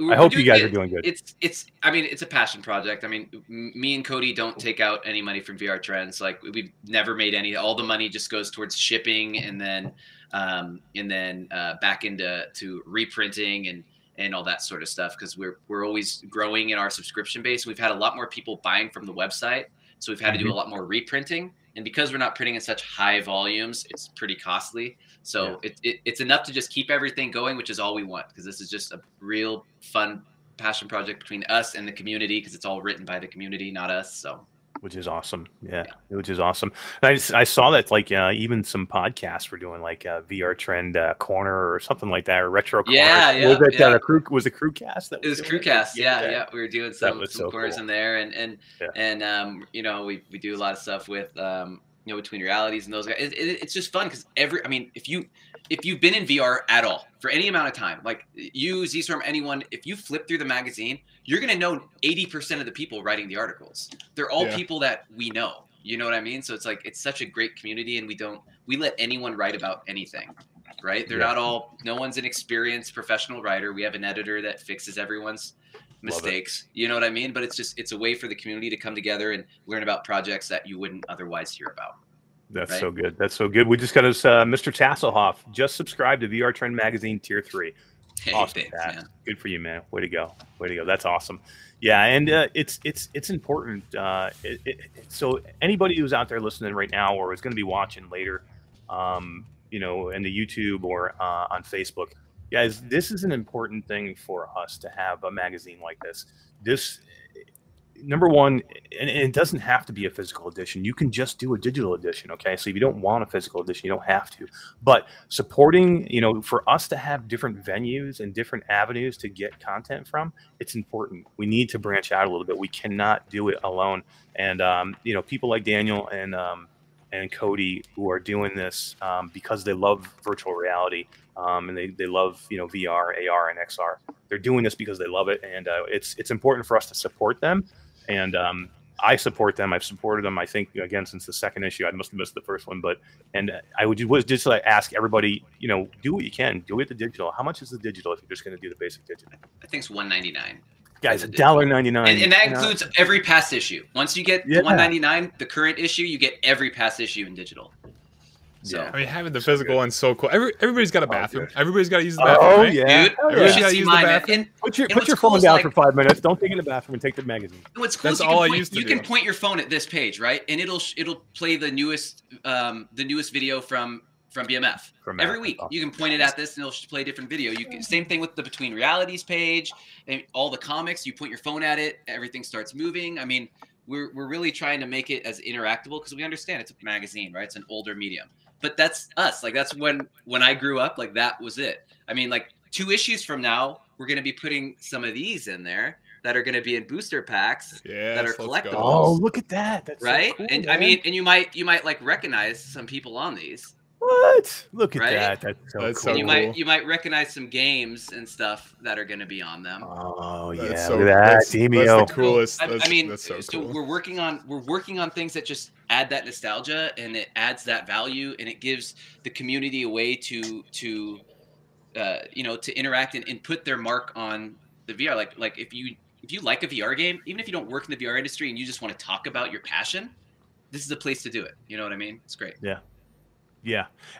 I hope, I hope you guys doing are doing good. It's it's. I mean, it's a passion project. I mean, m- me and Cody don't take out any money from VR Trends. Like we've never made any. All the money just goes towards shipping and then um, and then uh, back into to reprinting and and all that sort of stuff because we're we're always growing in our subscription base. We've had a lot more people buying from the website, so we've had to do Mm-hmm. a lot more reprinting. And because we're not printing in such high volumes, it's pretty costly. So it, it, it's enough to just keep everything going, which is all we want because this is just a real fun passion project between us and the community because it's all written by the community, not us. So which is awesome. Yeah, which is awesome. And I, just, I saw that like uh, even some podcasts were doing like a VR trend uh, corner or something like that or retro. corner. Yeah, yeah, Was it yeah. uh, crew? Was it crewcast? That It was doing crewcast, yeah, yeah. We were doing some, was some so corners cool. in there, and and Yeah. and um, you know, we we do a lot of stuff with um, you know, between realities and those guys. It, it, it's just fun because every, I mean, if you if you've been in VR at all for any amount of time, like you, Z-Storm, anyone, if you flip through the magazine, you're gonna know 80% of the people writing the articles. They're all Yeah. people that we know. You know what I mean? So it's like it's such a great community, and we don't we let anyone write about anything, right? They're Yeah. not all. No one's an experienced professional writer. We have an editor that fixes everyone's mistakes. You know what I mean? But it's just it's a way for the community to come together and learn about projects that you wouldn't otherwise hear about. That's right? so good. That's so good. We just got us uh, Mr. Tasselhoff just subscribed to VR Trend Magazine Tier Three. Hey, awesome, thanks, Pat. man. Good for you, man. Way to go. Way to go. That's awesome. Yeah, and uh, it's it's it's important. Uh, it, it, so anybody who's out there listening right now, or is going to be watching later, um, you know, in the YouTube or uh, on Facebook, guys, this is an important thing for us to have a magazine like this. This number one, and, and it doesn't have to be a physical edition. You can just do a digital edition. Okay, so if you don't want a physical edition, you don't have to. But supporting, you know, for us to have different venues and different avenues to get content from, it's important. We need to branch out a little bit. We cannot do it alone. And um, you know, people like Daniel and um, and Cody who are doing this um, because they love virtual reality um, and they, they love you know VR, AR, and XR. They're doing this because they love it, and uh, it's it's important for us to support them. And um, I support them. I've supported them. I think again since the second issue. I must have missed the first one, but and I would was just like ask everybody, you know, do what you can. Do it the digital. How much is the digital if you're just going to do the basic digital? I think it's 199. Guys, the a dollar ninety nine. And, and that includes every past issue. Once you get Yeah. the 199, the current issue, you get every past issue in digital. So, Yeah. I mean, having the physical one's so cool. Every, everybody's got a Oh, bathroom. good. Everybody's got to use the bathroom. Oh right? yeah. dude, Oh, you yeah. Should gotta see use the bathroom. And Put your put your cool phone is, down like- for five minutes. Don't take it in the bathroom and take the magazine. what's cool That's is you all I can point, used to you can point your phone at this page, right? And it'll it'll play the newest um, the newest video from from BMF. From Every week, Awesome. you can point it at this, and it'll play a different video. You can, same thing with the Between Realities page, and all the comics. You point your phone at it, everything starts moving. I mean, we're we're really trying to make it as interactable because we understand it's a magazine, right? It's an older medium, but that's us. Like that's when when I grew up, like that was it. I mean, like two issues from now, we're gonna be putting some of these in there that are gonna be in booster packs Yeah. that are let's collectibles. Oh, look at that! That's so right cool, and i mean and you might you might like recognize some people on these what? Look at Right? that! That's so That's cool. so you cool. might you might recognize some games and stuff that are going to be on them Oh yeah, That's so- look at that, that's- Demeo. that's the coolest. I, That's, I mean that's so so cool. we're working on we're working on things that just add that nostalgia and it adds that value and it gives the community a way to to uh, you know to interact and, and put their mark on the vr like like if you if you like a vr game even if you don't work in the vr industry and you just want to talk about your passion this is a place to do it you know what i mean it's great Yeah,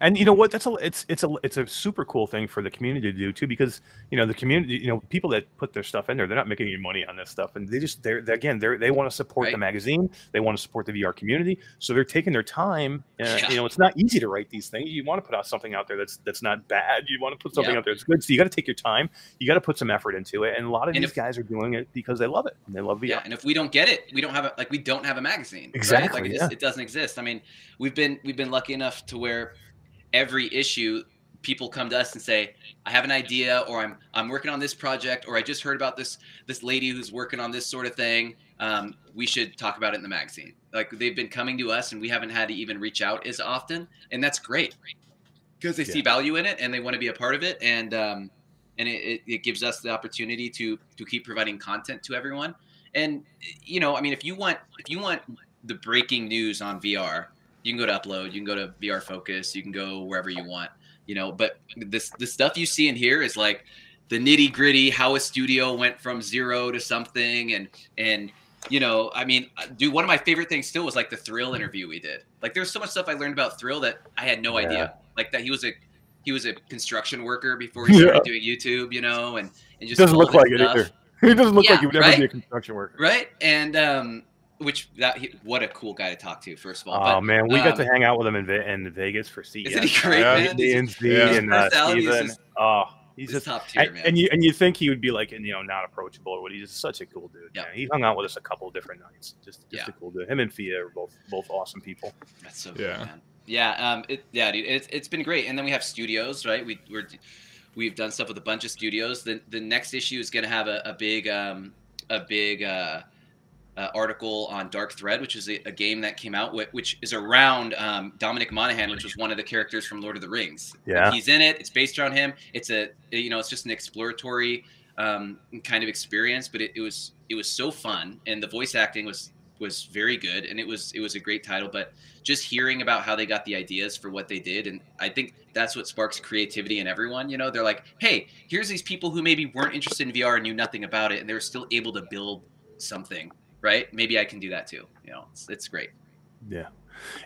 and you know what? That's a it's it's a it's a super cool thing for the community to do too, because you know the community, you know, people that put their stuff in there, they're not making any money on this stuff, and they just they're, they're again they they want to support the magazine, they want to support the VR community, so they're taking their time. Uh, Yeah. You know, it's not easy to write these things. You want to put out something out there that's that's not bad. You want to put something Yeah. out there that's good. So you got to take your time. You got to put some effort into it, and a lot of And these if- guys are doing it because they love it. And they love VR. Yeah, and if we don't get it, we don't have a like we don't have a magazine. right? Exactly, Like it, yeah. just, it doesn't exist. I mean, we've been we've been lucky enough to where every issue people come to us and say, I have an idea or I'm I'm working on this project or I just heard about this this lady who's working on this sort of thing. Um, we should talk about it in the magazine. Like they've been coming to us and we haven't had to even reach out as often, and that's great because they see value in it and they want to be a part of it and um, and it, it gives us the opportunity to to keep providing content to everyone and you know i mean if you want if you want the breaking news on vr you can go to upload you can go to vr focus you can go wherever you want you know but this the stuff you see in here is like the nitty gritty how a studio went from zero to something and and you know i mean uh, dude one of my favorite things still was like the thrill interview we did like there's so much stuff i learned about thrill that i had no Yeah. idea like that he was a he was a construction worker before he started doing youtube you know and and just [LAUGHS] doesn't look like it either. He doesn't look Yeah, like he would ever right? be a construction worker. right? And um, which that he, what a cool guy to talk to. First of all, Oh but, man, we got um, to hang out with him in, in Vegas for CES. Isn't he great, Yeah. man? D and Z Yeah. and uh, Personality is Steven. just- Oh, He's He's just top tier, and, man. and you and you think he would be like you know not approachable or what? He's just such a cool dude. Yeah. He hung out with us a couple of different nights. Just just Yeah. a cool dude. Him and Fia are both both awesome people. That's so Yeah. cool, man. Yeah, um, it, yeah, dude, it's, it's been great. And then we have studios, right? We we're we've done stuff with a bunch of studios. The the next issue is going to have a, a big um, a big uh, uh, article on Dark Thread, which is a, a game that came out with, which is around um, Dominic Monaghan, which was one of the characters from Lord of the Rings. Yeah. he's in it. It's based around him. It's a you know it's just an exploratory um, kind of experience, but it, it was it was so fun, and the voice acting was was very good, and it was it was a great title. But just hearing about how they got the ideas for what they did, and I think that's what sparks creativity in everyone. You know, they're like, hey, here's these people who maybe weren't interested in VR and knew nothing about it, and they were still able to build something. Right? Maybe I can do that too. You know, it's, it's great. Yeah,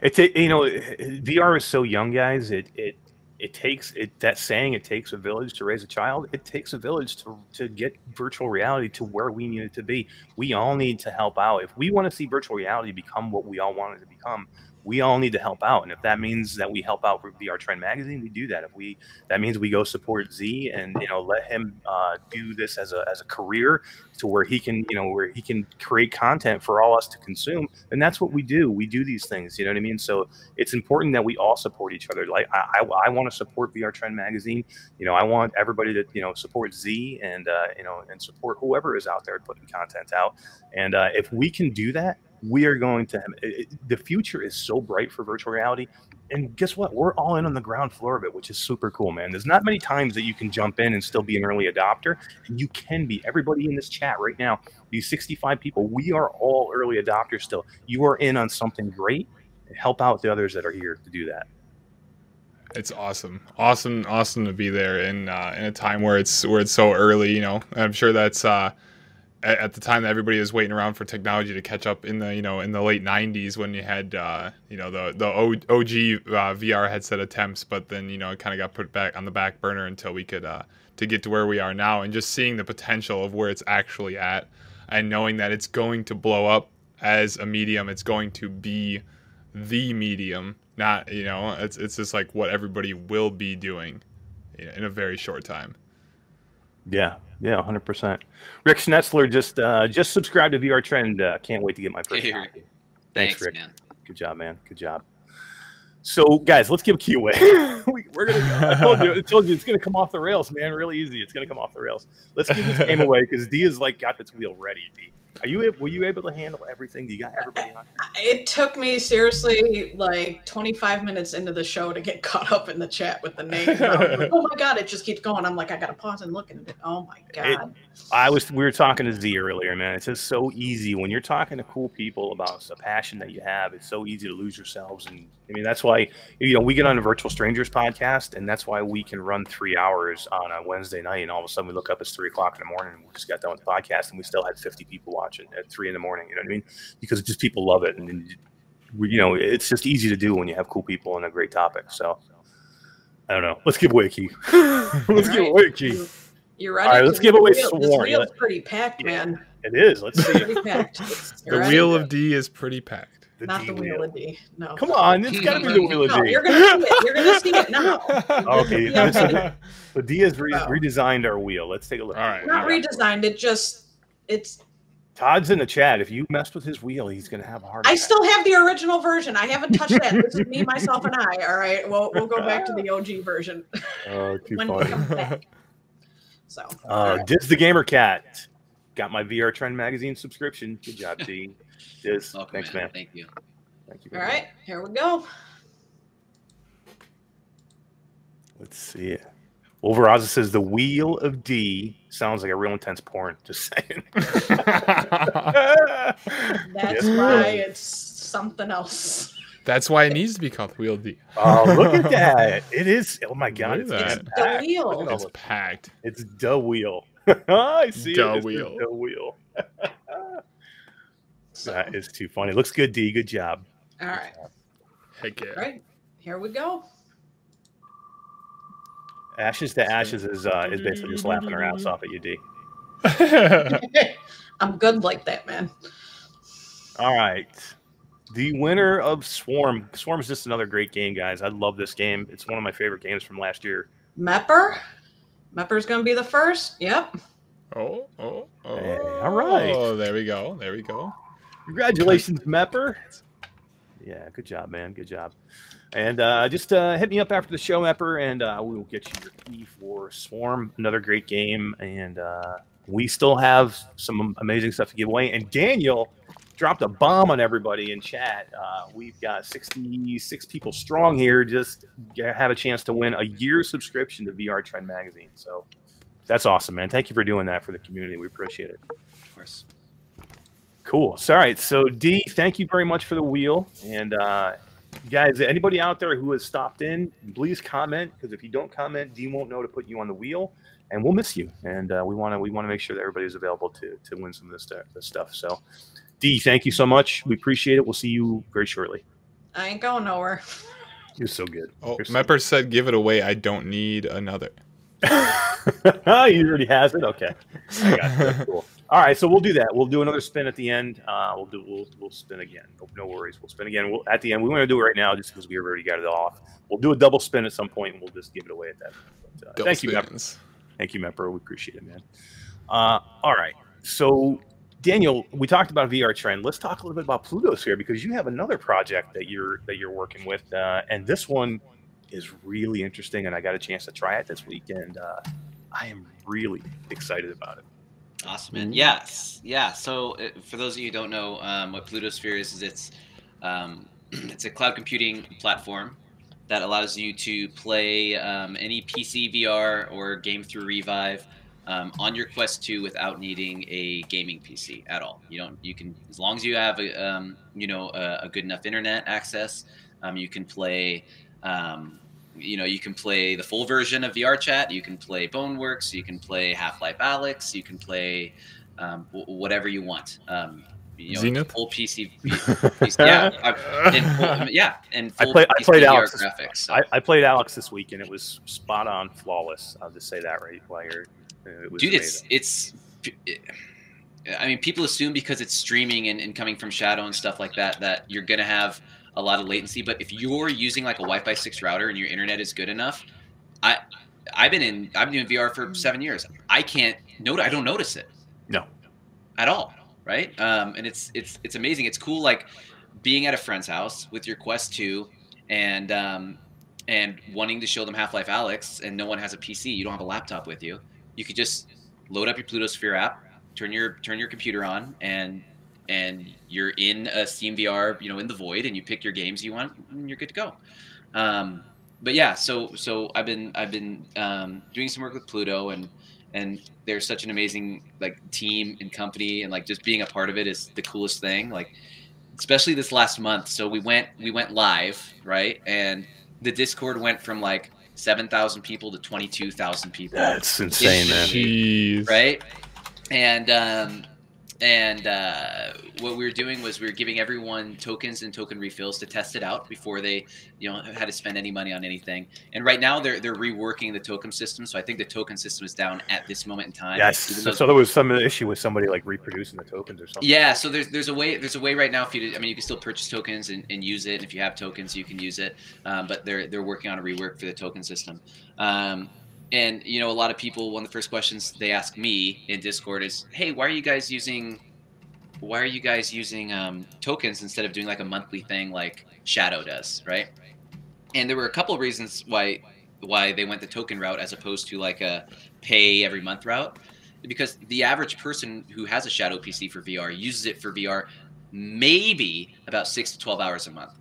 it's a, you know VR is so young, guys. It it it takes it that saying it takes a village to raise a child. It takes a village to to get virtual reality to where we need it to be. We all need to help out if we want to see virtual reality become what we all want it to become. We all need to help out, and if that means that we help out VR Trend Magazine, we do that. If we that means we go support Z and you know let him uh, do this as a as a career to where he can you know where he can create content for all us to consume, and that's what we do. We do these things, you know what I mean? So it's important that we all support each other. Like I, I, I want to support VR Trend Magazine. You know, I want everybody to you know support Z and uh, you know and support whoever is out there putting content out. And uh, if we can do that, we are going to. It, the future is so bright for virtual reality. And guess what? We're all in on the ground floor of it, which is super cool, man. There's not many times that you can jump in and still be an early adopter. And you can be. Everybody in this chat right now, these 65 people, we are all early adopters still. You are in on something great. Help out the others that are here to do that. It's awesome, awesome, awesome to be there in uh, in a time where it's where it's so early. You know, I'm sure that's uh, at, at the time that everybody was waiting around for technology to catch up in the you know in the late '90s when you had uh, you know the the OG uh, VR headset attempts, but then you know it kind of got put back on the back burner until we could uh, to get to where we are now, and just seeing the potential of where it's actually at, and knowing that it's going to blow up as a medium, it's going to be the medium not you know it's it's just like what everybody will be doing in in a very short time. Yeah, yeah, 100%. Rick Schnetzler just uh, just subscribed to VR Trend. Uh, can't wait to get my first. Rick. Thanks, Rick. man. Good job, man. Good job. So, guys, let's give Q away. [LAUGHS] we, we're gonna. I told you. I told you it's gonna come off the rails, man. Really easy. It's gonna come off the rails. Let's give this game [LAUGHS] away because D is like got its wheel ready. D, are you? Were you able to handle everything? Do you got everybody on? It took me seriously like 25 minutes into the show to get caught up in the chat with the was like, oh my god, it just keeps going. I'm like, I gotta pause and look at it. Oh my god. I was. We were talking to Z earlier, man. It's just so easy when you're talking to cool people about a passion that you have. It's so easy to lose yourselves, and I mean that's why you know we get on a Virtual Strangers podcast, and that's why we can run three hours on a Wednesday night, and all of a sudden we look up it's three o'clock in the morning, and we just got done with the podcast, and we still had 50 people watching at three in the morning. You know what I mean? Because just people love it, and then, we- you know it's just easy to do when you have cool people and a great topic. So. I don't know. Let's give away a key. [LAUGHS] Let's give away a key. You- You're right. All right, let's to- give away this wheel- Swarm. This wheel's pretty packed, Yeah. man. It is. Let's see. Pretty. It's- the you're ready? wheel of d is pretty packed Not D the wheel of D. No. Come on, it's got to be the wheel of No, D. you're gonna see it. You're gonna see it now. [LAUGHS] Okay, Yeah, this okay. So D has re- redesigned our wheel. Let's take a look. All right. Not redesigned. It just it's Todd's in the chat. If you messed with his wheel, he's gonna have a heart I attack. still have the original version. I haven't touched that. This is me, [LAUGHS] myself, and I. All right. Well, we'll go back to the OG version Oh, too when funny. So. Uh, Diz the Gamer Cat got my VR Trend magazine subscription. Good job, D. Diz, Welcome, thanks, man. man. Thank you. Thank you. all very right. much. Here we go. Let's see it. Wolveraza says the wheel of D sounds like a real intense porn. [LAUGHS] Just saying. [LAUGHS] That's Yes. why it's something else. that's why it needs to be called wheel d Oh, look at [LAUGHS] that! It is. Oh my god! Look at It's, that. it's The packed. wheel. Look at all it's the- packed It's the wheel. I see The it. Wheel. The wheel. So, That is too funny. Looks good, D. Good job. all right. heck yeah All right. Here we go. Ashes to ashes is uh, is basically just laughing her ass off at you, D. [LAUGHS] I'm good like that, man. All right. The winner of Swarm. Swarm is just another great game, guys. I love this game. It's one of my favorite games from last year. Mepper. Mepper's gonna be the first. Yep. Oh, oh, oh. Hey, all right. Oh, there we go. There we go. Congratulations, Mepper. Yeah, good job, man. Good job. And uh, just uh, hit me up after the show, Mepper, and uh, we will get you your key for Swarm. Another great game, and uh, we still have some amazing stuff to give away. And Daniel dropped a bomb on everybody in chat. Uh, we've got 66 people strong here. Just have a chance to win a year subscription to VR Trend Magazine. So that's awesome, man. Thank you for doing that for the community. We appreciate it. Of course. Cool. So, all right. So, D, thank you very much for the wheel. And uh, guys, anybody out there who has stopped in, please comment because if you don't comment, D won't know to put you on the wheel, and we'll miss you. And uh, we want to we want to make sure that everybody's available to to win some of this, stuff, this stuff. So, D, thank you so much. We appreciate it. We'll see you very shortly. I ain't going nowhere. You're so good. Oh, You're so Mepper said, "Give it away. I don't need another." [LAUGHS] he already has it. Okay. I got it. Cool. All right, so we'll do that. We'll do another spin at the end. Uh, we'll do. We'll we'll spin again. No, no worries. We'll spin again. We'll, at the end. We want to do it right now just because we already got it off. We'll do a double spin at some point, and we'll just give it away at that. But, uh, thank you, Mepper. Thank you, Mepper. We appreciate it, man. Uh, all right. So, Daniel, we talked about VR trend. Let's talk a little bit about Plutosphere because you have another project that you're that you're working with, uh, and this one is really interesting. And I got a chance to try it this week, and uh, I am really excited about it. Awesome, man. Yes, yeah. So uh, for those of you who don't know, um, what Plutosphere is, is it's um, [CLEARS THROAT] it's a cloud computing platform that allows you to play um, any PC VR or game through Revive um, on your Quest 2 without needing a gaming PC at all. You don't. You can as long as you have a um, you know a, a good enough internet access, um, you can play. Um, you know, you can play the full version of VR Chat. You can play Boneworks. You can play Half Life Alyx. You can play um, w- whatever you want. Um, you know, Zenith? full PC. [LAUGHS] yeah, I- and full, yeah, and I full play- I played VR Alyx this- graphics. so- I, I played Alyx this week, and it was spot on, flawless. I'll just say that right while you're. It was dude it's amazing. it's i mean people assume because it's streaming and, and coming from shadow and stuff like that that you're gonna have a lot of latency but if you're using like a wi-fi 6 router and your internet is good enough i i've been in i've been doing vr for seven years. I can't note i don't notice it. No. at all right? Um, and it's it's it's amazing. It's cool like being at a friend's house with your quest 2 and um, and wanting to show them half-life alyx and no one has a pc you don't have a laptop with you you could just load up your Plutosphere app, turn your turn your computer on, and and you're in a Steam VR, you know, in the void, and you pick your games you want, and you're good to go. Um, but yeah, so so I've been I've been um, doing some work with Pluto, and and they're such an amazing like team and company, and like just being a part of it is the coolest thing. Like especially this last month. So we went we went live, right, and the Discord went from like seven thousand people to twenty two thousand people That's insane, man. Right? And um, and uh, what we were doing was we were giving everyone tokens and token refills to test it out before they, you know, had to spend any money on anything. And right now they're they're reworking the token system, so I think the token system is down at this moment in time. Yes. So, so there was some issue with somebody like reproducing the tokens or something. yeah, so there's there's a way there's a way right now for you to I mean you can still purchase tokens and, and use it. And if you have tokens, you can use it. Um, but they're they're working on a rework for the token system. Um, and you know a lot of people one of the first questions they ask me in Discord is, hey, why are you guys using why are you guys using um, tokens instead of doing like a monthly thing like Shadow does, right? And there were a couple of reasons why why they went the token route as opposed to like a pay every month route because the average person who has a shadow pc for vr uses it for vr maybe about six to 12 hours a month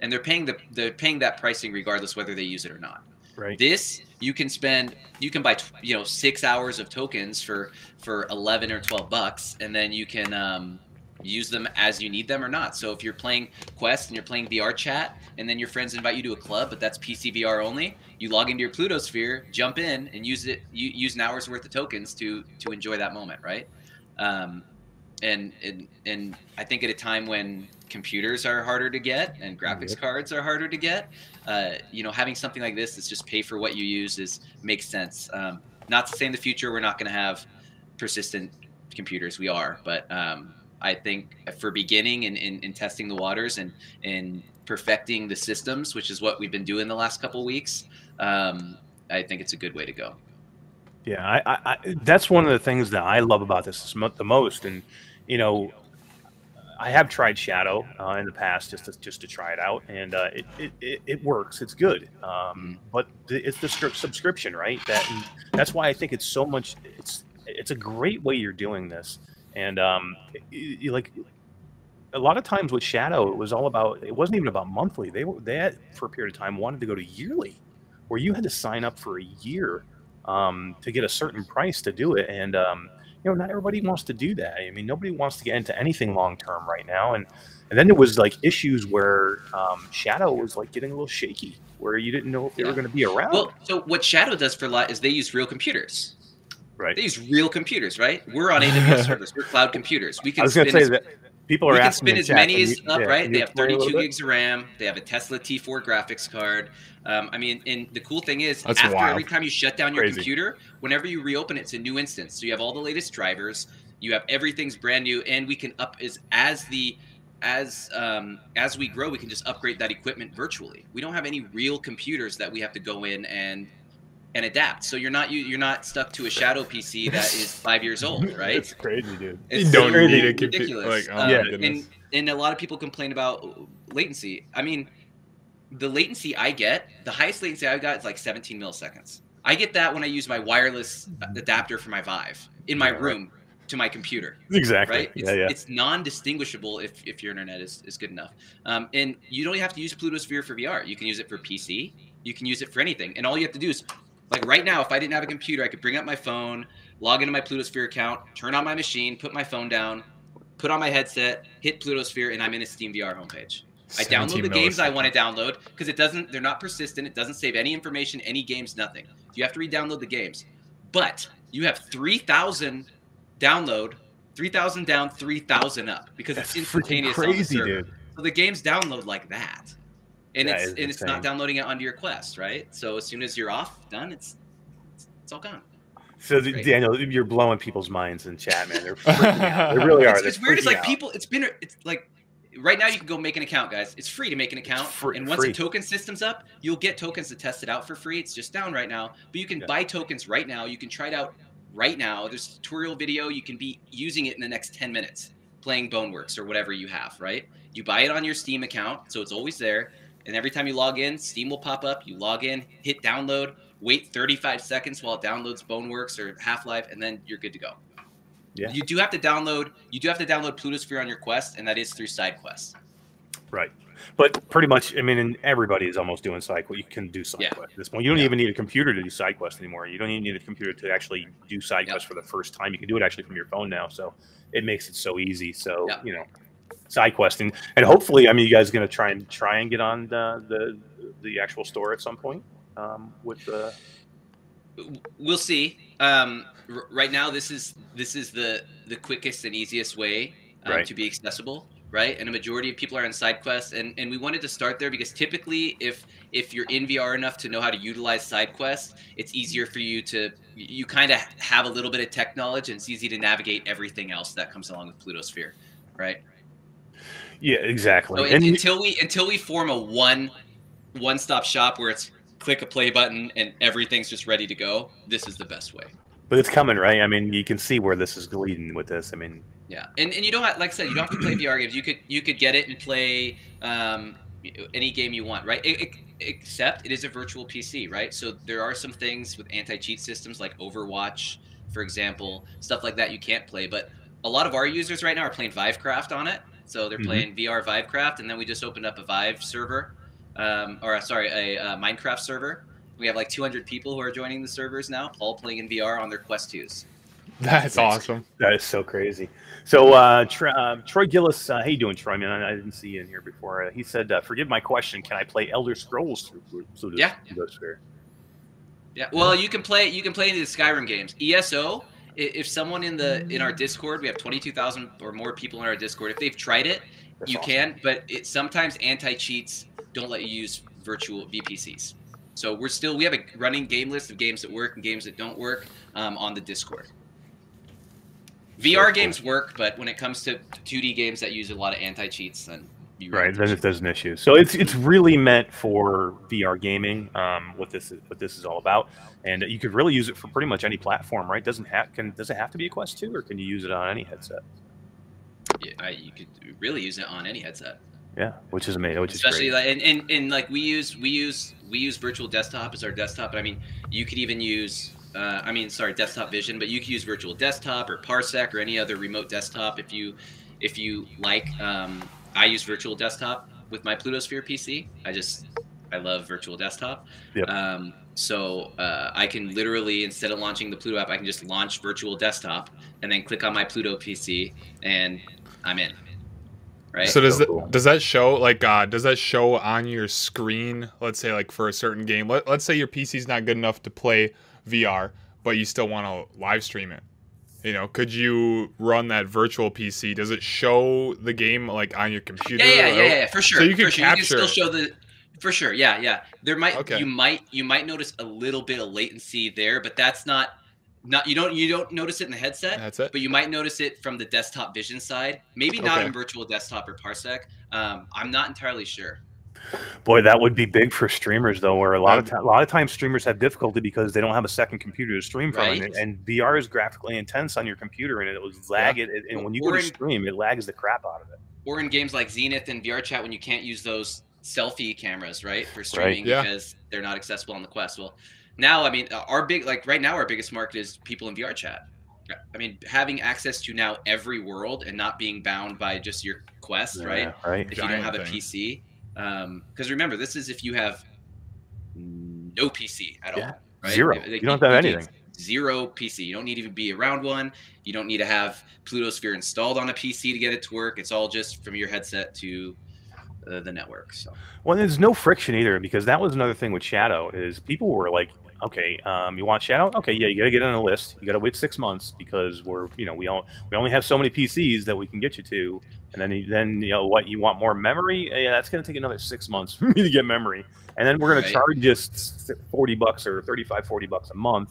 and they're paying the they're paying that pricing regardless whether they use it or not Right. this you can spend you can buy you know six hours of tokens for for 11 or 12 bucks and then you can um, use them as you need them or not. So if you're playing quest and you're playing vr chat and then your friends invite you to a club but that's pc vr only you log into your pluto sphere jump in and use it you use an hour's worth of tokens to to enjoy that moment right? Um, and and and i think at a time when computers are harder to get and graphics Yep. cards are harder to get uh, you know having something like this that's just pay for what you use is makes sense um, not to say in the future we're not going to have persistent computers we are but um, i think for beginning and in, in, testing the waters and and perfecting the systems which is what we've been doing the last couple weeks um, i think it's a good way to go Yeah, I, I, I, that's one of the things that I love about this the most. And you know, I have tried Shadow uh, in the past just to, just to try it out, and uh, it, it, it, it works. It's good, um, Mm-hmm. but the, it's the script subscription, right? That that's why I think it's so much. It's it's a great way you're doing this, and um, you like a lot of times with Shadow, it was all about. It wasn't even about monthly. They were they had for a period of time wanted to go to yearly, where you had to sign up for a year um, to get a certain price to do it, and um, you know not everybody wants to do that. I mean, nobody wants to get into anything long term right now, and and then there was like issues where um, Shadow was like getting a little shaky, where you didn't know if they were going to be around. Well, so what Shadow does for a lot is they use real computers. right. They use real computers, right? We're on AWS [LAUGHS] servers. We're cloud computers. We I can was going to spin say as- that people are we can asking spin in as many as up, yeah, right? They have 32 gigs of RAM. They have a Tesla T4 graphics card. Um, I mean, and the cool thing is, That's after wild. every time you shut down your Crazy. computer, whenever you reopen it, it's a new instance. So you have all the latest drivers. You have everything's brand new, and we can up as as the as um, as we grow, we can just upgrade that equipment virtually. We don't have any real computers that we have to go in and and adapt. So you're not you, you're not stuck to a shadow PC that is five years old, [LAUGHS] right? It's crazy, dude. You It's don't so need a computer. ridiculous. Like, oh Um, Yeah. and and a lot of people complain about latency. I mean, the latency I get, the highest latency I've got is like 17 milliseconds. I get that when I use my wireless adapter for my Vive in my room to my computer Exactly. right? It's, Yeah, yeah. it's non-distinguishable if, if your internet is, is good enough. Um, and you don't have to use Pluto Sphere for VR. You can use it for PC. You can use it for anything. And all you have to do is, like right now, if I didn't have a computer, I could bring up my phone, log into my Plutosphere account, turn on my machine, put my phone down, put on my headset, hit Plutosphere, and I'm in a Steam VR homepage. I download the games I want to download because it doesn't. They're not persistent. It doesn't save any information, any games, nothing. You have to re-download the games, but you have three thousand download, three thousand down, three thousand up because That's it's instantaneous. crazy, dude. So the games download like that, and That it's and it's not downloading it onto your Quest, right? So as soon as you're off, done, it's it's all gone. So Great. Daniel, you're blowing people's minds in chat, man. They're [LAUGHS] freaking out. They really are. It's, it's weird. It's like out. people. It's been. It's like right now you can go make an account, guys. It's free to make an account, free- and once free. the token system's up, you'll get tokens to test it out for free. It's just down right now, but you can Yeah. buy tokens right now. You can try it out right now. There's a tutorial video. You can be using it in the next 10 minutes, playing Boneworks or whatever you have. Right? You buy it on your Steam account, so it's always there. And every time you log in, Steam will pop up. You log in, hit download, wait 35 seconds while it downloads Boneworks or Half Life, and then you're good to go. Yeah. You do have to download. You do have to download Plutosphere on your Quest, and that is through side quests. Right. But pretty much, I mean, everybody is almost doing side quest. You can do side Yeah. quest at this point. You don't even need a computer to do side quests anymore. You don't even need a computer to actually do side Yep. quests for the first time. You can do it actually from your phone now. So it makes it so easy. So Yep. you know, side questing, and hopefully, I mean, you guys are going to try and try and get on the the, the actual store at some point um, with the. We'll see. Um, r- right now, this is this is the the quickest and easiest way um, Right. to be accessible, right? And a majority of people are on side quests, and and we wanted to start there because typically, if if you're in VR enough to know how to utilize side quests, it's easier for you to you kind of have a little bit of tech knowledge, and it's easy to navigate everything else that comes along with Pluto Sphere, right? Yeah, exactly. So and un- until we until we form a one one stop shop where it's click a play button and everything's just ready to go, this is the best way. but it's coming, right? I mean, you can see where this is leading with this. I mean, Yeah, and and you don't have, like I said, you don't have to play VR games. You could you could get it and play um, any game you want, right? E- e- except it is a virtual PC, right? So there are some things with anti cheat systems like Overwatch, for example, stuff like that you can't play. But a lot of our users right now are playing Vivecraft on it, so they're Mhm. playing VR Vivecraft, and then we just opened up a Vive server, um, or uh, sorry, a uh, Minecraft server. We have like 200 people who are joining the servers now, all playing in VR on their Quest 2s. That's awesome. That is so crazy. So, uh, Tr- uh, Troy Gillis, uh, how you doing, Troy? Man, I I didn't see you in here before. Uh, he said, uh, "Forgive my question. Can I play Elder Scrolls through Plu- Pluto Yeah. Plutosphere?" Yeah, well, you can play you can play the Skyrim games. ESO, i- if someone in the in our Discord, we have twenty two thousand or more people in our Discord. If they've tried it, That's you awesome. can, but it sometimes anti cheats don't let you use virtual VPCs. So we're still we have a running game list of games that work and games that don't work um, on the Discord. VR cool. games work, but when it comes to 2D games that use a lot of anti cheats, then you Right, then issues. if there's an issue. So it's it's really meant for VR gaming. Um, what this is what this is all about, and you could really use it for pretty much any platform, right? Doesn't have can does it have to be a Quest two, or can you use it on any headset? Yeah, I, you could really use it on any headset. Yeah, which is amazing. Which especially is great. like and, and, and like we use we use we use virtual desktop as our desktop but i mean you could even use uh, i mean sorry desktop vision but you could use virtual desktop or parsec or any other remote desktop if you if you like um, i use virtual desktop with my plutosphere pc i just i love virtual desktop Yep. um, so uh, i can literally instead of launching the pluto app i can just launch virtual desktop and then click on my pluto pc and i'm in right So does So that cool. does that show like uh does that show on your screen? Let's say like for a certain game. Let, let's say your PC's not good enough to play VR, but you still want to live stream it. You know, could you run that virtual PC? Does it show the game like on your computer? Yeah, yeah, or- yeah, yeah, for sure. So you can for sure. You can still show the for sure. Yeah, yeah. There might Okay. you might you might notice a little bit of latency there, but that's not not you don't you don't notice it in the headset, That's it. but you might notice it from the desktop vision side. Maybe not Okay. in virtual desktop or parsec. Um, I'm not entirely sure. Boy, that would be big for streamers though, where a lot of a lot of times streamers have difficulty because they don't have a second computer to stream from, and, Right. and VR is graphically intense on your computer, and it will lag it. And when you go to in- stream, it lags the crap out of it. Or in games like Zenith and VR Chat when you can't use those selfie cameras, right, for streaming Yeah. because they're not accessible on the Quest. Well, now I mean, uh, our big like right now our biggest market is people in VR Chat. I mean, having access to now every world and not being bound by just your Quest, right? Yeah, right. If you don't Giant have a. PC, because remember, this is if you have no PC at Yeah. all, right? Zero. Like, You don't have need anything. Zero PC. You don't need to even be around one. You don't need to have Pluto Sphere installed on a PC to get it to work. It's all just from your headset to uh, the network. So Well, there's no friction either because that was another thing with Shadow is people were like, okay, um, you want Shadow? Okay, yeah, you got to get on a list. You got to wait six months because we're, you know, we all we only have so many PCs that we can get you to, and then then you know what you want more memory? Yeah, that's going to take another six months [LAUGHS] for me to get memory, and then we're going Right. to charge just forty bucks or 35, 40 bucks a month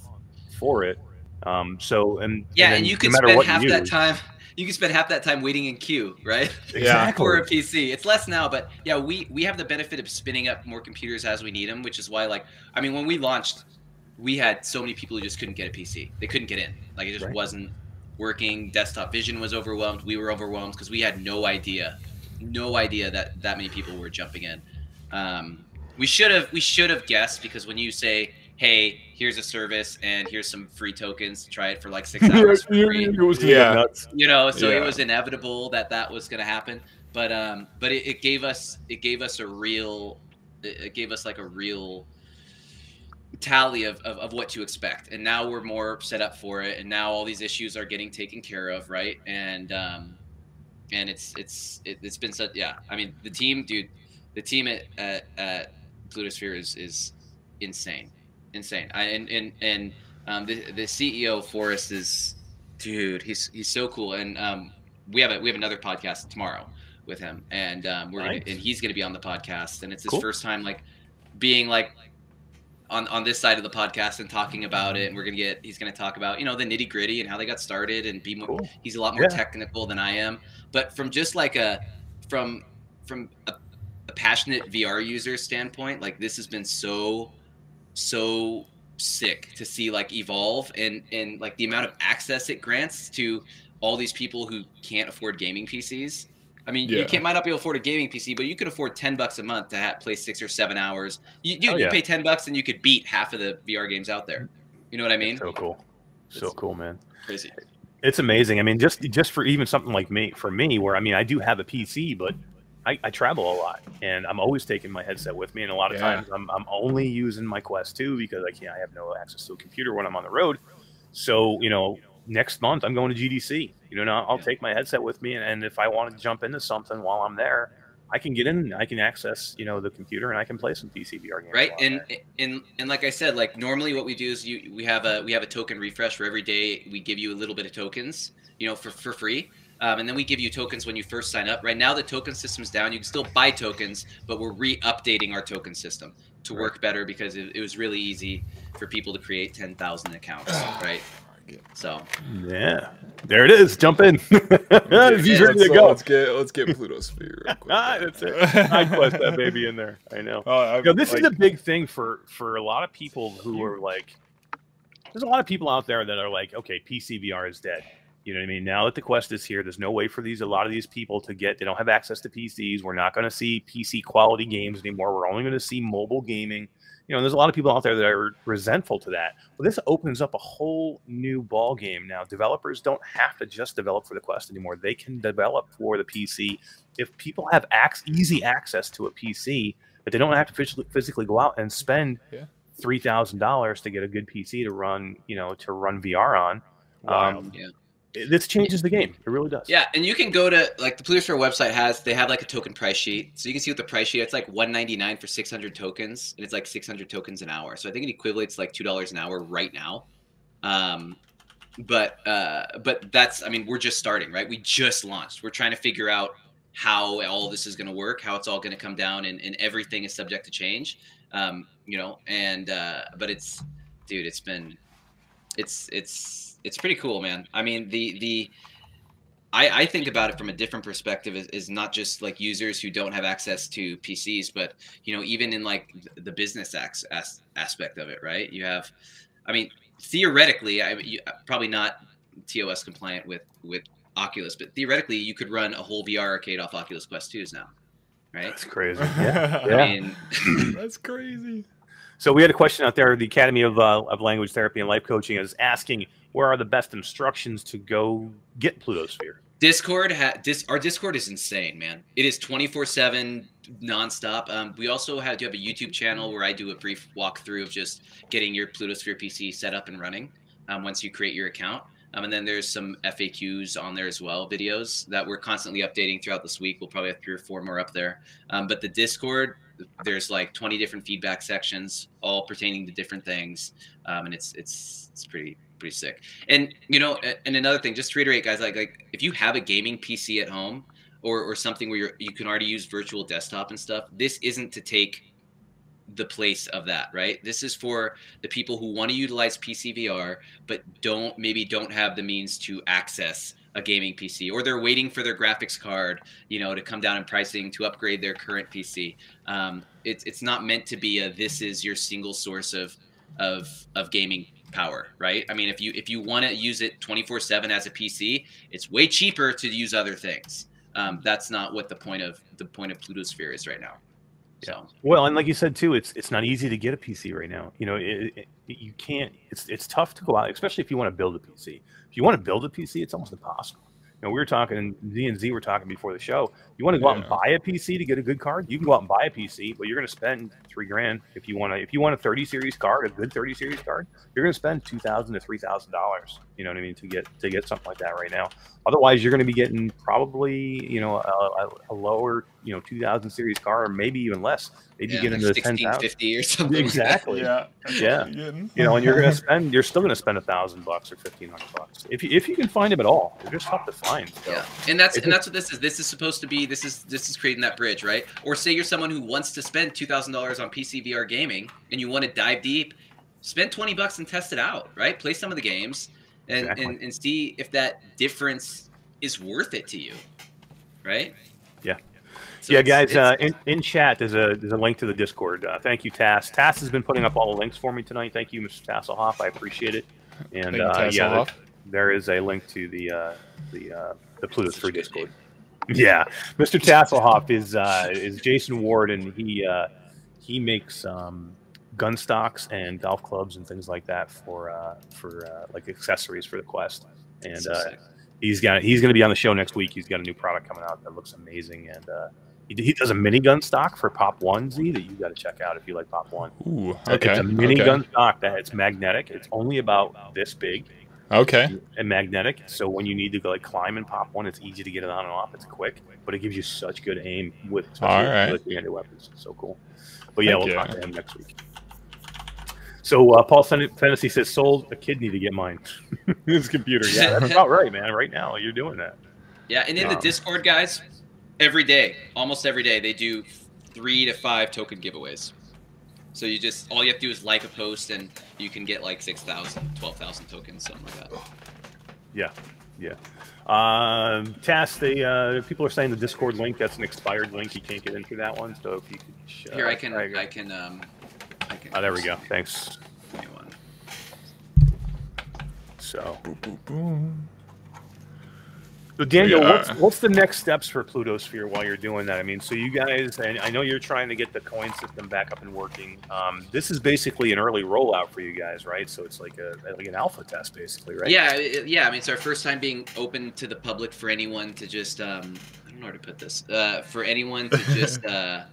for it. Um, so and yeah, then and, you no matter spend half that time. You can spend half that time waiting in queue, right? Yeah. [LAUGHS] for a PC. It's less now, but yeah, we we have the benefit of spinning up more computers as we need them, which is why like I mean when we launched, we had so many people who just couldn't get a PC. They couldn't get in. Like it just Right. wasn't working. Desktop Vision was overwhelmed. We were overwhelmed because we had no idea, no idea that that many people were jumping in. Um, we should have we should have guessed because when you say, "Hey, here's a service and here's some free tokens to try it for like six [LAUGHS] hours for free," It was Yeah. nuts. you know so Yeah. it was inevitable that that was going to happen but um but it, it gave us it gave us a real it it gave us like a real tally of, of, of what to expect and now we're more set up for it and now all these issues are getting taken care of right and um and it's it's it, it's been such yeah i mean the team dude the team at at, at plutosphere is is insane insane I, and and and um the the ceo forrest is dude he's he's so cool and um we have a we have another podcast tomorrow with him and um we're Nice. gonna, and he's gonna be on the podcast and it's his Cool. first time like being like on on this side of the podcast and talking about it and we're gonna get he's gonna talk about you know the nitty gritty and how they got started and be more Cool. he's a lot more Yeah. technical than i am but from just like a from from a, a passionate vr user standpoint like this has been so so sick to see like evolve and and like the amount of access it grants to all these people who can't afford gaming PCs. I mean, you can't might not be able to afford a gaming PC, but you could afford ten bucks a month to have, play six or seven hours. You you, Oh, you yeah. pay ten bucks and you could beat half of the VR games out there. You know what I mean? So cool, so It's- cool, man. Crazy. It's amazing. I mean, just just for even something like me, for me, where I mean, I do have a PC, but I, I travel a lot, and I'm always taking my headset with me. And a lot of Yeah. times, I'm, I'm only using my Quest 2 because I can't. I have no access to a computer when I'm on the road. So you know, next month I'm going to GDC. You know, I'll Yeah. take my headset with me, and, and if I want to jump into something while I'm there, I can get in. I can access you know the computer, and I can play some PC VR games. right and there. and and like i said like normally what we do is you we have a we have a token refresh for every day we give you a little bit of tokens you know for for free um, and then we give you tokens when you first sign up right now the token system's down you can still buy tokens but we're re-updating our token system to Right. work better because it, it was really easy for people to create 10000 accounts [SIGHS] right So Yeah, there it is. Jump in. [LAUGHS] He's let's, ready to uh, go. Let's get let's get [LAUGHS] Pluto Sphere. Real quick. Ah, that's it. I quest that baby in there. I know. Oh, I, You know, this like, is a big thing for for a lot of people who are like. There's a lot of people out there that are like, okay, PC VR is dead. You know what I mean? Now that the Quest is here, there's no way for these a lot of these people to get. They don't have access to PCs. We're not going to see PC quality games anymore. We're only going to see mobile gaming. You know, there's a lot of people out there that are resentful to that. But this opens up a whole new ball game now. Developers don't have to just develop for the Quest anymore. They can develop for the PC. If people have ac- easy access to a PC, but they don't have to physically, physically go out and spend Yeah. three thousand dollars to get a good PC to run, you know, to run VR on. Wild. Um, Yeah. This changes the game. It really does. Yeah, and you can go to like the Plutosphere website has they have like a token price sheet, so you can see what the price sheet. It's like one ninety nine for six hundred tokens, and it's like six hundred tokens an hour. So I think it equates like two dollars an hour right now. Um, but uh, but that's I mean we're just starting, right? We just launched. We're trying to figure out how all this is going to work, how it's all going to come down, and, and everything is subject to change. Um, you know, and uh, but it's dude, it's been it's it's it's pretty cool, man. I mean the the I, I think about it from a different perspective is, is not just like users who don't have access to PCs, but you know, even in like the business as, as, aspect of it, right? You have, I mean, theoretically, I you, probably not TOS compliant with with Oculus, but theoretically, you could run a whole VR arcade off Oculus Quest 2s now, right? That's crazy. Yeah. [LAUGHS] yeah. I mean, [LAUGHS] That's crazy. So we had a question out there. The Academy of, uh, of Language Therapy and Life Coaching is asking, where are the best instructions to go get Plutosphere? Discord, ha- dis- our Discord is insane, man. It is 24 7 nonstop. Um, we also have, do have a YouTube channel where I do a brief walkthrough of just getting your Plutosphere PC set up and running um, once you create your account. Um, and then there's some FAQs on there as well, videos that we're constantly updating throughout this week. We'll probably have three or four more up there. Um, but the Discord, there's like 20 different feedback sections, all pertaining to different things, um, and it's it's it's pretty pretty sick. And you know, and another thing, just to reiterate, guys, like like if you have a gaming PC at home or or something where you're you can already use virtual desktop and stuff, this isn't to take the place of that, right? This is for the people who want to utilize PC VR but don't maybe don't have the means to access a gaming PC or they're waiting for their graphics card, you know, to come down in pricing to upgrade their current PC. Um, it's it's not meant to be a this is your single source of of of gaming power, right? I mean, if you if you want to use it 24/7 as a PC, it's way cheaper to use other things. Um, that's not what the point of the point of Plutosphere is right now. So Well, and like you said too, it's it's not easy to get a PC right now. You know, it, it, you can't. It's it's tough to go out, especially if you want to build a PC. If you want to build a PC, it's almost impossible. You know, we were talking, and Z and Z were talking before the show. You want to go out and buy a PC to get a good card, you can go out and buy a PC, but you're going to spend three grand if you want to. If you want a 30 series card, a good 30 series card, you're going to spend two thousand to three thousand dollars. You know what I mean to get to get something like that right now. Otherwise, you're going to be getting probably you know a, a, a lower you know 2000 series car, or maybe even less. Maybe yeah, get into the 10,000. 1650 or something. Exactly. Yeah. Yeah. Getting. You know, and you're going [LAUGHS] to spend, you're still going to spend a thousand bucks or fifteen hundred bucks if you if you can find them at all. They're just tough to find. So. Yeah, and that's If and that's what this is. This is supposed to be. This is this is creating that bridge, right? Or say you're someone who wants to spend two thousand dollars on PC VR gaming, and you want to dive deep, spend twenty bucks and test it out, right? Play some of the games, and Exactly. and, and see if that difference is worth it to you, right? Yeah. So yeah, it's- guys, uh, in, in chat there's a there's a link to the Discord. Uh, thank you, Tass. Tass has been putting up all the links for me tonight. Thank you, Mr. Tasselhoff. I appreciate it. And Thank you, uh, yeah, there, there is a link to the uh, the uh, the Plutosphere Discord. Yeah, Mr. Tasselhoff is uh, is Jason Ward, and he uh, he makes um, gun stocks and golf clubs and things like that for uh, for uh, like accessories for the Quest. And so uh, he's got he's going to be on the show next week. He's got a new product coming out that looks amazing, and uh, he, he does a minigun stock for Pop One Z that you got to check out if you like Pop One. Ooh. Okay. It's a okay. minigun stock that it's magnetic. It's only about this big Okay. and magnetic. So when you need to go like climb and pop one, it's easy to get it on and off. It's quick, but it gives you such good aim with especially All right. with three-handed weapons. It's so cool. But yeah, Heck we'll yeah. talk to him next week. So uh, Paul Fen- Fantasy says sold a kidney to get mine. [LAUGHS] His computer. Yeah, that's about right, man. Right now, you're doing that. Yeah, and in the Um, Discord, guys, every day, almost every day, they do three to five token giveaways. So you just all you have to do is like a post, and you can get like 6,000, 12,000 tokens, something like that. Yeah, yeah. Um, Tass, the uh, people are saying the Discord link that's an expired link. You can't get into that one. So if you could, uh, Here, I can, there you go. I can, um, I can. Oh, there we go. Thanks. Give me one. So, Boom, boom, boom. So Daniel, Yeah. what's, what's the next steps for Plutosphere while you're doing that? I mean, so you guys, and I know you're trying to get the coin system back up and working. Um, this is basically an early rollout for you guys, right? So it's like a like an alpha test, basically, right? Yeah, it- yeah. I mean, it's our first time being open to the public for anyone to just, um, I don't know how to put this, uh, for anyone to just. [LAUGHS] Uh,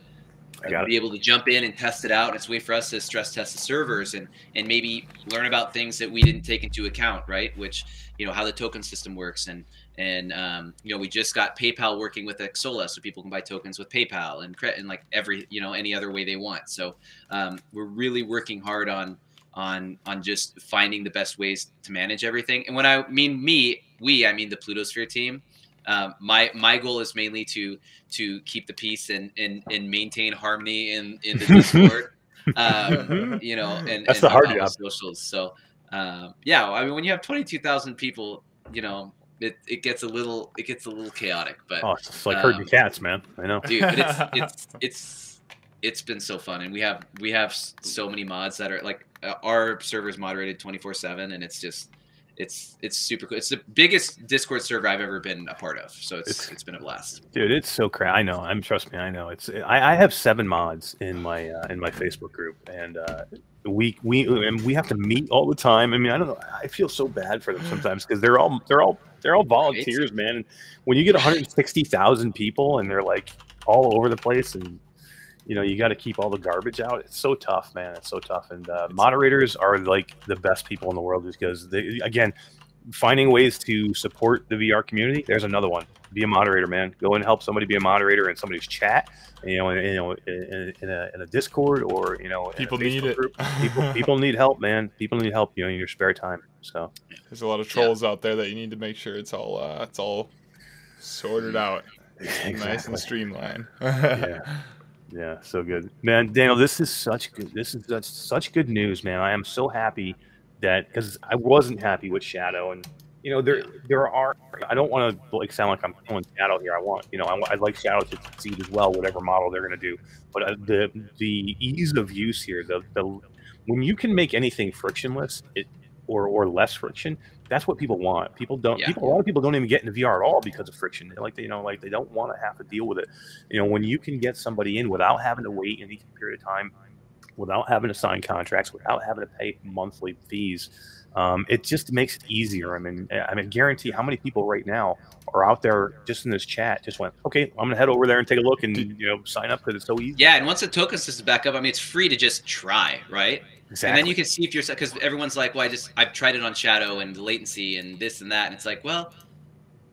I it. be able to jump in and test it out. And it's a way for us to stress test the servers and and maybe learn about things that we didn't take into account, right? Which you know how the token system works and and um, you know we just got PayPal working with Xsolla, so people can buy tokens with PayPal and credit and like every you know any other way they want. So um, we're really working hard on on on just finding the best ways to manage everything. And when I mean me, we, I mean the Plutosphere team. Um, my my goal is mainly to to keep the peace and and, and maintain harmony in in the Discord. [LAUGHS] um, [LAUGHS] you know, and That's and the hard on all job. Socials. So um, yeah, I mean, when you have twenty two thousand people, you know, it, it gets a little it gets a little chaotic. But Oh, it's like herding Um, cats, man. I know. dude but it's [LAUGHS] it's it's it's been so fun and we have we have so many mods that are like uh, our server is moderated 24 7 and it's just it's it's super cool it's the biggest discord server i've ever been a part of so it's It's- it's been a blast Dude, it's so crazy. I know. I'm trust me. I know. It's. I, I have seven mods in my uh, in my Facebook group, and uh, we we and we have to meet all the time. I mean, I don't know. I feel so bad for them [GASPS] sometimes because they're all they're all they're all volunteers, man. And when you get 160,000 people and they're like all over the place, and you know you got to keep all the garbage out. It's so tough, man. It's so tough. And uh, moderators are like the best people in the world because they again finding ways to support the VR community. There's another one. Be a moderator, man. Go and help somebody be a moderator in somebody's chat. You know, in, you know, in, in, a, in a Discord or you know, People need Facebook it. Group. [LAUGHS] People, people need help, man. People need help. You know, in your spare time. So There's a lot of trolls out there that you need to make sure it's all uh, it's all sorted out, [LAUGHS] nice and streamlined. [LAUGHS] yeah, yeah, so good, man. Daniel, this is such good. This is such, such good news, man. I am so happy that because I wasn't happy with Shadow, and you know there there are. I don't want to like sound like I'm calling Shadow here. I want you know I, would like Shadow to succeed as well, whatever model they're going to do. But uh, the the ease of use here, the the when you can make anything frictionless, it or or less friction, that's what people want. People don't. Yeah. People, a lot of people don't even get into VR at all because of friction. They like they, you know, like they don't want to have to deal with it. You know, when you can get somebody in without having to wait any period of time, without having to sign contracts, without having to pay monthly fees, um, it just makes it easier. I mean, I mean, guarantee how many people right now are out there just in this chat just went, okay, I'm gonna head over there and take a look and you know sign up because it's so easy. yeah and once the token system back up i mean it's free to just try right Exactly. And then you can see if you're because everyone's like, well, I just I've tried it on Shadow and the latency and this and that, and it's like, well,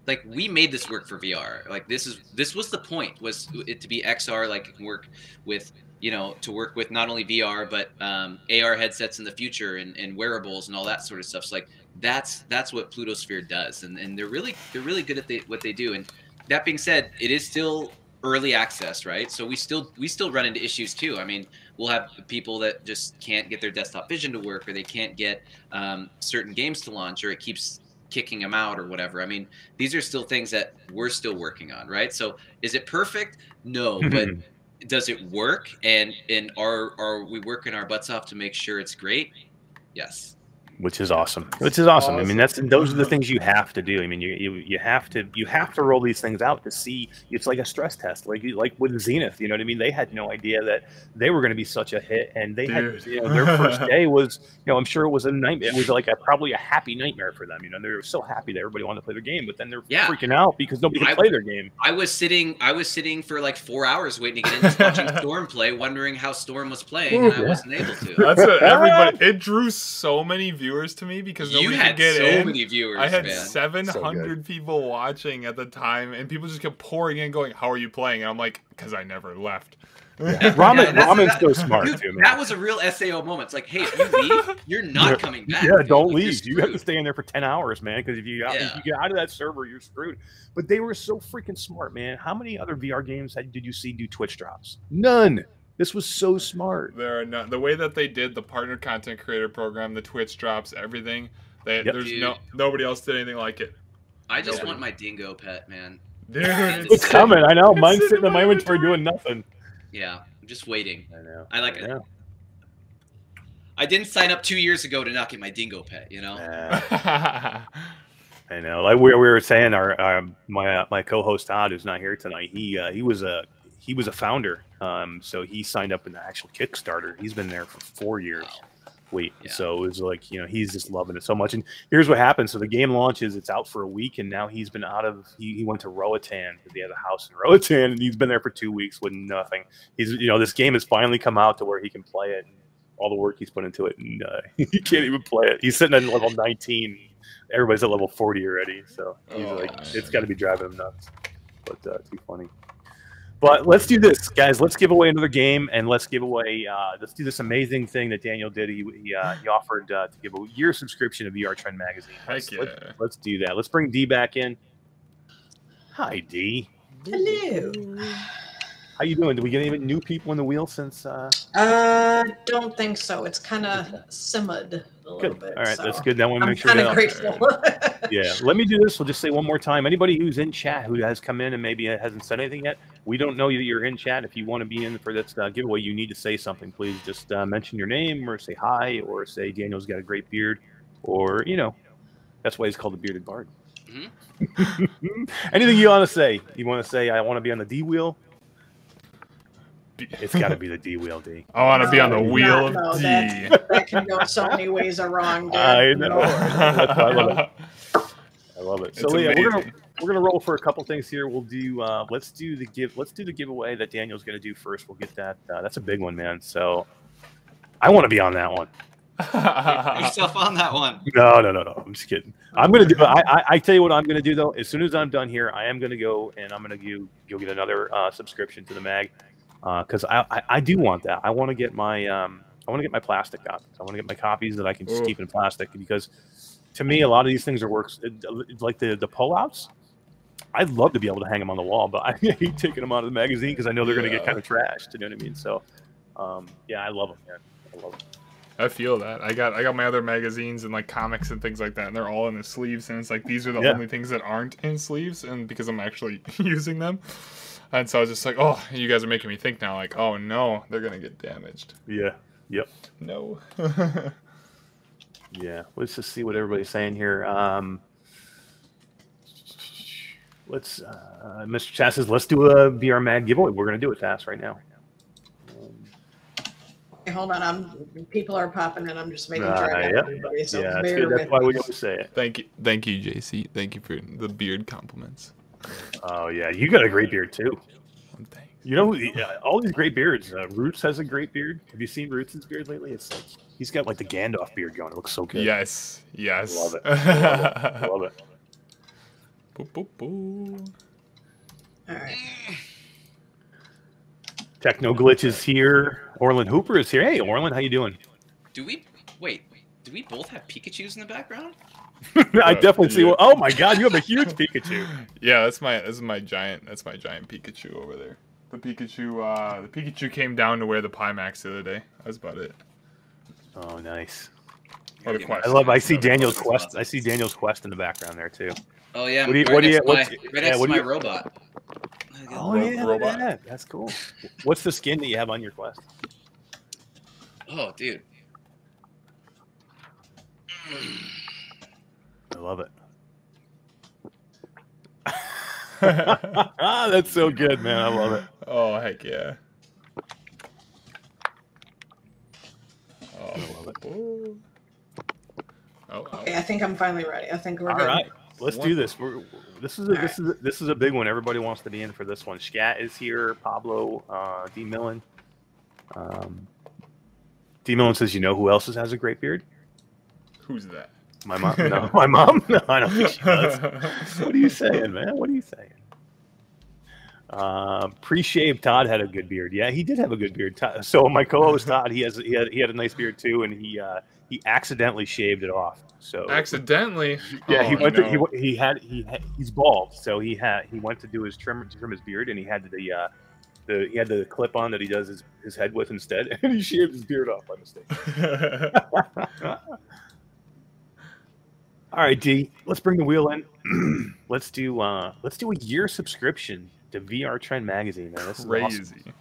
like we made this work for VR. Like this is this was the point was it to be XR, like it can work with you know to work with not only VR but um, AR headsets in the future and, and wearables and all that sort of stuff. So like that's that's what Plutosphere does, and and they're really they're really good at they, what they do. And that being said, it is still early access, right? So we still we still run into issues too. I mean, we'll have people that just can't get their desktop vision to work, or they can't get um, certain games to launch, or it keeps kicking them out, or whatever. I mean, these are still things that we're still working on, right? So is it perfect? No, [LAUGHS] but does it work? And and are are we working our butts off to make sure it's great? Yes. Which is awesome. Which is awesome. I mean, that's those are the things you have to do. I mean, you, you you have to you have to roll these things out to see. It's like a stress test, like like with Zenith. You know what I mean? They had no idea that they were going to be such a hit, and they had you know their first [LAUGHS] day was you know I'm sure it was a nightmare. It was like a probably a happy nightmare for them. You know, they were so happy that everybody wanted to play their game, but then they're Yeah. freaking out because nobody could I- play their game. I was sitting I was sitting for like four hours waiting to get in just watching [LAUGHS] Storm play, wondering how Storm was playing, and I wasn't able to. [LAUGHS] That's what everybody. It drew so many viewers to me because You nobody had could get so in. many viewers, I had man. 700 people watching at the time, and people just kept pouring in, going, "How are you playing?" And I'm like, "Cause I never left." [LAUGHS] Ramen, Yeah, that's- ramen's that- so smart Dude, too, man. that was a real SAO moment. It's like, hey, if you leave, [LAUGHS] you're not Yeah. coming back. Yeah, don't Like, leave. You have to stay in there for ten hours, man. Because if you got, if you get out of that server, you're screwed. But they were so freaking smart, man. How many other VR games had, did you see do Twitch drops? None. This was so smart. There are no the way that they did the partner content creator program, the Twitch drops, everything. They, Yep. There's Dude. no nobody else did anything like it. I just Nobody. want my dingo pet, man. [LAUGHS] Dude, It's coming. I know. Mine's sitting sitting in in my my inventory inventory. doing nothing. Yeah, I'm just waiting. I know. I like it. know. I didn't sign up two years ago to not get my dingo pet. You know. Yeah. [LAUGHS] I know. Like we, we were saying, our, our my uh, my co-host Todd, who's not here tonight, he uh, he was a he was a founder. Um, so he signed up in the actual Kickstarter. He's been there for four years. Wait, Yeah. so it was like you know he's just loving it so much. And here's what happened: so the game launches, it's out for a week, and now he's been out of. He, he went to Roatan because he had a house in Roatan, and he's been there for two weeks with nothing. He's you know this game has finally come out to where he can play it. And all the work he's put into it, and uh, [LAUGHS] he can't even play it. He's sitting at level 19 everybody's at level 40 already so he's Oh, like man. it's got to be driving him nuts but uh, too funny but let's do this guys. Let's give away another game and let's give away uh, let's do this amazing thing that daniel did. He, he, uh, he offered uh, to give a year subscription to vr trend magazine. Let's, Heck let's, let's do that. Let's bring d back in. Hi d. Hello. how you doing? Did we get any new people in the wheel since uh Uh, don't think so. It's kind of simmered a little good bit. all right so that's good then we'll make sure kind of grateful. [LAUGHS] yeah let me do this. We'll just say one more time. Anybody who's in chat who has come in and maybe hasn't said anything yet we don't know that you're in chat. If you want to be in for this uh, giveaway you need to say something. Please just uh, mention your name or say hi or say daniel's got a great beard or you know that's why he's called the bearded bard. [LAUGHS] Anything you want to say? You want to say i want to be on the d wheel [LAUGHS] it's got to be the d wheel [LAUGHS] d I want to be on the No, wheel no, of D. that- that can go so many ways wrong. [LAUGHS] Dude. I know. Lord. That's why I love it. I love it. So It's yeah, we're gonna we're gonna roll for a couple things here. We'll do uh, let's do the give let's do the giveaway that Daniel's gonna do first. We'll get that. Uh, that's a big one, man. So I want to be on that one. Put yourself on that one. No, no, no, no. I'm just kidding. I'm gonna do. I, I, I tell you what I'm gonna do though. As soon as I'm done here, I am gonna go and I'm gonna go go get another uh, subscription to the mag because I, I I do want that. I want to get my um I want to get my plastic copies. I want to get my copies that I can just Ooh. keep in plastic because to me a lot of these things are works like the the pullouts. I'd love to be able to hang them on the wall, but [LAUGHS] I hate taking them out of the magazine because I know they're going to get kind of trashed. You know what I mean? So, um, yeah, I love them, man. I love them. I feel that. I got I got my other magazines and like comics and things like that, and they're all in the sleeves. And it's like these are the Yeah. only things that aren't in sleeves, and because I'm actually [LAUGHS] using them, and so I was just like, oh, you guys are making me think now. Like, oh no, they're gonna get damaged. Yeah. Yep. No. [LAUGHS] Yeah, let's just see what everybody's saying here. Um, let's, uh, Mr. Chas says, let's do a VR Mag giveaway. We're going to do it fast right now. Um, hold on, I'm people are popping in. I'm just making Uh, sure I got yep. everybody. So yeah, that's, good. that's why me. we always say it. thank you, thank you, JC. Thank you for the beard compliments. Oh, yeah, you got a great beard too. You know, all these great beards. Uh, Roots has a great beard. Have you seen Roots' beard lately? It's like he's got like the Gandalf beard going. It looks so good. Yes, yes. Love it. I [LAUGHS] love it. Boop, boop, boop. All right. Techno Glitch is here. Orland Hooper is here. Hey, Orland, how you doing? Do we wait? Do we both have Pikachu's in the background? [LAUGHS] I definitely see. yeah. Oh my God, you have a huge Pikachu. [LAUGHS] Yeah, that's my that's my giant that's my giant Pikachu over there. The Pikachu uh the Pikachu came down to wear the Pimax the other day. That was about it. Oh, nice. Or the quest. I love. I see Daniel's quest. I see Daniel's quest in the background there too. Oh yeah, What do you- right what do you- to my, what's- right yeah, what to do my you- robot. Oh Ro- yeah, robot. robot. That's cool. What's the skin that you have on your quest? Oh, dude. I love it. it. [LAUGHS] ah, that's so good, man. I love it. oh heck yeah. Oh, love it. oh. Oh, oh. Okay, I think I'm finally ready. I think we're All good. right, let's do this. We're, this is a, this is a, this is a big one. Everybody wants to be in for this one. Scat is here. Pablo, uh, D Millen. Um, D Millen says, "You know who else has a great beard? Who's that? My mom. No, [LAUGHS] my mom. No, I don't think she does. what are you saying, man? What are you saying? Uh, pre-shaved Todd had a good beard. Yeah, he did have a good beard. Todd, so my co-host Todd, he has he had he had a nice beard too, and he uh, he accidentally shaved it off. So Accidentally. yeah, he Oh, went to he, he had he he's bald, so he had he went to do his trim to trim his beard, and he had the uh, the he had the clip on that he does his, his head with instead, [LAUGHS] and he shaved his beard off by mistake. [LAUGHS] All right, D. Let's bring the wheel in. [CLEARS THROAT] let's do uh let's do a year subscription to VR Trend magazine, man. This is awesome. Crazy.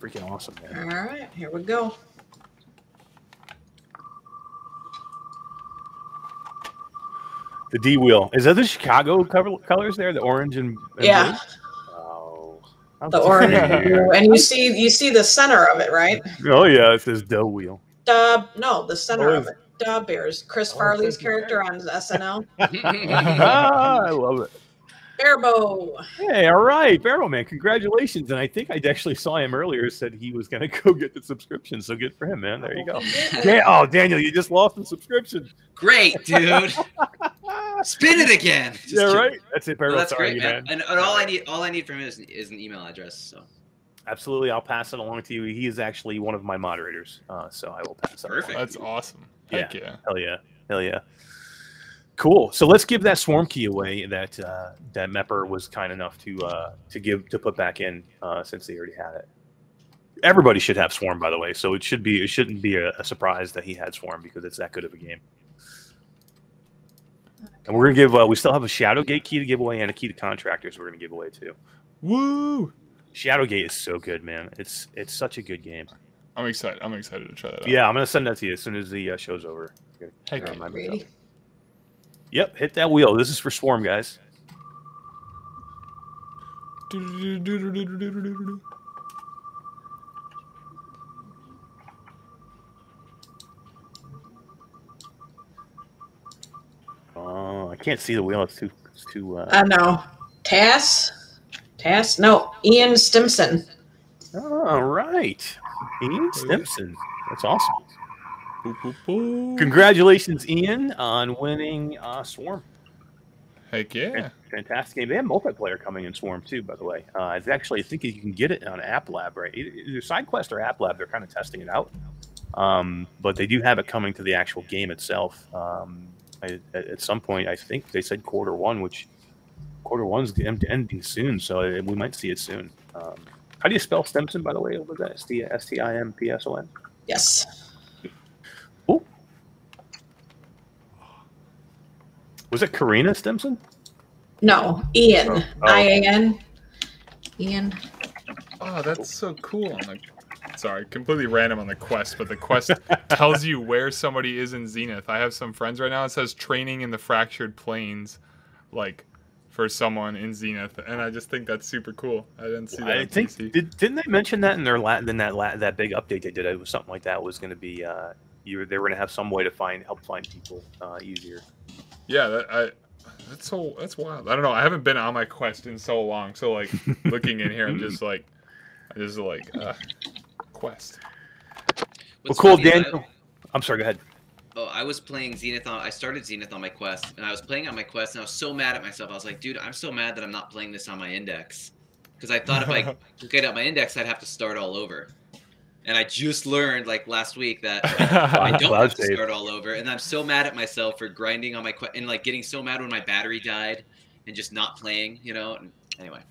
freaking awesome, man. All right, here we go. The D wheel is that the Chicago cover colors there, the orange and, and Yeah. blue? Oh, how The orange and [LAUGHS] and you see you see the center of it, right? Oh yeah, it says dough wheel. Duh, no, the center Oh, of it. Duh Bears. Chris Oh, Farley's thank you. character on SNL. ah, [LAUGHS] I love it. Barebow. Hey, all right, Barrel Man, congratulations! And I think I actually saw him earlier. Said he was going [LAUGHS] to go get the subscription, so good for him, man. There you go. Dan- oh, Daniel, you just lost the subscription. Great, dude. [LAUGHS] Spin it again. Just yeah, kidding. right. That's it, Well, that's Sorry, great, man. man. And, and all I need, all I need from him is, is an email address. So Absolutely, I'll pass it along to you. He is actually one of my moderators, uh, so I will pass it. along. Perfect. That's awesome. Heck yeah. Hell yeah, hell yeah. Cool. So let's give that swarm key away that uh, that Mepper was kind enough to uh, to give to put back in uh, since they already had it. Everybody should have swarm, by the way. So it should be it shouldn't be a, a surprise that he had swarm because it's that good of a game. And we're gonna give. Uh, we still have a Shadowgate key to give away and a key to contractors. We're gonna give away too. Woo! Shadowgate is so good, man. It's it's such a good game. I'm excited. I'm excited to try that out. Yeah, I'm gonna send that to you as soon as the uh, show's over. Heck Yeah, yeah. my bad. Ready? Yep, hit that wheel. This is for Swarm, guys. Oh, I can't see the wheel. It's too. It's too. Uh... Uh, no. Tass? Tass? No. Ian Stimpson. All right, Ian Stimpson. That's awesome. Boop, boop, boop. Congratulations, Ian, on winning uh, Swarm. Heck yeah. Fantastic game. They have multiplayer coming in Swarm too, by the way. Uh, it's actually I think you can get it on App Lab, right? Either either SideQuest or App Lab. They're kind of testing it out, um, but they do have it coming to the actual game itself. Um, I, at, at some point, I think they said quarter one, which quarter one's end- ending soon, so uh, we might see it soon. Um, how do you spell Stimson, by the way? What was that? S T S T I M P S O N. Yes. Ooh. Was it Karina Stimson? No. Ian. Oh, oh. I A N. Ian. Oh, that's so cool. On the, sorry, completely random on the quest, but the quest [LAUGHS] tells you where somebody is in Zenith. I have some friends right now. It says training in the fractured plains, like for someone in Zenith, and I just think that's super cool. I didn't see that. I think PC. did, didn't they mention that in their la- in that la- that big update they did? It was something like that was going to be uh, you were, they were going to have some way to find help find people uh, easier. Yeah, that, I. That's so. That's wild. I don't know. I haven't been on my quest in so long. So like [LAUGHS] looking in here, I'm just like, I just like uh, quest. Well, cool, funny I- Daniel. I'm sorry. Go ahead. Oh, I was playing Zenith on. I started Zenith on my quest, and I was playing on my quest, and I was so mad at myself. I was like, dude, I'm so mad that I'm not playing this on my index, because I thought if I [LAUGHS] took it out my index, I'd have to start all over. And I just learned like last week that [LAUGHS] I don't have to save. start all over, and I'm so mad at myself for grinding on my quest and like getting so mad when my battery died and just not playing. You know. And anyway,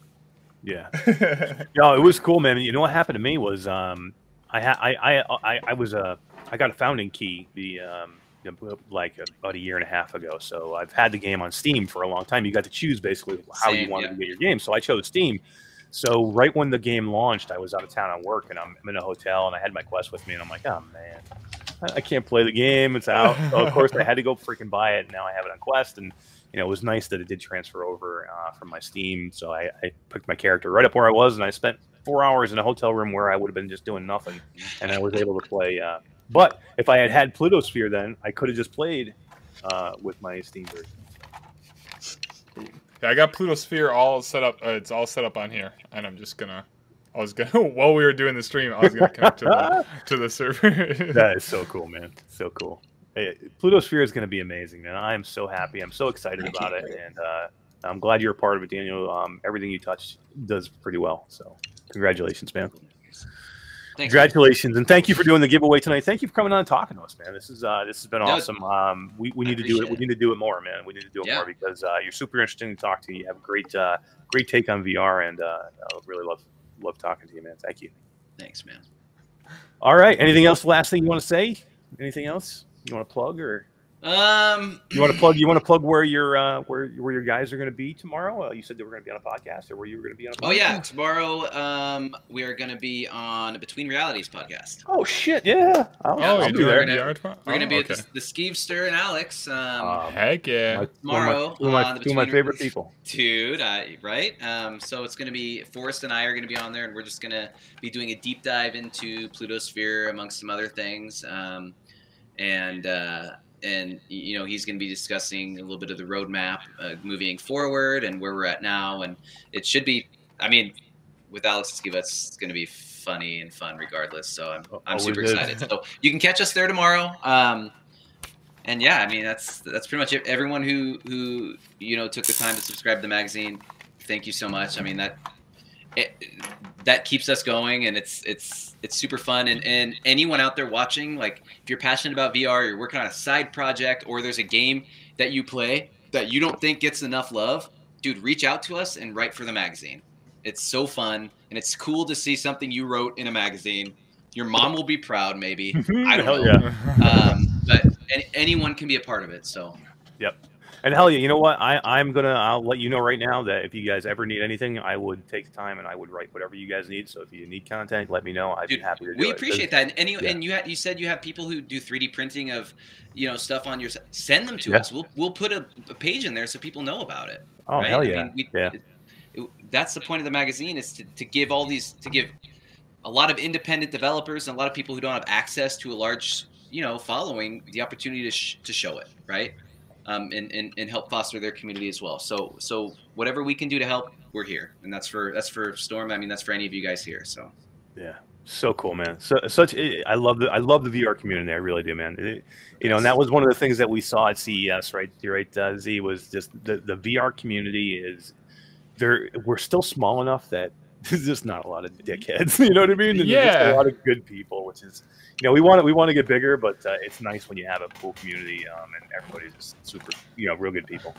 Yeah. [LAUGHS] No, it was cool, man. You know what happened to me was um, I ha- I, I I I was uh, I got a founding key the um, like about a year and a half ago. So I've had the game on Steam for a long time. You got to choose basically how you wanted yeah. to get your game. So I chose Steam. So right when the game launched, I was out of town on work, and I'm, I'm in a hotel, and I had my quest with me, and I'm like, oh man, I, I can't play the game. It's out. [LAUGHS] So of course, I had to go freaking buy it. And now I have it on Quest, and you know, it was nice that it did transfer over uh, from my Steam. So I, I picked my character right up where I was, and I spent four hours in a hotel room where I would have been just doing nothing, and I was able to play. Uh, but if I had had Plutosphere, then I could have just played uh, with my Steam version. Yeah, I got Plutosphere all set up. Uh, it's all set up on here, and I'm just gonna. I was gonna [LAUGHS] while we were doing the stream, I was gonna connect to the [LAUGHS] to the server. that is so cool, man. So cool. Hey, Plutosphere is going to be amazing, man. I am so happy. I'm so excited I about can't it, wait. and uh, I'm glad you're a part of it, Daniel. Um, everything you touch does pretty well. So, congratulations, man. Thanks. Congratulations and thank you for doing the giveaway tonight. Thank you for coming on and talking to us, man. This is uh, this has been No, awesome. Um, we, we need to do it. appreciate We need to do it more, man. We need to do it Yeah. more because uh, you're super interesting to talk to. You have a great uh, great take on VR, and uh, I really love love talking to you, man. Thank you. Thanks, man. All right. Anything else? Last thing you want to say? Anything else you want to plug or? Um, You want to plug? You want [CLEARS THROAT] to plug where your uh, where where your guys are going to be tomorrow? Uh, you said they were going to be on a podcast, or where you were going to be on a podcast? Oh yeah, tomorrow um, we are going to be on Between Realities podcast. Oh shit! Yeah. I'll, Oh, I'll you're be doing there. gonna- We're going to Oh, be okay. at the, the Skeevester and Alex. Um, Um, Heck yeah. my- one of my- Tomorrow two of my, on the two of my Between favorite people. dude I, right um, so it's going to be forrest and i are going to be on there and we're just going to be doing a deep dive into Plutosphere amongst some other things um, and uh, and you know he's going to be discussing a little bit of the roadmap uh, moving forward and where we're at now and it should be i mean with alex it's going to be funny and fun regardless so i'm, I'm Always super excited so you can catch us there tomorrow um, and yeah, I mean that's that's pretty much it. Everyone who who you know took the time to subscribe to the magazine, thank you so much. I mean that it, that keeps us going, and it's it's it's super fun. And and anyone out there watching, like if you're passionate about VR, you're working on a side project, or there's a game that you play that you don't think gets enough love, dude, reach out to us and write for the magazine. It's so fun, and it's cool to see something you wrote in a magazine. Your mom will be proud, maybe. [LAUGHS] I don't Hell know yeah. um, but any, anyone can be a part of it. So And hell yeah, you know what? I, I'm gonna I'll let you know right now that if you guys ever need anything, I would take the time and I would write whatever you guys need. So if you need content, let me know. I'd Dude, be happy to do we it. appreciate that. And any, yeah. and you had, you said you have people who do 3D printing of, you know, stuff on your. Send them to Yeah. us. We'll we'll put a, a page in there so people know about it. Oh right? hell I yeah, mean, we- yeah. it- it- that's the point of the magazine is to, to give all these to give a lot of independent developers and a lot of people who don't have access to a large you know following the opportunity to, sh- to show it right um, and, and, and help foster their community as well so so whatever we can do to help we're here and that's for that's for storm i mean that's for any of you guys here so Yeah, so cool, man. So such I love the I love the VR community. I really do, man. It- you know, and that was one of the things that we saw at CES, right? Right, uh, Z was just the the VR community is there. We're still small enough that [LAUGHS] there's just not a lot of dickheads. [LAUGHS] You know what I mean? And Yeah. a lot of good people, which is you know we want to we want to get bigger, but uh, it's nice when you have a cool community um, and everybody's just super you know real good people.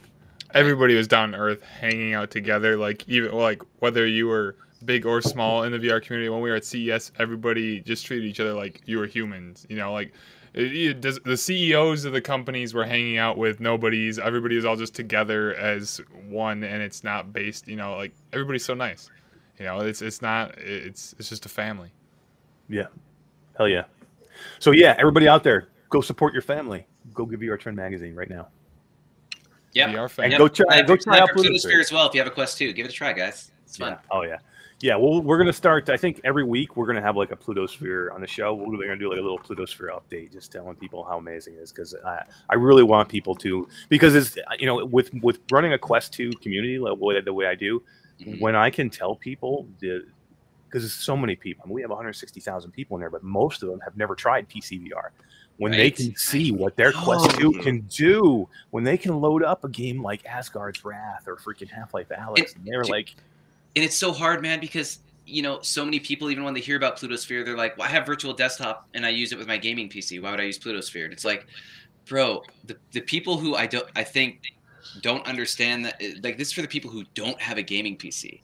Everybody was down to earth, hanging out together. Like even like whether you were big or small in the VR community. When we were at CES, everybody just treated each other like you were humans. You know, like it, it does, the CEOs of the companies were hanging out with nobodies. Everybody is all just together as one, and it's not based. You know, like everybody's so nice. You know, it's it's not. It's it's just a family. Yeah, hell yeah. So yeah, everybody out there, go support your family. Go give VR Trend magazine right now. yeah VR And family. go try, go try out for Pluto Pluto Sphere. Sphere as well if you have a quest too give it a try guys it's fun Yeah. Oh yeah. Yeah. Well, we're gonna start. I think every week we're gonna have like a Plutosphere on the show. We're gonna do like a little Plutosphere update, just telling people how amazing it is. Because I, I really want people to, because it's you know with with running a Quest Two community like the way I do, Mhm. when I can tell people the because there's so many people. I mean, we have 160,000 people in there, but most of them have never tried PCVR. When they can see what their Quest 2 Oh. can do, when they can load up a game like Asgard's Wrath or freaking Half Life Alyx, It- and they're it- like, and it's so hard man because you know so many people even when they hear about Plutosphere they're like well i have virtual desktop and i use it with my gaming pc why would i use Plutosphere and it's like bro the, the people who i don't i think don't understand that like this is for the people who don't have a gaming pc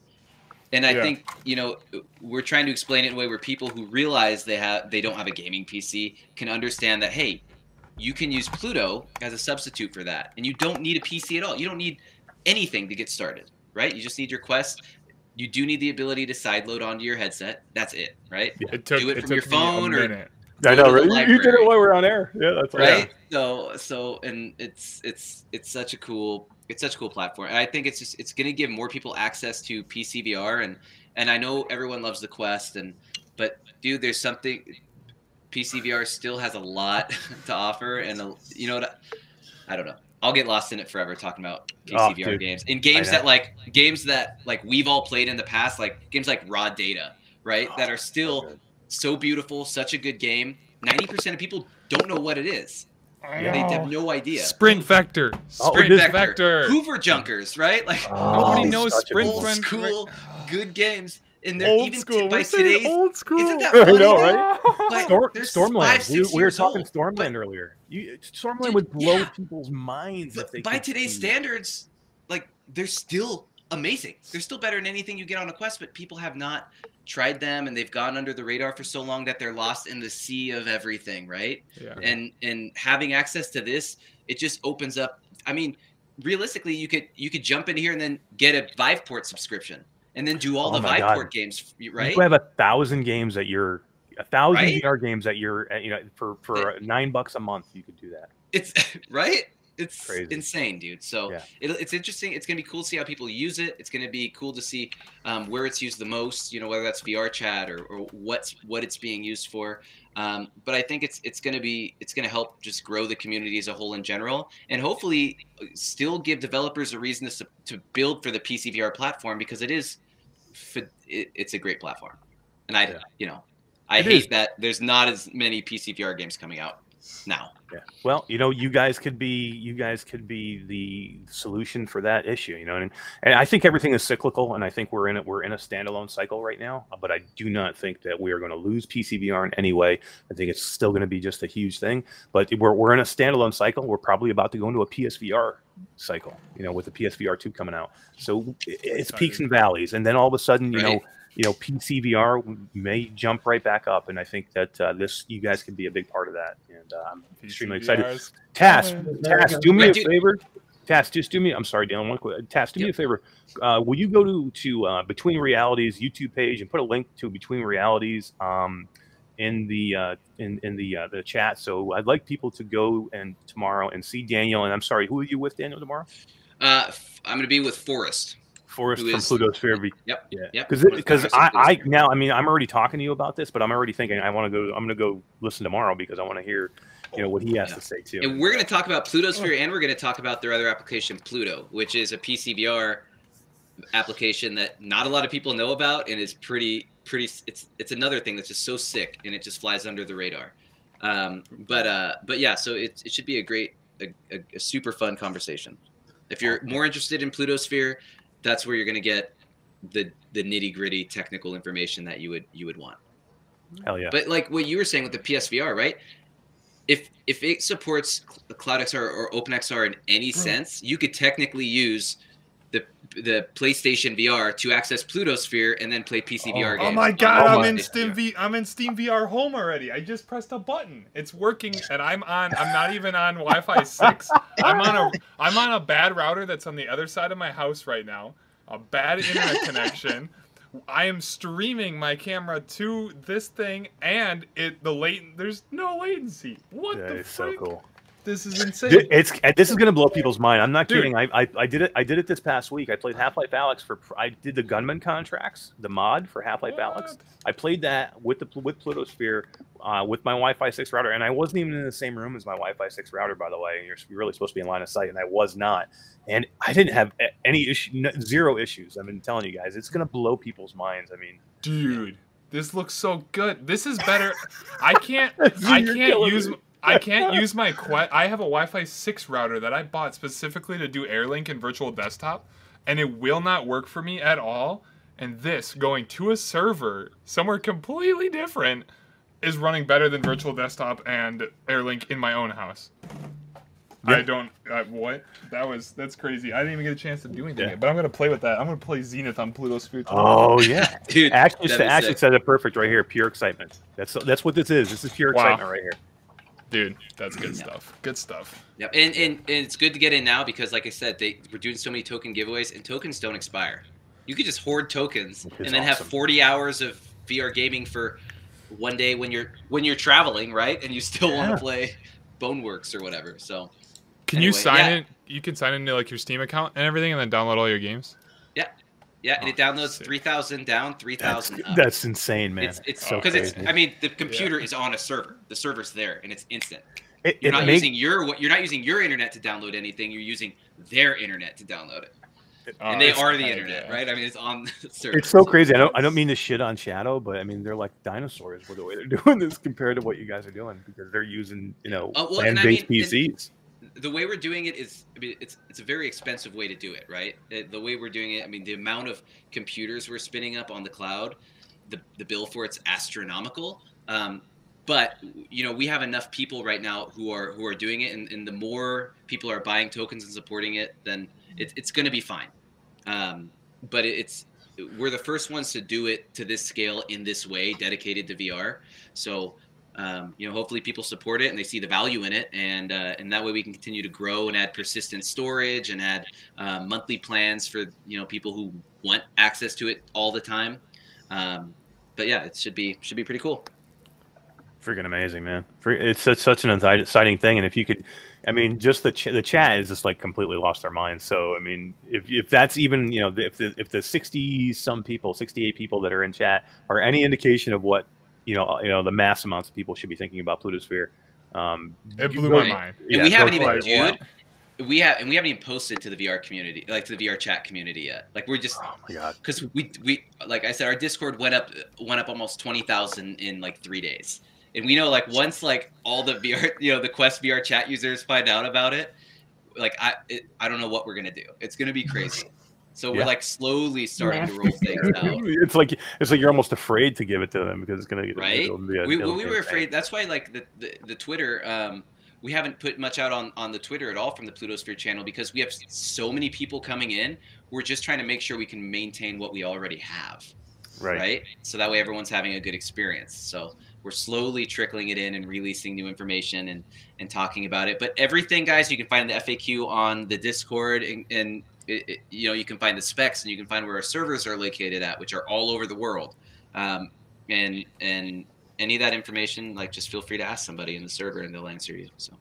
and i Yeah. think you know we're trying to explain it in a way where people who realize they have they don't have a gaming pc can understand that hey you can use pluto as a substitute for that. And you don't need a pc at all. You don't need anything to get started right? You just need your quest. You do need the ability to sideload onto your headset. That's it right? It took Do it it from took your phone or-. I know, right? You, did it while we're on air. Yeah, that's right. right so so and it's it's it's such a cool it's such a cool platform. And i think it's just it's going to give more people access to pc vr and and i know everyone loves the quest and but dude there's something pc vr still has a lot [LAUGHS] to offer and a, you know what i don't know. I'll get lost in it forever talking about pc Oh, games. In games that like games that like we've all played in the past like games like raw data right? Oh, that are still so beautiful such a good game 90% of people don't know what it is Yeah. they have no idea. Sprint Vector. Oh, Sprint it is- Vector. Hover Junkers, right? Like Oh, Nobody it's knows Sprint old Vector. school, good games. and they're Old even school. by We're today's. old school. Isn't that [LAUGHS] I know, right? But Storm, Stormland. five, we, we were talking old, Stormland earlier. You, Stormland Dude, would blow yeah. people's minds if they by today's see. standards, like they're still amazing. They're still better than anything you get on a quest, but people have not tried them and they've gone under the radar for so long that they're lost in the sea of everything, right? Yeah. And and having access to this, it just opens up. I mean, realistically, you could you could jump in here and then get a Viveport subscription and then do all Oh the my Viveport God. games, You right? could have a thousand games at your a thousand Right? VR games at your at, you know for for nine bucks a month. You could do that. It's [LAUGHS] right. It's Crazy. insane, dude. So Yeah. it, it's interesting. It's gonna be cool to see how people use it. It's gonna be cool to see um, where it's used the most. You know, whether that's VR chat or, or what's what it's being used for. Um, but I think it's it's gonna be it's gonna help just grow the community as a whole in general, and hopefully uh, still give developers a reason to, to build for the PC VR platform because it is, it, it's a great platform. And I, Yeah. you know, I It hate is. that there's not as many PC VR games coming out now. Yeah. Well, you know, you guys could be you guys could be the solution for that issue. You know, and and I think everything is cyclical, and I think we're in it. We're in a standalone cycle right now. But I do not think that we are going to lose PCVR in any way. I think it's still going to be just a huge thing. But we're we're in a standalone cycle. We're probably about to go into a PSVR cycle. You know, with the PSVR two coming out. So i- it's peaks and valleys, and then all of a sudden, you know. Right. You know, PCVR may jump right back up, and I think that uh, this you guys can be a big part of that, and uh, I'm extremely excited. PCVRs. Tass, Tass, do me a favor. Tass, just do me. I'm sorry, Dylan. One quick. Tass, do me a favor. Uh, will you go to to uh, Between Realities YouTube page and put a link to Between Realities um, in the uh, in in the uh, the chat? So I'd like people to go and tomorrow and see Daniel. And I'm sorry, who are you with, Daniel, tomorrow? Uh, f- I'm gonna be with Forrest. Forrest Who from is- Plutosphere. Yep. Yeah, Yep. because Forrest because I, I now I mean I'm already talking to you about this, but I'm already thinking I want to go. I'm going to go listen tomorrow because I want to hear you know what he has Yeah. to say too. And we're going to talk about. Plutosphere and we're going to talk about their other application, Pluto, which is a PCVR application that not a lot of people know about and is pretty pretty it's it's another thing that's just so sick and it just flies under the radar. Um, but uh, but yeah, so it, it should be a great a, a, a super fun conversation. If you're more interested in Plutosphere, that's where you're going to get the the nitty gritty technical information that you would you would want. Hell yeah. But like what you were saying with the PSVR, right? If if it supports Cloud XR or OpenXR in any hmm. sense, you could technically use the the PlayStation VR to access Plutosphere and then play PCVR oh. oh. games. Oh my god, Oh I'm in Steam V I'm in Steam VR home already. I just pressed a button. It's working and I'm on I'm not even on Wi-Fi [LAUGHS] 6. I'm on a I'm on a bad router that's on the other side of my house right now. A bad internet [LAUGHS] connection. I am streaming my camera to this thing and it the latent there's no latency. What That the is so freak? cool. This is insane. It's this is gonna blow people's mind. I'm not Dude. kidding. I, I I did it. I did it this past week. I played Half Life Alyx for. I did the gunman contracts, the mod for Half Life Alyx. I played that with the with Plutosphere, uh, with my Wi-Fi six router, and I wasn't even in the same room as my Wi-Fi six router. By the way, you're really supposed to be in line of sight, and I was not. And I didn't have any issue, zero issues. I've been telling you guys, it's gonna blow people's minds. I mean, Dude, this looks so good. This is better. I can't. [LAUGHS] I can't use. me. I can't use my Quest. I have a Wi-Fi six router that I bought specifically to do AirLink and Virtual Desktop, and it will not work for me at all. And this going to a server somewhere completely different is running better than Virtual Desktop and AirLink in my own house. Yeah. I don't. Uh, what? That was that's crazy. I didn't even get a chance to do anything Yeah. yet, but I'm gonna play with that. I'm gonna play Zenith on Plutosphere. oh yeah. [LAUGHS] Dude, Actually, actually said it perfect right here. Pure excitement. That's that's what this is. This is pure Wow. excitement right here. Dude, that's good stuff. Good stuff. Yep. And, and and it's good to get in now because like I said, they we're doing so many token giveaways and tokens don't expire. You could just hoard tokens Which and then awesome. have 40 hours of VR gaming for one day when you're when you're traveling, right? And you still want to play Boneworks or whatever. So Can you sign yeah. in? You can sign into like your Steam account and everything, and then download all your games. Yeah, and it Oh, downloads sick. 3,000 down, 3,000 up. that's insane, man. it's it's so because it's. I mean the computer is on a server. The server's there and it's instant. It, You're it not make- using your you're not using your internet to download anything. You're using their internet to download it. and they Oh, are the internet, yeah. right? I mean, it's on the [LAUGHS] server. It's so crazy. I don't I don't mean to shit on Shadow, but I mean they're like dinosaurs with the way they're [LAUGHS] doing this compared to what you guys are doing because they're using you know Uh, well, land-based mean, and- PCs. The way we're doing it is I mean, it's it's a very expensive way to do it, right? Uh, The way we're doing it, I mean, the amount of computers we're spinning up on the cloud, the the bill for it's astronomical. Um, but you know, we have enough people right now who are who are doing it, and, and the more people are buying tokens and supporting it, then it, it's going to be fine. Um, but it's we're the first ones to do it to this scale in this way, dedicated to VR. So um, you know, hopefully people support it and they see the value in it, and uh, and that way we can continue to grow and add persistent storage and add uh, monthly plans for you know people who want access to it all the time. Um, but yeah, it should be should be pretty cool. Freaking amazing, man! It's such such an exciting thing, and if you could, I mean, just the ch- the chat is just like completely lost their minds. So, I mean, if if that's even you know if the if the sixty some people, sixty eight people that are in chat are any indication of what you know you know the mass amounts of people should be thinking about Plutosphere, um, It blew my mind. And yeah, we haven't for even, it. dude. We have and we haven't even posted to the VR community, like to the VR chat community yet. Like we're just Oh my god! because we we like I said, our Discord went up went up almost twenty thousand in like three days, and we know like once like all the VR you know the Quest VR chat users find out about it, like I it, I don't know what we're gonna do. It's gonna be crazy. So we're like slowly starting to roll things [LAUGHS] out. It's like it's like you're almost afraid to give it to them because it's gonna get Right? it'll be a- we, it'll well, we were afraid. That's why, like the the, the Twitter, um, we haven't put much out on on the Twitter at all from the Plutosphere channel because we have so many people coming in. We're just trying to make sure we can maintain what we already have, right. right? So that way everyone's having a good experience. So we're slowly trickling it in and releasing new information and and talking about it. But everything, guys, you can find the FAQ on the Discord and. and it, it- you know, you can find the specs and you can find where our servers are located at, which are all over the world. Um, and and any of that information, like just feel free to ask somebody in the server and they'll answer you. So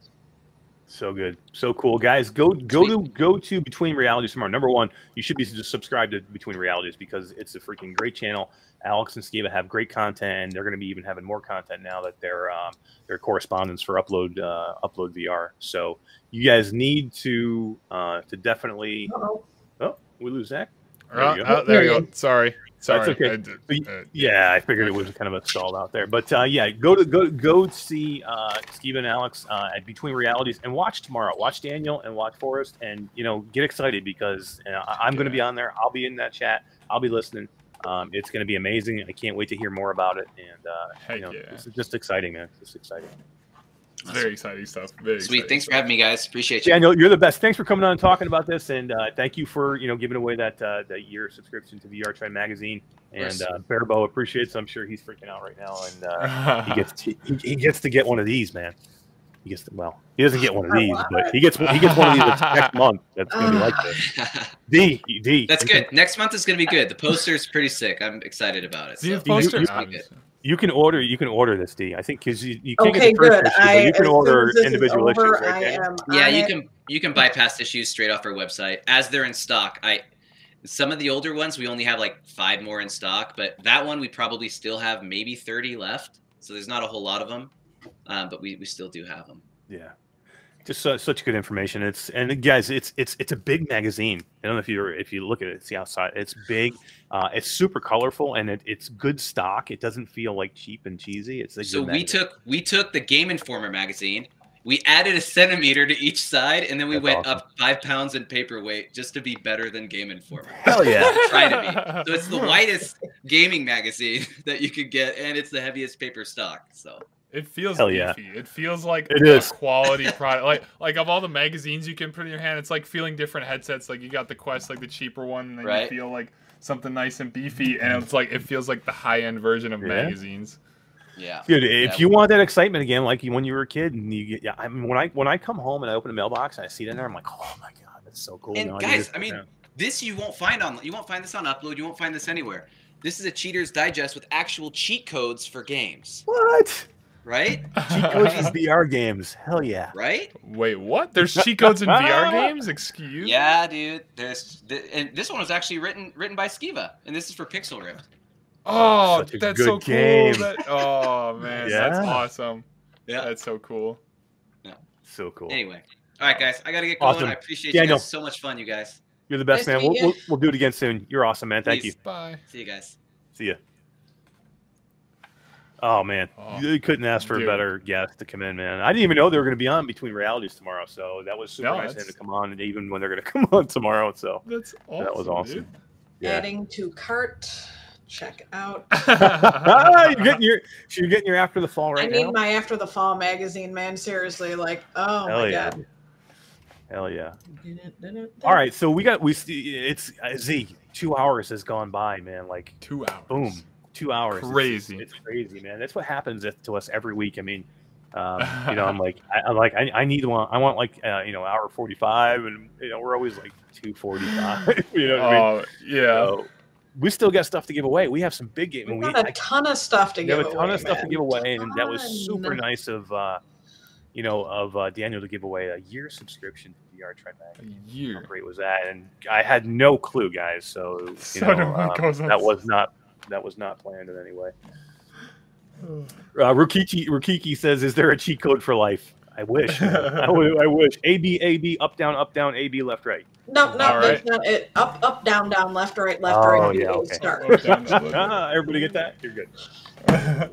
So good, so cool, guys. Go go to go to Between Realities tomorrow. Number one, you should be just subscribed to Between Realities because it's a freaking great channel. Alex and Skeeva have great content, and they're going to be even having more content now that they're um, their correspondents for upload uh, upload VR. So you guys need to uh, to definitely. Uh-oh. Oh, we lose Zach. There Oh, you go. oh, there you go. Sorry. Sorry. okay. I did- uh, Yeah, I figured it was kind of a stall out there, but uh, yeah, go to go go see uh, Steve and Alex uh, at Between Realities and watch tomorrow. Watch Daniel and watch Forrest, and you know get excited because uh, I- I'm going to be on there. I'll be in that chat. I'll be listening. Um, it's going to be amazing. I can't wait to hear more about it, and uh, you know, yeah. it's just exciting, man. It's exciting. It's very exciting stuff. Very sweet. exciting Thanks for having me, guys. Appreciate you. Daniel, you're the best. Thanks for coming on and talking about this, and uh, thank you for you know giving away that uh, that year subscription to VR Trend magazine. And course. uh, Barabo appreciates. I'm sure he's freaking out right now, and uh, he [LAUGHS] gets to, he, he gets to get one of these, man. He gets to, well, he doesn't get one of [LAUGHS] these, but he gets he gets one of these next [LAUGHS] month. That's gonna be like this. D D. That's good. Next month is going to be good. The poster is pretty sick. I'm excited about it. See So. the poster? you- Um, You can order. You can order this D. I think because you, you can't Okay, get the first good. issue, but I, you as can order as this is individual over, issues. Right, I am Yeah, on you it. can you can bypass issues straight off our website as they're in stock. I some of the older ones we only have like five more in stock, but that one we probably still have maybe thirty left. So there's not a whole lot of them, um, but we, we still do have them. Yeah, just su- such good information. It's and guys, it's it's it's a big magazine. I don't know if you if you look at it, see outside. It's big. Uh, it's super colorful and it, it's good stock. It doesn't feel like cheap and cheesy. It's a So good we magazine. took we took the Game Informer magazine, we added a centimeter to each side, and then we That's went awesome. up five pounds in paperweight just to be better than Game Informer. Hell yeah. [LAUGHS] Try to be. So it's the [LAUGHS] lightest gaming magazine [LAUGHS] that you could get, and it's the heaviest paper stock. So It feels Hell yeah. beefy. It feels like It a is. quality [LAUGHS] product. Like like of all the magazines you can put in your hand, it's like feeling different headsets. Like you got the Quest, like the cheaper one, and then Right. you feel like something nice and beefy, and mm-hmm. it's like it feels like the high end version of Yeah. magazines. yeah. Dude, if Yeah. you want that excitement again, like when you were a kid, and you get, yeah, I mean, when I when I come home and I open a mailbox and I see it in there, I'm like, oh my god, that's so cool. And You know, guys, just- I mean, yeah. This you won't find on you won't find this on Upload. You won't find this anywhere. This is a Cheater's Digest with actual cheat codes for games, what? Right? [LAUGHS] Cheat codes is VR games. Hell yeah. Right? Wait, what? There's cheat codes in VR [LAUGHS] games? Excuse? Yeah, dude. There's th- and this one was actually written written by Skeeva, and this is for Pixel Ripped. Oh, that's good so game. cool. That, oh [LAUGHS] man, that's awesome. Yeah. That's so cool. So cool. Anyway, all right, guys, I gotta get going. Awesome. I appreciate Yeah, you no. guys. So much fun, you guys. You're the best, Nice man. We'll, we'll, we'll do it again soon. You're awesome, man. Thank Please. you. Bye. See you guys. See ya. Oh man, Oh, you couldn't ask for dude. a better guest to come in, man. I didn't even know they were going to be on between realities tomorrow, so that was super No, nice of to come on, and even when they're going [LAUGHS] to come on tomorrow. So That's awesome. that was awesome. Yeah. Adding to cart. Check out. ah, [LAUGHS] [LAUGHS] you're getting your so you're getting your after the fall right now. I need now. my After the Fall magazine, man. Seriously, like, oh Hell my yeah. god. Hell yeah! All right, so we got we st- it's uh, Z. Two hours has gone by, man. Like Two hours. boom, two hours. It's- Crazy. It's, crazy, man. That's what happens to us every week. I mean, um, you know, I'm [LAUGHS] like, I, I'm like, I, I need one. I want like, uh, you know, hour 45, and you know, we're always like 245. [LAUGHS] you know what I mean? Oh yeah. So, we still got stuff to give away. We have some big game. We've We, got I- a ton of stuff to we give have a ton away, of stuff to give away, and that was super nice of, uh, you know, of uh, Daniel to give away a year subscription to VR Tribe A Magazine. How year. great was that? And I had no clue, guys. So you [LAUGHS] So know, um, that was not that was not planned in any way. [SIGHS] Uh, Rukiki Rukiki says, "Is there a cheat code for life?" I wish. I, I, w- I wish. A B A B up down up down A B left right. No, no, All that's right. not it. Up, up, down, down, left, right, left, Oh, right. yeah, you okay. Start. Up, down, up, down. [LAUGHS] Everybody get that? You're good. [LAUGHS]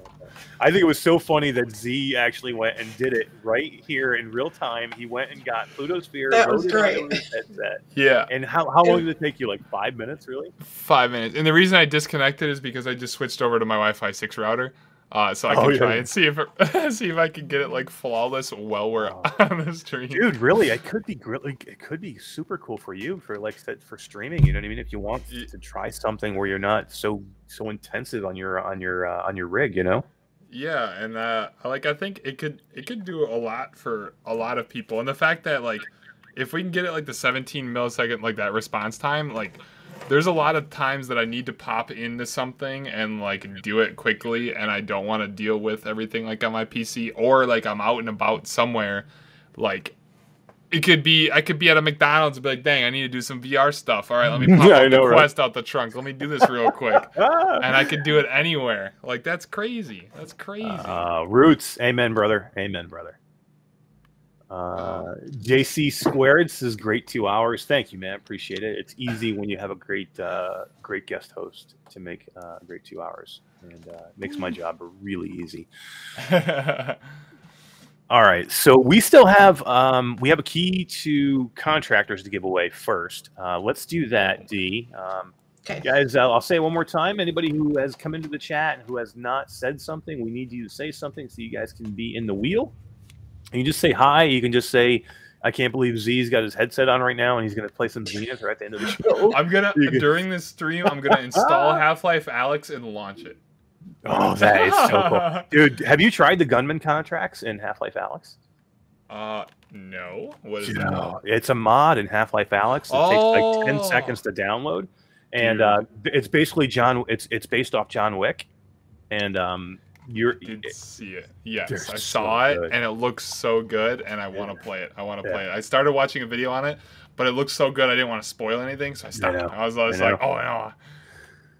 I think it was so funny that Z actually went and did it right here in real time. He went and got Plutosphere. That was it great. headset. yeah. And how, how long did it take you? Like five minutes, really? Five minutes. And the reason I disconnected is because I just switched over to my Wi-Fi six router. Uh, so I Oh, can yeah. try and see if it, [LAUGHS] see if I can get it like flawless while we're Oh. [LAUGHS] on the stream. Dude, really, it could be really, it could be super cool for you for like said for streaming. You know what I mean? If you want to try something where you're not so so intensive on your on your uh, on your rig, you know? Yeah, and uh, like I think it could it could do a lot for a lot of people, and the fact that like if we can get it like the 17 millisecond like that response time, like there's a lot of times that I need to pop into something and like do it quickly, and I don't want to deal with everything like on my PC, or like I'm out and about somewhere, like. It could be I could be at a McDonald's and be like, dang, I need to do some VR stuff. All right, let me [LAUGHS] pop Yeah, know, the right? Quest out the trunk. Let me do this real quick. [LAUGHS] Ah! And I could do it anywhere. Like that's crazy. That's crazy. Uh, roots, amen, brother, amen, brother. Uh, JC squared says great two hours. Thank you, man. Appreciate it. It's easy when you have a great, uh, great guest host to make uh, great two hours, and uh, makes my job really easy. [LAUGHS] All right, so we still have um, we have a key to contractors to give away first. Uh, let's do that, D. Um, Okay. guys, uh, I'll say it one more time. Anybody who has come into the chat and who has not said something, we need you to say something so you guys can be in the wheel. And you just say hi. You can just say, "I can't believe Z's got his headset on right now and he's going to play some Zenith right at the end of the [LAUGHS] show." I'm gonna during this stream. I'm gonna [LAUGHS] install Half Life Alyx and launch it. Oh, that is so cool, [LAUGHS] dude. Have you tried the gunman contracts in Half Life Alyx? Uh, no. What is No, it's a mod in Half Life Alyx. It takes like ten seconds to download, and uh, it's basically John. It's it's based off John Wick, and um, you're that? Did see it? Yes, I so saw it, good. and it looks so good, and I want to play it. I want to Yeah. play it. I started watching a video on it, but it looks so good. I didn't want to spoil anything, so I stopped. I was, I was like, oh no.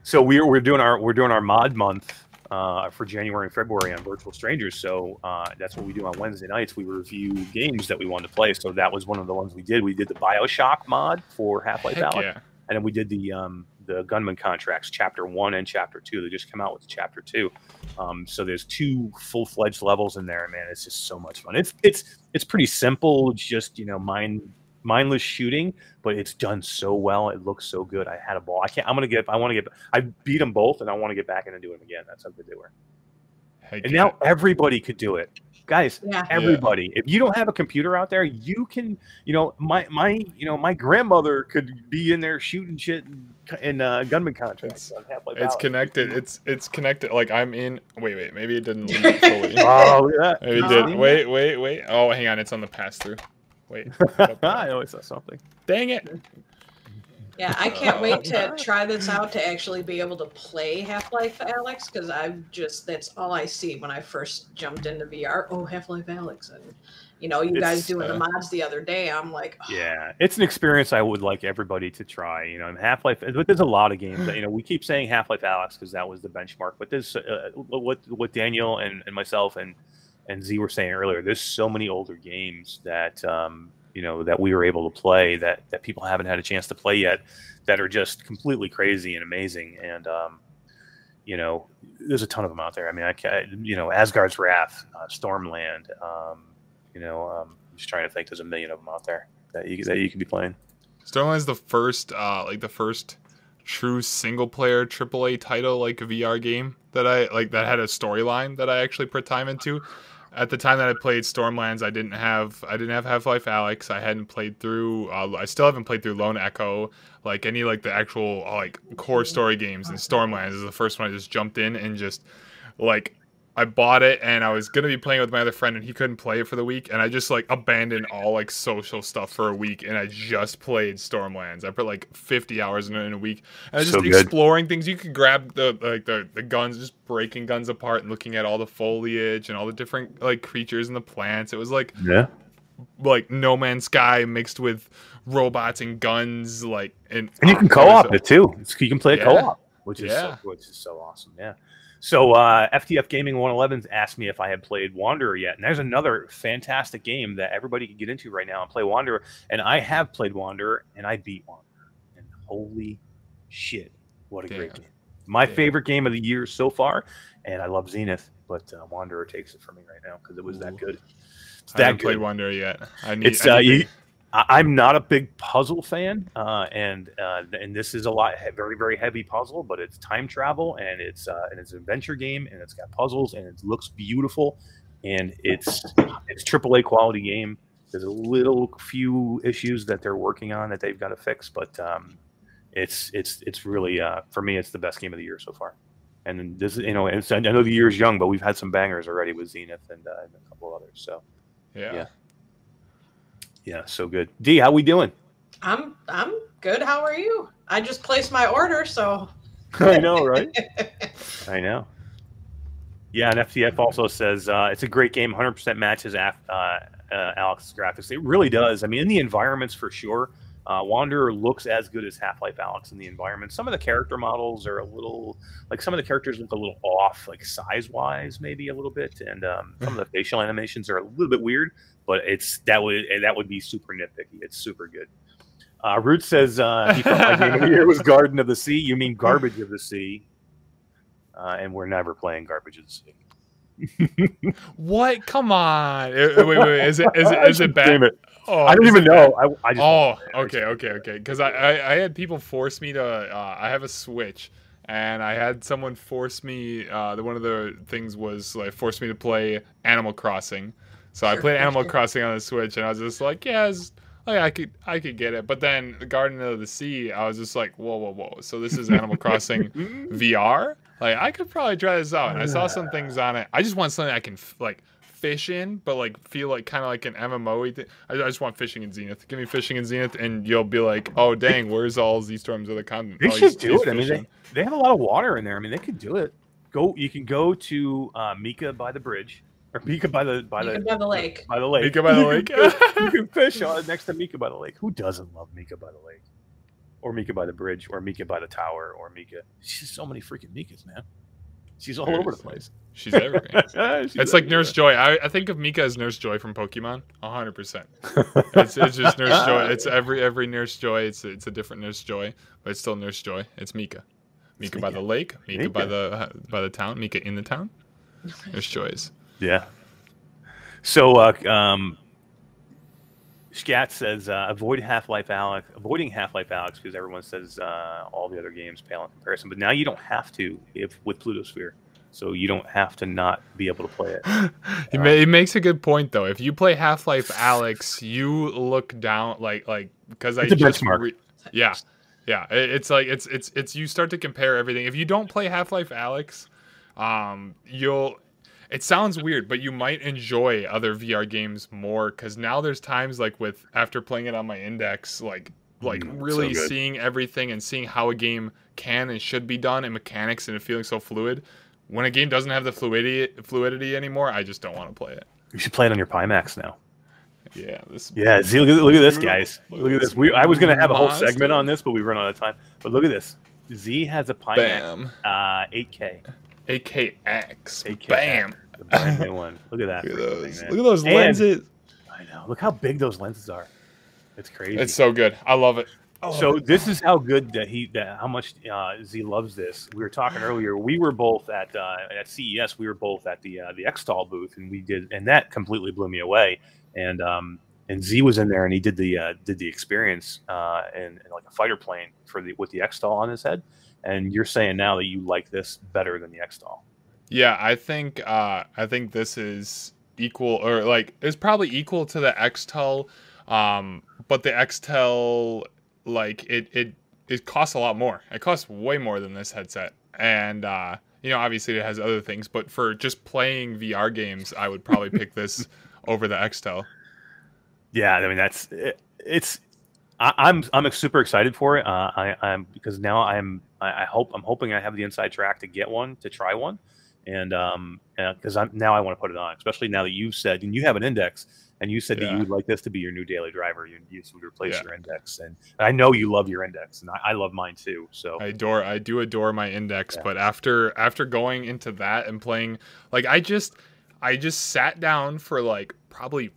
So we're we're doing our we're doing our mod month uh, for January and February on Virtual Strangers. So uh, that's what we do on Wednesday nights. We review games that we want to play. So that was one of the ones we did. We did the Bioshock mod for Half Life Alyx. yeah. and then we did the um, the gunman contracts chapter one and chapter two they just came out with chapter two um, so there's two full-fledged levels in there man it's just so much fun it's it's it's pretty simple It's just you know mind mindless shooting but it's done so well it looks so good i had a ball i can't i'm gonna get i want to get i beat them both and i want to get back in and do them again that's how good they were and now everybody could do it guys Yeah. everybody if you don't have a computer out there you can you know my my you know my grandmother could be in there shooting shit in, in uh, gunman contracts on Half-Life it's connected. It's it's connected. Like I'm in. Wait, wait. Maybe it didn't [LAUGHS] leave fully. oh yeah Maybe it Oh. did. Wait, wait, wait. Oh, hang on. It's on the pass through. Wait. [LAUGHS] i always saw something Dang it. Yeah, I can't wait to try this out to actually be able to play Half Life Alyx because I've just that's all I see when I first jumped into VR. Oh, Half Life Alyx, and you know, you guys doing uh, the mods the other day. I'm like, oh, yeah it's an experience i would like everybody to try you know and half-life but there's a lot of games that you know we keep saying half-life alyx because that was the benchmark but this uh, what what daniel and, and myself and and z were saying earlier there's so many older games that um you know that we were able to play that that people haven't had a chance to play yet that are just completely crazy and amazing and um you know, there's a ton of them out there. I mean, I can you know, Asgard's Wrath, uh, Stormland. Um, you know, um, I'm just trying to think. There's a million of them out there that you that you could be playing. Stormland's the first, uh, like the first true single player AAA title like VR game that I like that had a storyline that I actually put time into. At the time that I played Stormlands, I didn't have I didn't have Half Life Alyx. I hadn't played through. Uh, I still haven't played through Lone Echo. Like any like the actual like core story games. And Stormlands is the first one I just jumped in and just like I bought it and I was gonna be playing with my other friend and he couldn't play it for the week and I just like abandoned all like social stuff for a week and I just played Stormlands. I put like 50 hours in, in a week. And I was So just good. exploring things. You could grab the like the, the guns, just breaking guns apart and looking at all the foliage and all the different like creatures and the plants. It was like Yeah. like No Man's Sky mixed with robots and guns, like and, And you can co-op it too. It's, you can play a Yeah. co-op, which is Yeah. so, which is so awesome. Yeah. So uh, FTF Gaming 111 asked me if I had played Wanderer yet, and there's another fantastic game that everybody can get into right now and play Wanderer. And I have played Wanderer, and I beat Wanderer. And holy shit, what a great game! My Damn. favorite game of the year so far, and I love Zenith, but uh, Wanderer takes it for me right now because it was that good. It's I haven't good. played Wonder yet. I need. It's I uh, need you, to- I- I'm not a big puzzle fan, uh, and uh, and this is a lot very very heavy puzzle, but it's time travel and it's uh, and it's an adventure game and it's got puzzles and it looks beautiful and it's it's AAA quality game. There's a little few issues that they're working on that they've got to fix, but um, it's it's it's really uh, for me it's the best game of the year so far. And this you know it's, I know the year's young, but we've had some bangers already with Zenith and, uh, and a couple of others. So yeah. yeah. Yeah, so good. D, how we doing? I'm I'm good. How are you? I just placed my order, so [LAUGHS] I know, right? [LAUGHS] I know. Yeah, and FTF also says uh, it's a great game. 100% matches af- uh, uh, Alyx's graphics. It really does. I mean, in the environments for sure. Uh, Wanderer looks as good as Half Life Alyx in the environment. Some of the character models are a little, like some of the characters look a little off, like size wise, maybe a little bit, and um, some of the [LAUGHS] facial animations are a little bit weird. But it's that would that would be super nitpicky. It's super good. Uh, Root says uh, he thought my game of the year was [LAUGHS] Garden of the Sea. You mean Garbage of the Sea? Uh, and we're never playing Garbage of the Sea. [LAUGHS] What? Come on. Eh, eh, Wait, wait, wait. Is it is it [LAUGHS] is it bad? it. Oh, I don't even know. I, I just Oh, okay, okay, okay. Because I, I I had people force me to. Uh, I have a Switch, and I had someone force me. Uh, the one of the things was like force me to play Animal Crossing. So I played Animal. [LAUGHS] Crossing on the Switch, and I was just like, yeah, like I could I could get it. But then the Garden of the Sea, I was just like, whoa, whoa, whoa. So this is Animal [LAUGHS] Crossing VR. Like I could probably try this out. And I saw some things on it. I just want something I can f- like fish in, but like feel like kind of like an MMO. thing. I, I just want fishing in Zenith. Give me fishing in Zenith, and you'll be like, oh dang, where's all these storms of the continent? They Oh, should do it. I mean, they, they have a lot of water in there. I mean, they could do it. Go. You can go to uh, Mika by the bridge, or Mika by the by you the by the lake. by the lake. Mika by the lake. you can [LAUGHS] fish on next to Mika by the lake. Who doesn't love Mika by the lake? Or Mika by the bridge, or Mika by the tower, or Mika. She's so many freaking Mikas, man. She's all over the place. She's everything. [LAUGHS] She's It's like everywhere. Nurse Joy. I, I think of Mika as Nurse Joy from Pokemon. hundred percent. [LAUGHS] It's, it's just Nurse Joy. It's every every Nurse Joy. It's it's a different Nurse Joy, but it's still Nurse Joy. It's Mika. Mika by Mika. the lake. Mika, by Mika. the by the town. Mika in the town. Nurse Joy's. Yeah. So, uh, um, Scat says uh, avoid Half Life Alyx, avoiding Half Life Alyx because everyone says uh, all the other games pale in comparison. But now you don't have to if with Plutosphere, so you don't have to not be able to play it. [LAUGHS] He, ma- he makes a good point though. If you play Half Life Alyx, you look down like like because I just benchmark. re- yeah yeah it- it's like it's it's it's you start to compare everything. If you don't play Half Life Alyx, um, you'll. It sounds weird, but you might enjoy other VR games more because now there's times like with after playing it on my index, like like Mm, really good. seeing everything and seeing how a game can and should be done and mechanics and it feeling so fluid. When a game doesn't have the fluidity fluidity anymore, I just don't want to play it. You should play it on your Pimax now. Yeah, this. Yeah, see, look, at- look at this, guys. Look at this. We, I was going to have a whole segment on this, but we run out of time. But look at this. Z has a Pimax Bam. uh, 8K. 8KX. 8K. Bam. The brand new [LAUGHS] one. Look at that. Look at those. thing. Look at those And- lenses. I know. Look how big those lenses are. It's crazy. It's so good. I love it. Oh. So this is how good that he that how much uh, Z loves this. We were talking earlier. We were both at uh, at CES. We were both at the uh, the XTAL booth, and we did, and that completely blew me away. And um, and Z was in there, and he did the uh, did the experience uh, in, in like a fighter plane for the with the XTAL on his head. And you're saying now that you like this better than the XTAL. Yeah, I think uh, I think this is equal or like it's probably equal to the XTAL, um, but the XTAL like it it it costs a lot more. It costs way more than this headset, and uh, you know obviously it has other things, but for just playing VR games, I would probably pick this [LAUGHS] over the XTAL. Yeah, I mean that's it, it's. I, I'm I'm super excited for it. Uh, I, I'm because now I'm I, I hope I'm hoping I have the inside track to get one to try one, and um because I'm now I want to put it on, especially now that you've said and you have an index and you said that you would like this to be your new daily driver. You you would replace Yeah. your index, and I know you love your index, and I, I love mine too. So I adore I do adore my index, Yeah. but after after going into that and playing like I just I just sat down for like probably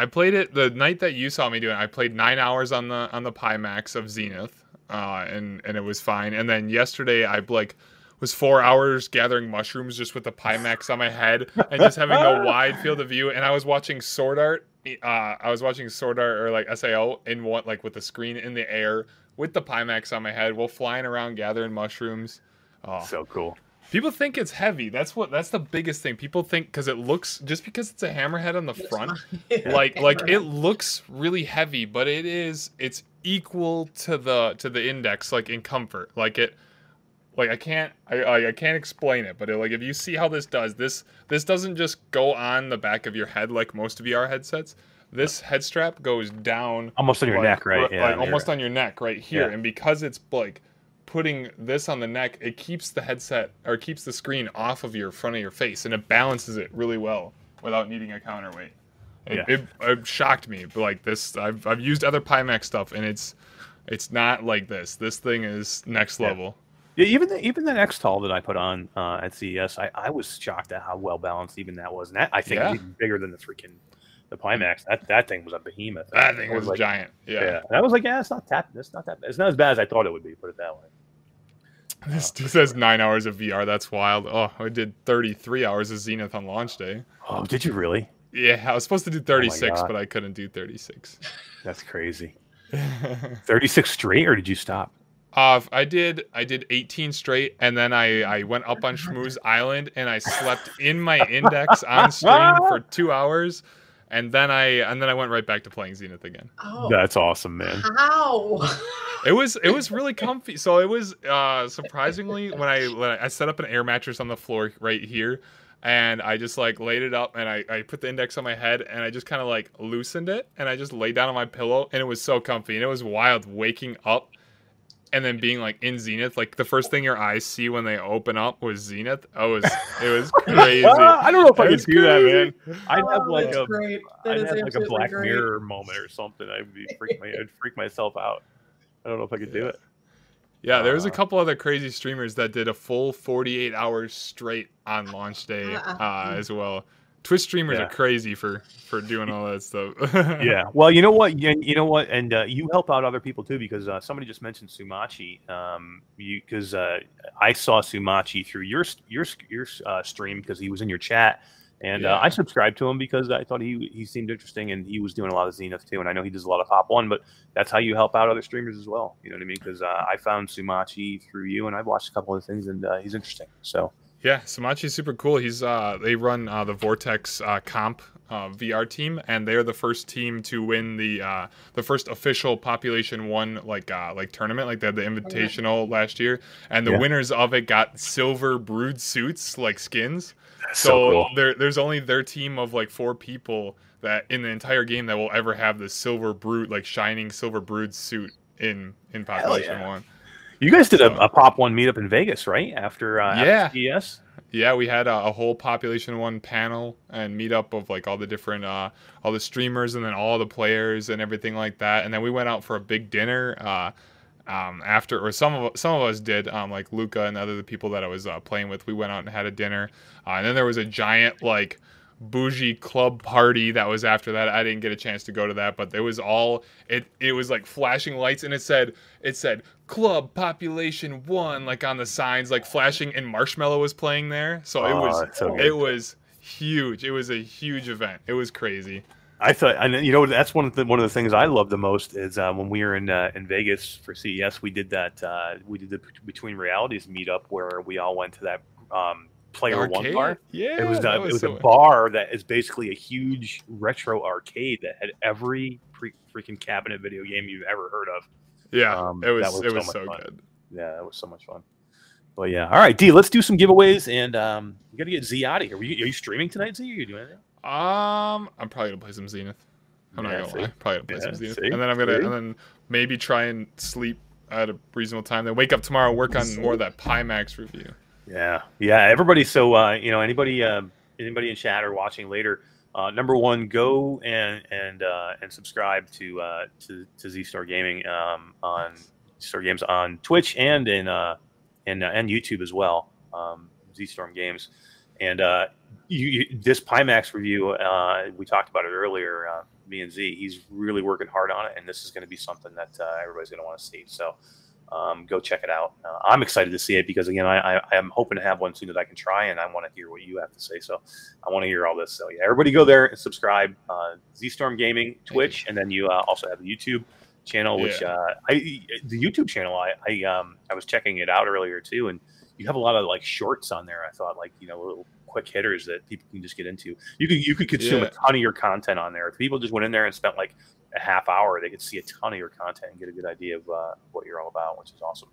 I played it the night that you saw me doing. it, I played nine hours on the on the Pimax of Zenith, uh, and and it was fine. And then yesterday I like was four hours gathering mushrooms just with the Pimax on my head and just having a [LAUGHS] wide field of view. And I was watching Sword Art. Uh, I was watching Sword Art or like Sao in one like with the screen in the air with the Pimax on my head while flying around gathering mushrooms. Oh, so cool. People think it's heavy. That's what. That's the biggest thing. People think because it looks just because it's a hammerhead on the It's front, fine. [LAUGHS] like like it looks really heavy, but it is. It's equal to the to the index, like in comfort. Like it. Like I can't I, I I can't explain it, but it, like if you see how this does, this this doesn't just go on the back of your head like most VR headsets. This head strap goes down Almost on your like, neck, right? like, Yeah, almost on your neck right here. Yeah. And because it's like putting this on the neck, it keeps the headset or keeps the screen off of your front of your face and it balances it really well without needing a counterweight. It, Yeah. it, it shocked me. But like this, I've, I've used other Pimax stuff and it's it's not like this. This thing is next level. Yeah, even the, even the XTAL that I put on uh, at CES, I, I was shocked at how well balanced even that was, and that I think Yeah. even bigger than the freaking the Pimax. That that thing was a behemoth. That thing It was like, giant. Yeah. Yeah. and I was like, yeah, it's not that. It's not that. It's not as bad as I thought it would be. Put it that way. [LAUGHS] This dude says nine hours of VR. That's wild. Oh, I did 33 hours of Zenith on launch day. Oh, did you really? Yeah, I was supposed to do 36, God. but I couldn't do 36. [LAUGHS] That's crazy. [LAUGHS] Thirty six straight, or did you stop? Uh, I did I did 18 straight, and then I I went up on Schmooze Island and I slept in my index on stream for two hours, and then I and then I went right back to playing Zenith again. Oh, That's awesome, man. how? It was it was really [LAUGHS] comfy. So it was uh, surprisingly when I when I set up an air mattress on the floor right here, and I just like laid it up and I, I put the index on my head and I just kind of like loosened it and I just laid down on my pillow and it was so comfy and it was wild waking up and then being like in Zenith. Like the first thing your eyes see when they open up was Zenith. I was it was [LAUGHS] crazy. [LAUGHS] I don't know if I It could was do that, man. I'd have Oh, like that's a great. That I'd have like a Black great. Mirror moment or something. I'd be freak my, I'd freak myself out. I don't know if I could do it. Yeah, there was a Uh, couple other crazy streamers that did a full 48 hours straight on launch day Uh, uh, as well. Twitch streamers Yeah. are crazy for for doing all that stuff. [LAUGHS] yeah. [LAUGHS] Well, you know what? You, you know what? And uh, you help out other people too because uh, somebody just mentioned Sumachi. Um, you because uh, I saw Sumachi through your your your uh, stream because he was in your chat, and Yeah. uh, I subscribed to him because I thought he he seemed interesting and he was doing a lot of Zenith too. And I know he does a lot of Pop One, but that's how you help out other streamers as well. You know what I mean? Because uh, I found Sumachi through you, and I've watched a couple of things, and uh, he's interesting. So yeah, Samachi's super cool. He's uh they run uh, the Vortex uh, comp uh, VR team, and they're the first team to win the uh, the first official Population One like uh, like tournament. Like they had the Invitational last year, and the Yeah. winners of it got silver brood suits like skins. that's So, there, there's only their team of like four people that in the entire game that will ever have the silver brood, like shining silver brood suit in in Population yeah. One. You guys did a, a Pop One meetup in Vegas, right? After uh, Yeah. CES? Yeah, we had a, a whole Population One panel and meetup of like all the different uh all the streamers and then all the players and everything like that. And then we went out for a big dinner. Uh, um, after or some of some of us did um, like Luca and other the people that I was uh, playing with we went out and had a dinner uh, and then there was a giant like bougie club party that was after that. I didn't get a chance to go to that, but it was all it it was like flashing lights and it said it said club population 1 like on the signs like flashing and Marshmello was playing there. So it was so it was huge. It was a huge event. It was crazy. I thought, and you know, that's one of the one of the things I love the most is uh, when we were in uh, in Vegas for CES, we did that uh, we did the Between Realities meetup where we all went to that um, Player One bar. Yeah. It was, that uh, it was so- a [LAUGHS] bar that is basically a huge retro arcade that had every pre- freaking cabinet video game you've ever heard of. Yeah, um, it was, was it so was so fun. good. Yeah, that was so much fun. But yeah, all right, D, let's do some giveaways, and um, we got to get Z out of here. Are you, are you streaming tonight, Z? Are you doing anything? Um, I'm probably gonna play some Zenith. I'm Yeah, not gonna lie. Probably gonna play Yeah, some Zenith, see? and then I'm gonna See? and then maybe try and sleep at a reasonable time. Then wake up tomorrow, work on more of that Pimax review. Yeah, yeah. Everybody, so uh, you know, anybody, uh, anybody in chat or watching later, uh, number one, go and and uh, and subscribe to uh, to to Z Star Gaming um, on Star Games on Twitch and in uh, and uh, and YouTube as well. Um, Z Storm Games, and uh, you, you, this Pimax review, uh, we talked about it earlier. Uh, me and Z, he's really working hard on it, and this is going to be something that uh, everybody's going to want to see. So um, go check it out. Uh, I'm excited to see it because again, I, I I'm hoping to have one soon that I can try, and I want to hear what you have to say. So I want to hear all this. So yeah, everybody go there and subscribe. Uh, Z Storm Gaming Twitch, and then you uh, also have the YouTube channel, which Yeah. uh, I the YouTube channel. I I um I was checking it out earlier too, and you have a lot of like shorts on there. I thought like you know little quick hitters that people can just get into. You could you could consume Yeah. a ton of your content on there. If people just went in there and spent like a half hour, they could see a ton of your content and get a good idea of uh, what you're all about, which is awesome.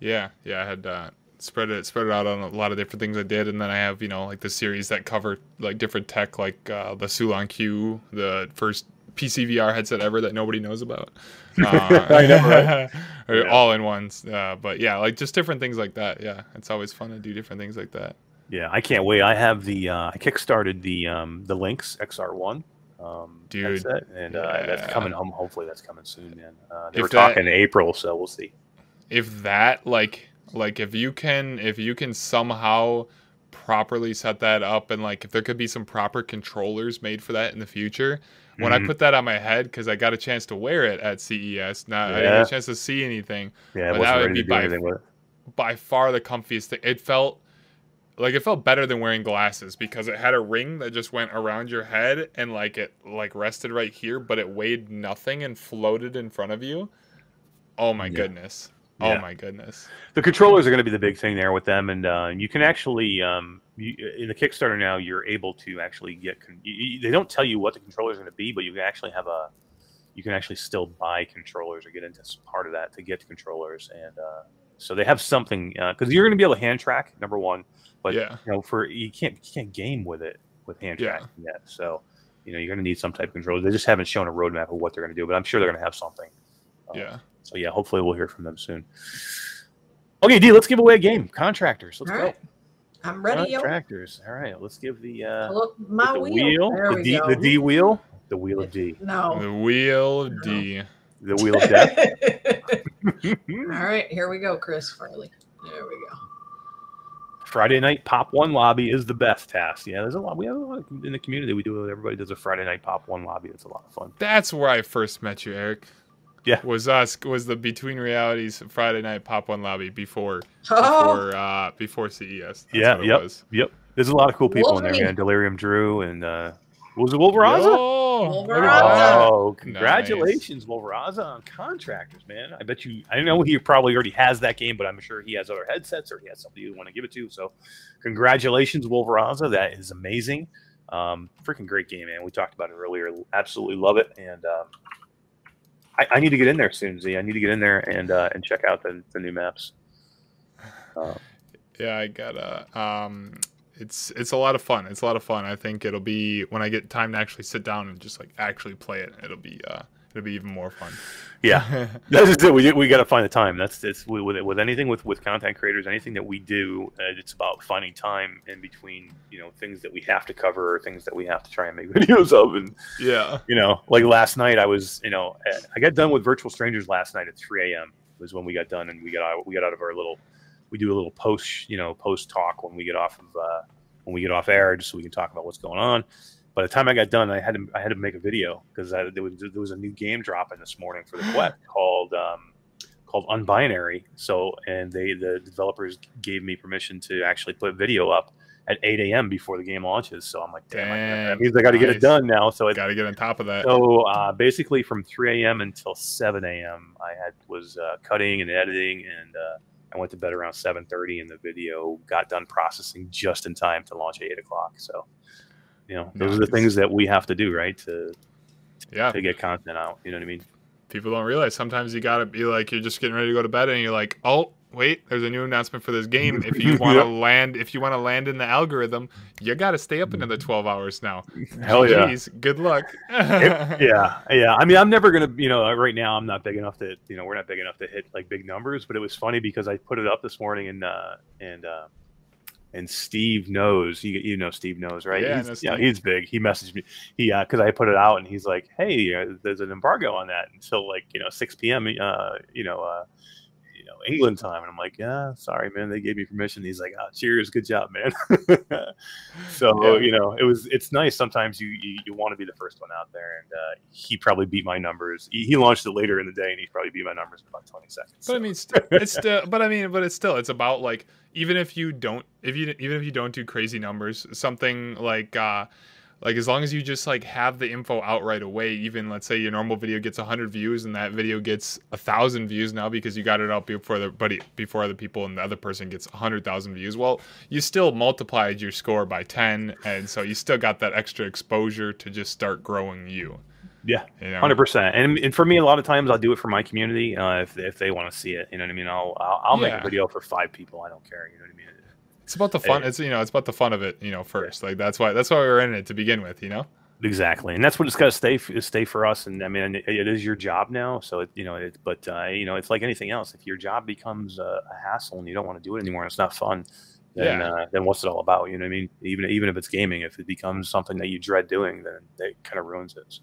Yeah, yeah. I had uh, spread it spread it out on a lot of different things I did, and then I have you know like the series that cover like different tech, like uh, the Sulon Q, the first PC VR headset ever that nobody knows about. [LAUGHS] Uh, I know, right? [LAUGHS] All in ones, uh, but yeah, like just different things like that. Yeah, it's always fun to do different things like that. Yeah, I can't wait. I have the uh, I kickstarted the um, the Lynx XR1 um, Dude, and uh, that's coming home. Hopefully, that's coming soon, man. Uh, they If were that- talking April, so we'll see. if that like like if you can if you can somehow properly set that up and like if there could be some proper controllers made for that in the future when i Mhm. put that on my head because i got a chance to wear it at ces not i didn't get a chance to see anything Yeah, But that would be by- by far the comfiest thing it felt like it felt better than wearing glasses because it had a ring that just went around your head and like it like rested right here but it weighed nothing and floated in front of you oh my Yeah. goodness Yeah. oh my goodness The controllers are going to be the big thing there with them, and uh, you can actually um, you, in the Kickstarter now you're able to actually get. Con- you, they don't tell you what the controllers are going to be, but you can actually have a. You can actually still buy controllers or get into some part of that to get controllers, and uh, so they have something because you're going to be able to hand track number one, but yeah you know for you can't you can't game with it with hand Yeah. tracking yet. So you know you're going to need some type of controller. They just haven't shown a roadmap of what they're going to do, but I'm sure they're going to have something. Um, yeah So yeah, hopefully we'll hear from them soon. Okay, D, let's give away a game. Contractors. Let's All go. right. I'm ready, yo. Contractors. All right, let's give the uh Look, my the wheel. wheel, There the we D, go. the D wheel, the wheel of D, No. The wheel of D. the wheel of death. [LAUGHS] All right, here we go, Chris Farley. There we go. Friday night pop one lobby is the best task. Yeah, there's a lot. We have a lot in the community. We do. Everybody does a Friday night pop one lobby. It's a lot of fun. That's where I first met you, Eric. Yeah. Was us was the Between Realities Friday night pop one lobby before [LAUGHS] Oh, before uh before CES. That's yeah. what it Yep. was. Yep. There's a lot of cool people in there, man. Delirium Drew and uh, was it Wolveraza? Yo, look at Wolveraza. Oh, congratulations, Wolveraza on contractors, man. I bet you, I know he probably already has that game, but I'm sure he has other headsets or he has somebody you want to give it to. So, congratulations, Wolveraza. That is amazing. Um, freaking great game, man. We talked about it earlier. Absolutely love it. And um, I, I need to get in there soon, Z. I need to get in there and uh, and check out the, the new maps. Uh, Yeah, I gotta. Um, it's it's a lot of fun. It's a lot of fun. I think it'll be when I get time to actually sit down and just like actually play it. It'll be uh, it'll be even more fun. yeah, [LAUGHS] That's just it. We, we got to find the time. That's it's with with, with anything with with content creators, anything that we do, uh, it's about finding time in between, you know, things that we have to cover or things that we have to try and make [LAUGHS] videos of. And yeah. you know, like last night, I was, you know, I got done with Virtual Strangers last night at 3 a.m. was when we got done, and we got out, we got out of our little, we do a little post, you know, post talk when we get off of uh, when we get off air, just so we can talk about what's going on. By the time I got done, I had to I had to make a video because there was there was a new game dropping this morning for the [GASPS] Quest called um, called Unbinary. So and they the developers gave me permission to actually put video up at 8 a.m. before the game launches. So I'm like, damn, I- that means I got to get it done now. So it's Got to get on top of that. so uh, basically, from 3 a.m. until 7 a.m., I had was uh, cutting and editing, and uh, I went to bed around 7:30, and the video got done processing just in time to launch at 8 o'clock. So, you know, those are the things that we have to do, right, to yeah, to get content out. You know what I mean? people don't realize sometimes you gotta be like you're just getting ready to go to bed and you're like oh wait there's a new announcement for this game if you [LAUGHS] want to Yep. land if you want to land in the algorithm you gotta stay up another 12 hours now Hell yeah. Jeez, good luck It- [LAUGHS] yeah, yeah. I mean, I'm never gonna, you know, right now I'm not big enough to, you know, we're not big enough to hit like big numbers. But it was funny because I put it up this morning and uh, and uh, and Steve knows, you, you know, Steve knows, right? Yeah, he's, yeah, he's big. He messaged me, he uh, because I put it out and he's like, hey, uh, there's an embargo on that until like you know 6 p.m. Uh, you know, uh, England time, and I'm like, yeah, sorry, man, they gave me permission. He's like, oh, cheers, good job, man. [LAUGHS] so Yeah. you know, it was it's nice. Sometimes you you, you want to be the first one out there, and uh, he probably beat my numbers. He, he launched it later in the day, and he probably beat my numbers in about 20 seconds. but i mean it's still [LAUGHS] but i mean but it's still it's about like even if you don't if you even if you don't do crazy numbers something like uh like as long as you just like have the info out right away even let's say your normal video gets 100 views and that video gets a thousand views now because you got it out before the buddy before other people and the other person gets 100000 views well you still multiplied your score by 10 and so you still got that extra exposure to just start growing you Yeah, hundred percent. And and for me, a lot of times I'll do it for my community uh, if if they want to see it. You know what I mean? I'll I'll, I'll make a video for five people. I don't care. You know what I mean? It's about the fun it's you know it's about the fun of it you know first like that's why that's why we we're in it to begin with you know Exactly, and that's what it's got to stay stay for us. And I mean, it, it is your job now, so it, you know. It, but uh, you know, it's like anything else. If your job becomes a, a hassle and you don't want to do it anymore, and it's not fun. Then, Yeah. uh, then what's it all about? You know what I mean? Even even if it's gaming, if it becomes something that you dread doing, then it kind of ruins it.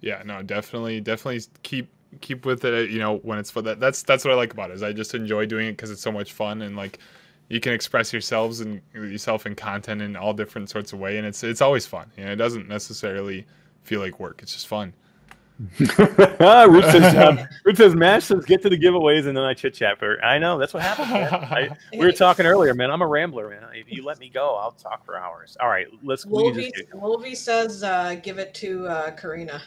Yeah, no, definitely, definitely keep keep with it. You know, when it's for that. That's that's what I like about it. Is I just enjoy doing it because it's so much fun and like you can express yourselves and yourself in content in all different sorts of way, and it's it's always fun. You know, it doesn't necessarily feel like work. It's just fun. [LAUGHS] Ruth says, [LAUGHS] Ruth says, Mash says, get to the giveaways and then I chit chat. For I know that's what happens. Man. I, we were talking earlier, man. I'm a rambler, man. If you let me go, I'll talk for hours. All right, let's. We can Wolvie, just Wolvie says, uh, give it to uh, Karina.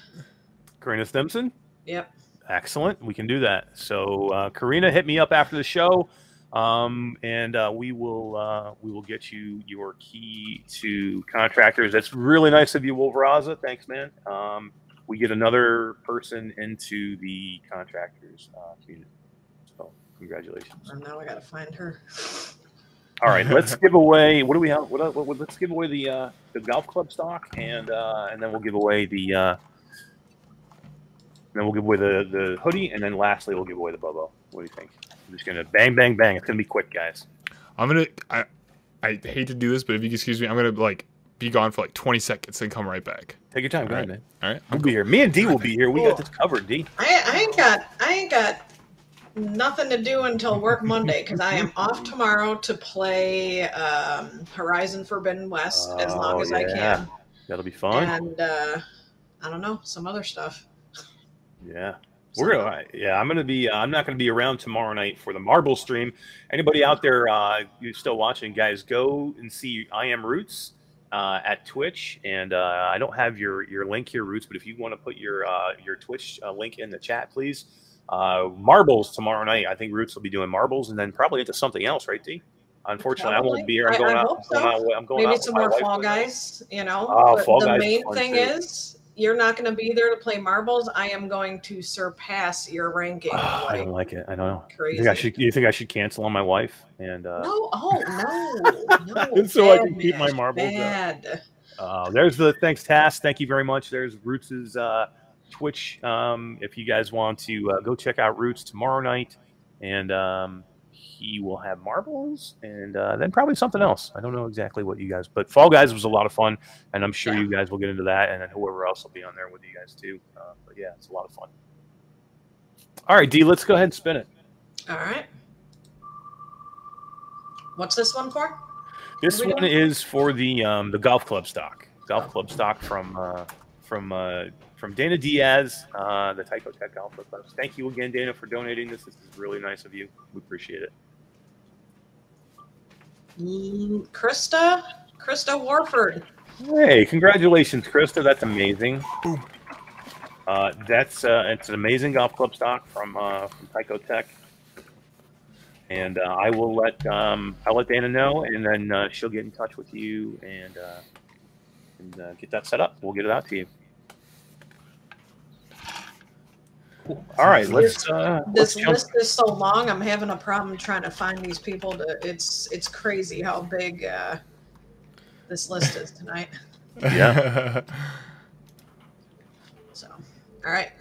Karina Stimson. Yep. Excellent. We can do that. So, uh, Karina, hit me up after the show, um, and uh, we will uh, we will get you your key to contractors. That's really nice of you, Wolveraza. Thanks, man. Um, we get another person into the contractors uh, community. So, congratulations. And now I gotta find her. All right, let's [LAUGHS] give away. What do we have? What, what, what- let's give away the uh, the golf club stock, and uh, and then we'll give away the. Uh, then we'll give away the, the hoodie, and then lastly we'll give away the Bobo. What do you think? I'm just gonna bang, bang, bang. It's gonna be quick, guys. I'm gonna. I I hate to do this, but if you excuse me, I'm gonna like be gone for like 20 seconds and come right back. Take your time, go All ahead, man. All right. We'll be here. Me and D will be here. We got this covered, D. I, I ain't got I ain't got nothing to do until work Monday because I am off tomorrow to play um, Horizon Forbidden West as long Oh, as I can, That'll be fun. and uh, I don't know some other stuff. Yeah. We're gonna, yeah. I'm gonna be. Uh, I'm not gonna be around tomorrow night for the Marble stream. Anybody out there, uh, you still watching, guys? Go and see I Am Roots uh, at Twitch. And uh, I don't have your your link here, Roots, but if you want to put your uh, your Twitch uh, link in the chat, please. Uh, marbles tomorrow night. I think Roots will be doing marbles, and then probably into something else, right, D? Unfortunately, I won't be here. I'm going I out. hope I'm going so. out. I'm going Maybe out some more wife Fall tonight. Guys, you know. Oh, but Fall the Guys main thing too. is you're not going to be there to play marbles. I am going to surpass your ranking. Ah, I don't like it. I don't know. You crazy. think I should? You think I should cancel on my wife? And uh, No, oh no, [LAUGHS] no. [LAUGHS] So I can keep my marbles. Bad. Uh, there's the thanks, Tass. Thank you very much. There's Roots's uh, Twitch. Um, if you guys want to uh, go check out Roots tomorrow night, and um, he will have marbles, and uh, then probably something else. I don't know exactly what you guys, but Fall Guys was a lot of fun, and I'm sure Yeah. you guys will get into that, and then whoever else will be on there with you guys too. Uh, but yeah, it's a lot of fun. All right, D, let's go ahead and spin it. All right. What's this one for? This What are we one is for the um, the golf club stock. Golf club stock from uh, from uh, from Dana Diaz, uh, the Tyco Tech Golf Club. Thank you again, Dana, for donating this. This is really nice of you. We appreciate it. Mm, Krista, Krista Warford. Hey, congratulations, Krista. That's amazing. Uh, that's uh, it's an amazing golf club stock from uh, from Tyco Tech. And uh, I will let um, I'll let Dana know, and then uh, she'll get in touch with you and uh, and uh, get that set up. We'll get it out to you. Cool. All right, let's. Uh, let's This jump. list is so long. I'm having a problem trying to find these people. To it's it's crazy how big uh, this list is tonight. [LAUGHS] Yeah. So, all right.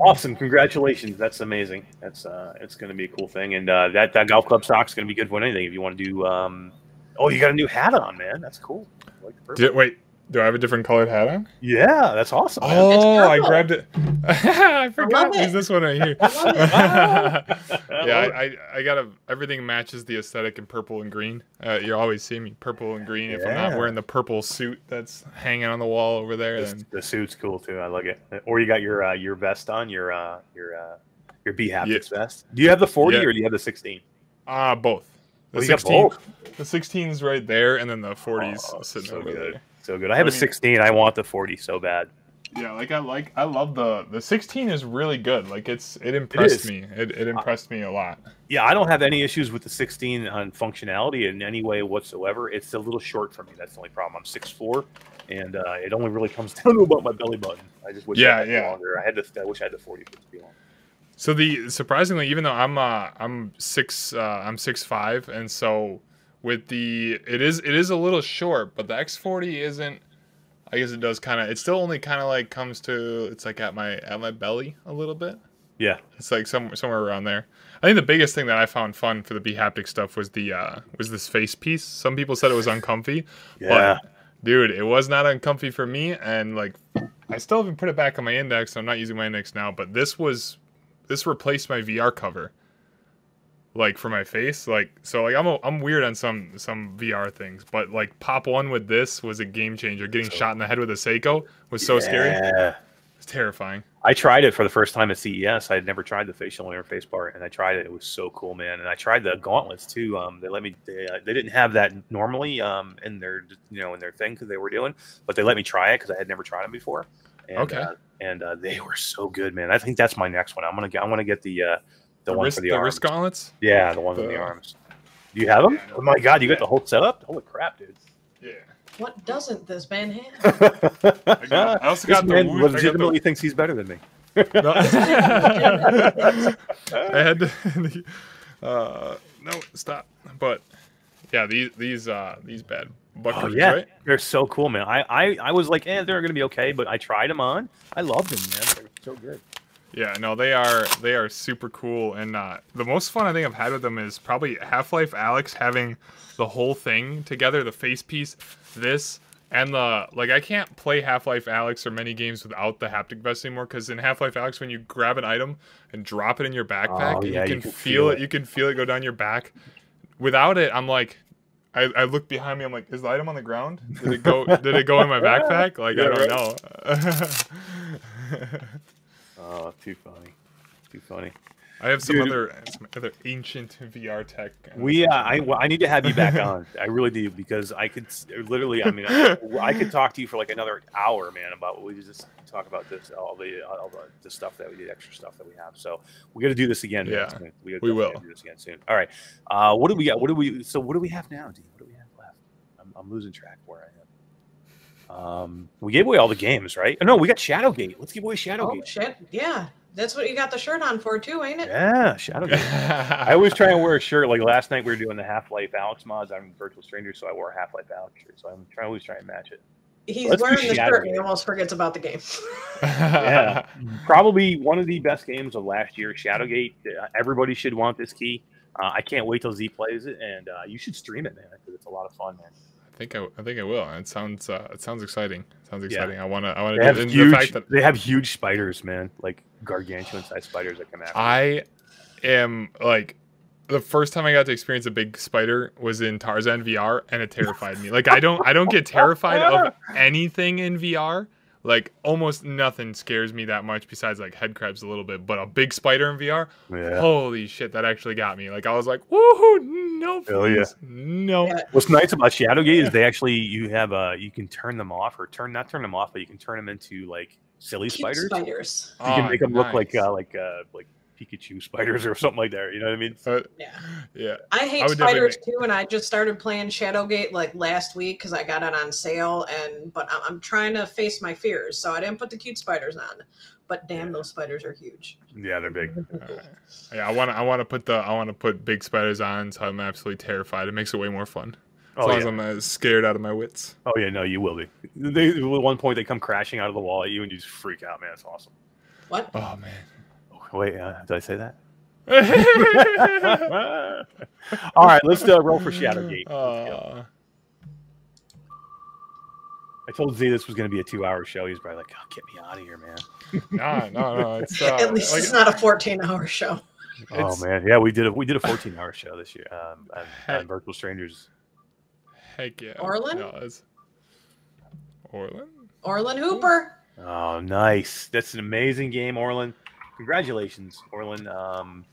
Awesome! Congratulations. That's amazing. That's uh, it's going to be a cool thing, and uh, that that golf club stock's going to be good for anything. If you want to do, um, oh, you got a new hat on, man. That's cool. Like. Did, wait, do I have a different colored hat on? Yeah, that's awesome. man. Oh, I grabbed it. [LAUGHS] I forgot. love There's this one right here. [LAUGHS] [LAUGHS] I yeah, I, I, I gotta. Everything matches the aesthetic in purple and green. Uh, you always see me purple and green. If I'm not wearing the purple suit that's hanging on the wall over there, This- then the suit's cool too. I like it. Or you got your uh, your vest on, your uh, your uh, your bHaptics vest. Do you have the forty Yeah. or do you have the sixteen? ah, both. The you 16, both? the 16's right there, and then the 40's Oh, sitting so over good. there. So good. I have I a mean- sixteen. I want the forty so bad. Yeah, like I like I love the the 16 is really good. Like it's it impressed is. me. It, it impressed me a lot. Yeah, I don't have any issues with the 16 on functionality in any way whatsoever. It's a little short for me. That's the only problem. I'm 6'4", and uh, it only really comes [LAUGHS] down to about my belly button. I just wish Yeah, I had yeah. longer. I had to. I wish I had the 40 to be long. So the surprisingly, even though I'm uh I'm six uh I'm six five, and so with the it is it is a little short, but the X40 isn't. I guess it does kind of. It still only kind of like comes to. It's like at my at my belly a little bit. Yeah, It's like somewhere somewhere around there. I think the biggest thing that I found fun for the bHaptic stuff was the uh was this face piece. Some people said it was uncomfy. yeah. Dude, it was not uncomfy for me, and like, I still haven't put it back on my index. I'm not using my index now, but this was, this replaced my VR cover. Like for my face, like so, like I'm a, I'm weird on some some VR things, but like pop one with this was a game changer. Getting shot in the head with a Seiko was so scary. Yeah. It's terrifying. I tried it for the first time at CES. I had never tried the facial interface part, and I tried it. It was so cool, man. And I tried the gauntlets too. Um, they let me. They, uh, they didn't have that normally um, in their you know in their thing because they were doing, but they let me try it because I had never tried them before. And, Okay. Uh, and uh, they were so good, man. I think that's my next one. I'm gonna get. I want to get the uh, the, The, one wrist, for the, the, arms. wrist gauntlets. Yeah, the ones on the The- arms. Do you have them? Oh my god, you got the whole setup. Holy crap, dude! Yeah. What doesn't this man have? [LAUGHS] I, got, I also This got the. man Woo- I got the- legitimately thinks he's better than me. No. [LAUGHS] I had to, [LAUGHS] uh, no stop. But yeah, these these uh these bad Oh yeah, right? they're so cool, man. I, I I was like, eh, they're gonna be okay, but I tried them on. I loved them, man. They're so good. Yeah, no, they are they are super cool, and uh, the most fun I think I've had with them is probably Half Life Alyx having the whole thing together, the face piece, this, and the like. I can't play Half Life Alyx or many games without the haptic vest anymore because in Half Life Alyx, when you grab an item and drop it in your backpack, Oh, you, yeah, can you can feel feel it. it. You can feel it go down your back. Without it, I'm like. I, I look behind me. I'm like, is the item on the ground? Did it go? did it go in my [LAUGHS] backpack? Like Yeah, I don't right. know. [LAUGHS] Oh, too funny, too funny. I have some Dude. other some other ancient VR tech. We, uh. I, well, I need to have you back on. [LAUGHS] I really do because I could literally. I mean, I, I could talk to you for like another hour, man, about what we just talk about this, all the, all the, the stuff that we did, extra stuff that we have. So we got to do this again. man. Yeah, gonna- we, gotta we will. do this again soon. All right. Uh, what do we got? What do we? So what do we have now, Dean? What do we have left? I'm, I'm losing track where I am. Um, we gave away all the games, right? Oh, no, we got Shadowgate. Let's give away Shadowgate. oh Shadowgate. shit! Yeah, that's what you got the shirt on for too, ain't it? yeah, Shadowgate. [LAUGHS] I always try and wear a shirt. Like last night, we were doing the Half Life Alyx mods. I'm Virtual Stranger, so I wore a Half Life Alyx shirt. So I'm trying to always try and match it. He's Let's wearing the shirt and he almost forgets about the game. [LAUGHS] Yeah. Probably one of the best games of last year. Shadowgate. Uh, everybody should want this key. Uh, I can't wait till Z plays it, and uh, you should stream it, man, because it's a lot of fun, man. I think I, I think I will. It sounds uh, it sounds exciting. It sounds Yeah. exciting. I wanna I wanna They do have it. Huge. the fact that They have huge spiders, man, like gargantuan sized spiders that come you. I am like the first time I got to experience a big spider was in Tarzan VR, and it terrified me. Like I don't I don't get terrified of [LAUGHS] anything in VR. Like almost nothing scares me that much besides like head crabs a little bit, but a big spider in VR, Yeah. holy shit, that actually got me. Like I was like, woohoo, no, Hell yeah. no. Yeah. What's nice about Shadowgate is they actually you have uh you can turn them off or turn not turn them off, but you can turn them into like silly Cute spiders. spiders. You can Oh, make them look like uh like uh like Pikachu spiders or something like that. You know what I mean? Uh, Yeah. yeah. I hate I would definitely spiders too, and I just started playing Shadowgate like last week because I got it on sale. And but I'm, I'm trying to face my fears, so I didn't put the cute spiders on. But damn, those spiders are huge. Yeah, they're big. Alright. [LAUGHS] Yeah, I want to. I want to put the. I want to put big spiders on, so I'm absolutely terrified. It makes it way more fun. As Oh long yeah. as I'm uh, scared out of my wits. oh yeah, no, you will be. They at one point they come crashing out of the wall at you and you just freak out, man. It's awesome. What? Oh man. Oh, wait, uh, did I say that? [LAUGHS] All right, let's uh, roll for Shadowgate. Uh, I told Z this was going to be a two-hour show. He's probably like, oh, "Get me out of here, man." no, no, no. It's uh, At least like, it's not a 14 hour show. Oh man, yeah, we did a we did a 14-hour show this year um, on, Heck. on Virtual Strangers. Heck yeah. Orlin? No, it's Orlin. Orlin Hooper. Oh, nice! That's an amazing game, Orlin. Congratulations, Orlin. Um,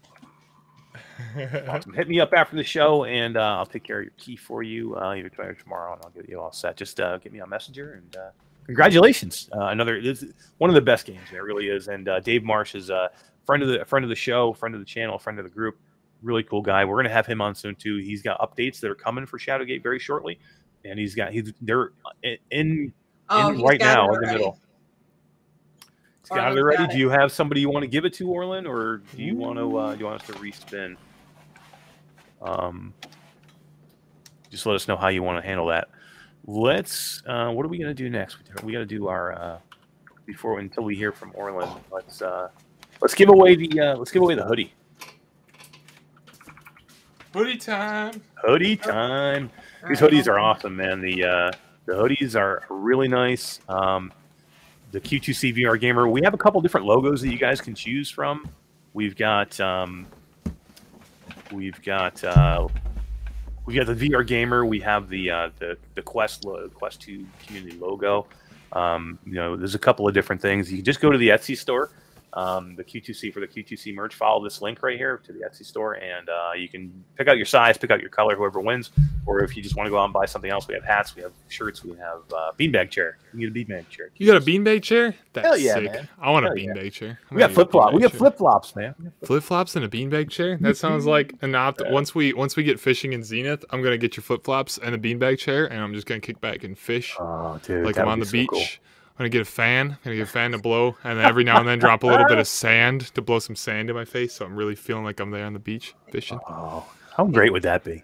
[LAUGHS] awesome. Hit me up after the show, and uh, I'll take care of your key for you uh, either tonight or tomorrow, and I'll get you all set. Just uh, get me on Messenger, and uh, congratulations! Uh, another this is one of the best games. It really is. And uh, Dave Marsh is a friend of the a friend of the show, friend of the channel, friend of the group. Really cool guy. We're gonna have him on soon too. He's got updates that are coming for Shadowgate very shortly, and he's got he's they're in, in Oh, right now in the already. middle. It's got it Orlin's already. got Do you have somebody you want to give it to, Orlin, or do you want to? Uh, do you want us to respin? Um, just let us know how you want to handle that. Let's. Uh, what are we gonna do next? We got to do our uh, before until we hear from Orlin. Let's uh, let's give away the uh, let's give away the hoodie. Hoodie time. Hoodie time. These hoodies are awesome, man. The uh, the hoodies are really nice. Um, the Q2C VR Gamer. We have a couple different logos that you guys can choose from. We've got um, we've got uh, we got the VR Gamer. We have the uh, the the Quest lo- Quest Two community logo. Um, you know, there's a couple of different things. You can just go to the Etsy store. Um, the Q2C for the Q2C merch. Follow this link right here to the Etsy store, and uh, you can pick out your size, pick out your color, whoever wins. Or if you just want to go out and buy something else, we have hats, we have shirts, we have uh, beanbag chair. You can get a beanbag chair. You got a beanbag chair? That's Hell yeah, sick. man. I want a Hell yeah. beanbag chair. We got flip flop. We got flip flops, man. flip flops and a beanbag chair. That sounds like an opt. Yeah. Once we once we get fishing in Zenith, I'm gonna get your flip flops and a beanbag chair, and I'm just gonna kick back and fish Oh, dude, like I'm on the so beach. cool. I'm gonna get a fan. I'm gonna get a fan to blow, and then every now and then drop a little bit of [LAUGHS] sand to blow some sand in my face, so I'm really feeling like I'm there on the beach fishing. Oh, how great would that be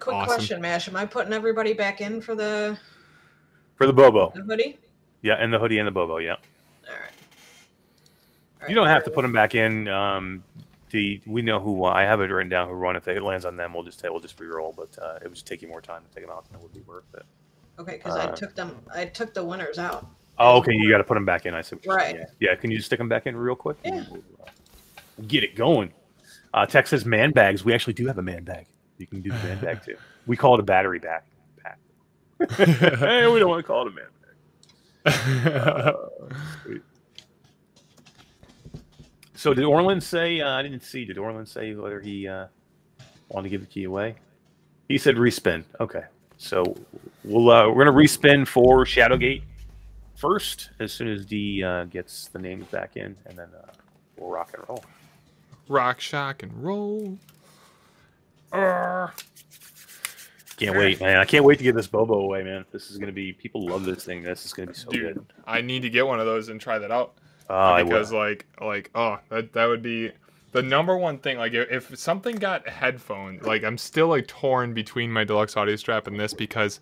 Quick awesome. question, Mash. Am I putting everybody back in for the, for the Bobo? the hoodie? Yeah, and the hoodie and the Bobo. Yeah, All right. All you don't right, have to put them back in. Um, the we know who won. I have it written down who run. If it lands on them, we'll just we'll just re-roll. But uh, it would just take you more time to take them out than it would be worth it. Okay, because I uh, took them. I took the winners out. Oh, okay. You got to put them back in. I see. what you're saying, Right. Yeah. yeah. Can you just stick them back in real quick? Yeah. Get it going. Uh, Tech says man bags. We actually do have a man bag. You can do the man bag [SIGHS] too. We call it a battery bag. Pack. [LAUGHS] hey, we don't want to call it a man bag. [LAUGHS] Uh. So did Orland say? Uh, I didn't see. Did Orland say whether he uh, wanted to give the key away? He said respin. Okay. So we'll uh, we're gonna respin for Shadowgate first as soon as D uh, gets the names back in, and then uh, we'll rock and roll. Rock, shock, and roll. Arr. Can't wait, man! I can't wait to get this Bobo away, man. This is gonna be people love this thing. This is gonna be so Dude, good. I need to get one of those and try that out. Uh, because like like oh that that would be the number one thing like if, if something got headphones like i'm still like torn between my deluxe audio strap and this because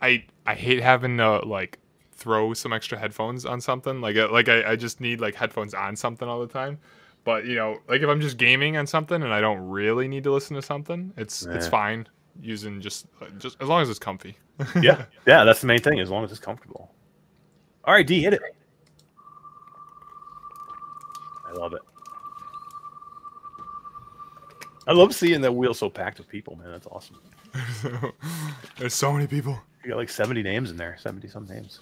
i i hate having to like throw some extra headphones on something like uh, like I, I just need like headphones on something all the time but you know like if i'm just gaming on something and i don't really need to listen to something it's it's fine using just just as long as it's comfy [LAUGHS] yeah, yeah, that's the main thing. As long as it's comfortable. All right, D, hit it. I love it. I love seeing that wheel so packed with people, man. That's awesome. [LAUGHS] There's so many people. You got like 70 names in there, 70 some names.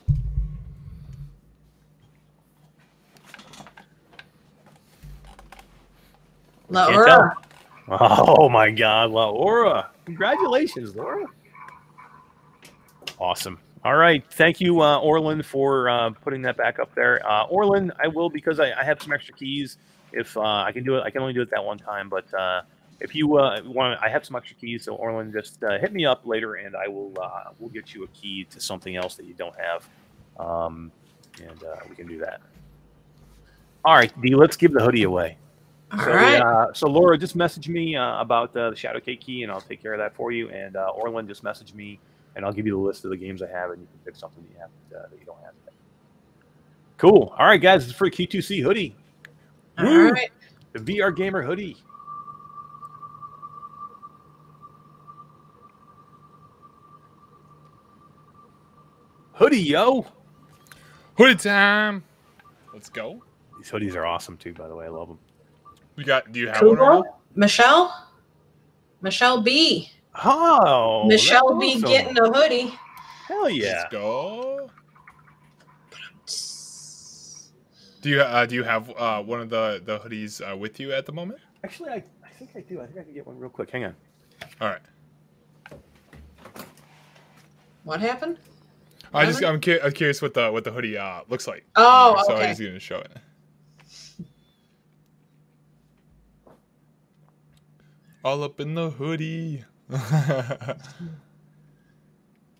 Laura. [LAUGHS] Oh my God, Laura! Congratulations, Laura. Awesome. All right, thank you, uh, Orland, for uh, putting that back up there. Uh, Orland, I will because I, I have some extra keys. If uh, I can do it, I can only do it that one time. But uh, if you uh, want, I have some extra keys. So Orland, just uh, hit me up later, and I will uh, we'll get you a key to something else that you don't have, um, and uh, we can do that. All right, D. Let's give the hoodie away. All So, right. uh, so Laura, just message me uh, about uh, the Shadowgate key, and I'll take care of that for you. And uh, Orland, just message me, and I'll give you the list of the games I have, and you can pick something that you have uh, that you don't have yet. Cool. All right, guys, it's for Q2C hoodie, All Woo. right. the VR gamer hoodie. Hoodie, yo! Hoodie time. Let's go. These hoodies are awesome too, by the way. I love them. We got. Do you have one? already? Michelle? Michelle B. Oh, Michelle B awesome. getting a hoodie. hell yeah! Let's go. Do you uh, do you have uh, one of the the hoodies uh, with you at the moment? Actually, I, I think I do. I think I can get one real quick. Hang on. All right. What happened? I just I'm, cu- I'm curious what the what the hoodie uh, looks like. Oh, so okay. I'm just gonna show it. All up in the hoodie. [LAUGHS]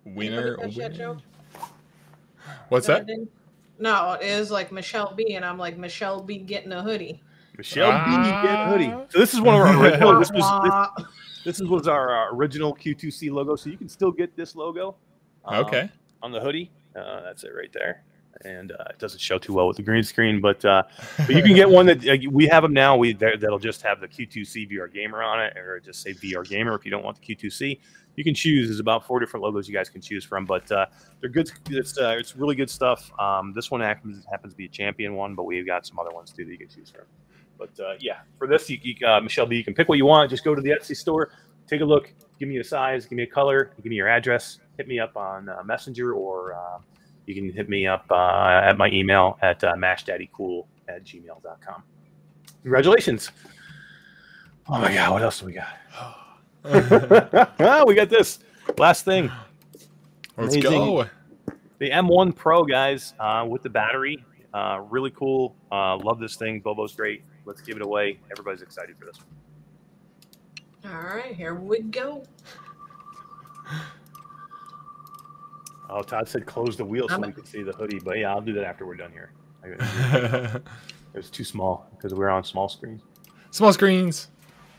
winner, catch winner. What's No, that? No, it is like Michelle B, and I'm like Michelle B getting a hoodie. Michelle B. Get Ah. hoodie. So this is one of our [LAUGHS] original. this was this, this is, was our uh, original Q2C logo. So you can still get this logo. um, Okay. On the hoodie. Uh, that's it right there. And uh, it doesn't show too well with the green screen, but uh, but you can get one that [LAUGHS] uh, we have them now. We that- that'll just have the Q2C VR Gamer on it, or just say VR Gamer if you don't want the Q2C. You can choose. There's about four different logos you guys can choose from, but uh, they're good. It's uh, it's really good stuff. Um, this one happens happens to be a champion one, but we've got some other ones too that you can choose from. But uh, yeah, for this, you, you, uh, Michelle B, you can pick what you want. Just go to the Etsy store, take a look, give me a size, give me a color, give me your address, hit me up on uh, Messenger, or uh, you can hit me up uh, at my email at uh, mashdaddycool at gmail.com. Congratulations. Oh my God, what else do we got? [SIGHS] [LAUGHS] we got this. Last thing. Let's Amazing. go. The M1 Pro, guys, uh, with the battery. Uh, really cool. Uh, love this thing. Bobo's great. Let's give it away. Everybody's excited for this one. All right, here we go. Oh, Todd said close the wheel so I'm- we can see the hoodie. But yeah, I'll do that after we're done here. [LAUGHS] It was too small because we're on small screens. Small screens.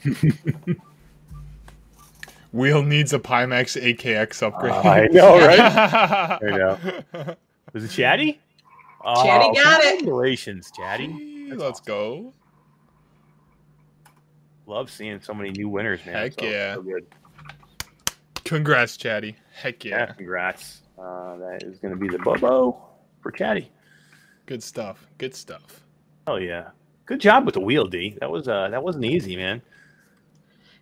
[LAUGHS] Wheel needs a Pimax 8KX upgrade. I know, right? [LAUGHS] There you go. Was it Chatty? Chatty Oh, got it. Congratulations, Chatty. Gee, Let's awesome. go. Love seeing so many new winners, man. Heck So- yeah. so good. Congrats, Chatty. Heck Yeah, yeah. congrats. Uh, that is going to be the Bobo for Chatty. Good stuff. Good stuff. Oh yeah, good job with the wheel, D. That was uh, that wasn't easy, man.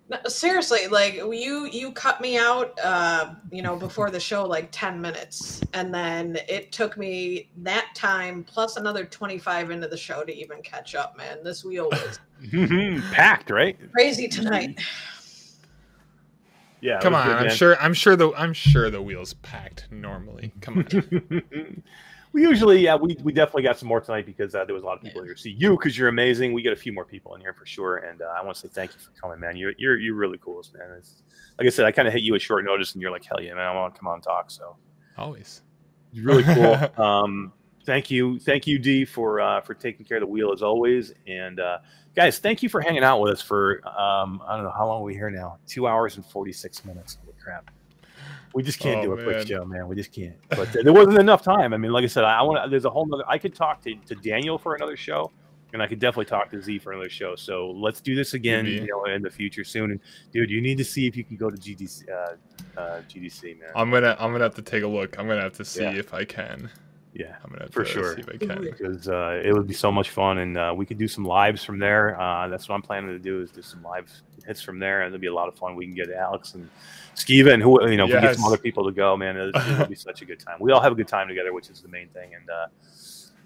No, seriously, like you you cut me out, uh, you know, before the show like ten minutes, and then it took me that time plus another twenty five into the show to even catch up. Man, this wheel was [LAUGHS] Packed, right? crazy tonight. [LAUGHS] Yeah. Come on, good, I'm sure. I'm sure the. I'm sure the wheel's packed normally. Come on. [LAUGHS] we usually, yeah, we, we definitely got some more tonight because uh, there was a lot of people here see you because you're amazing. We got a few more people in here for sure, and uh, I want to say thank you for coming, man. You're you're you're really cool, man. It's, like I said, I kind of hit you at short notice, and you're like, hell yeah, man, I want to come on and talk. So Always. really cool. [LAUGHS] um, thank you, thank you, D, for uh, for taking care of the wheel as always, and uh, guys, thank you for hanging out with us for um, I don't know how long are we here now? Two hours and forty six minutes. Holy crap. We just can't Oh, do a quick man. show, man. We just can't. But uh, there wasn't enough time. I mean, like I said, I, want. There's a whole nother. I could talk to, to Daniel for another show, and I could definitely talk to Z for another show. So let's do this again, Maybe. you know, in the future soon. And dude, you need to see if you can go to GDC, uh, uh, GDC, man. I'm gonna. I'm gonna have to take a look. I'm gonna have to see Yeah. if I can. Yeah, I'm gonna for sure. see if I can. because uh, it would be so much fun, and uh, we could do some lives from there. Uh, that's what I'm planning to do is do some live hits from there, and it'll be a lot of fun. We can get Alex and Skeeva and who you know, if we get some other people to go, man, it'll, [LAUGHS] it'll be such a good time. We all have a good time together, which is the main thing, and uh,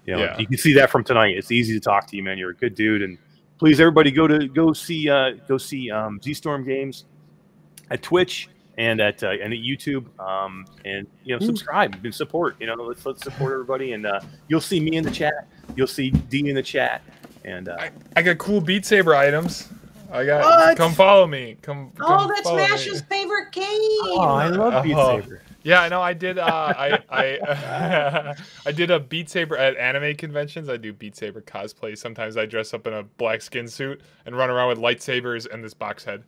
you know, Yeah. you can see that from tonight. It's easy to talk to you, man. You're a good dude, and please, everybody, go to go see uh, go see um, Z Storm Games at Twitch and at uh, and at YouTube, um, and you know, subscribe and support. You know, let's let's support everybody, and uh, you'll see me in the chat. You'll see D in the chat, and uh, I, I got cool Beat Saber items. I got. What? Come follow me. Come. Oh, come that's follow me. Favorite game. oh, I love Beat Oh. Saber. Yeah, I know. I did. Uh, I I [LAUGHS] I did a Beat Saber at anime conventions. I do Beat Saber cosplay. Sometimes I dress up in a black skin suit and run around with lightsabers and this box head.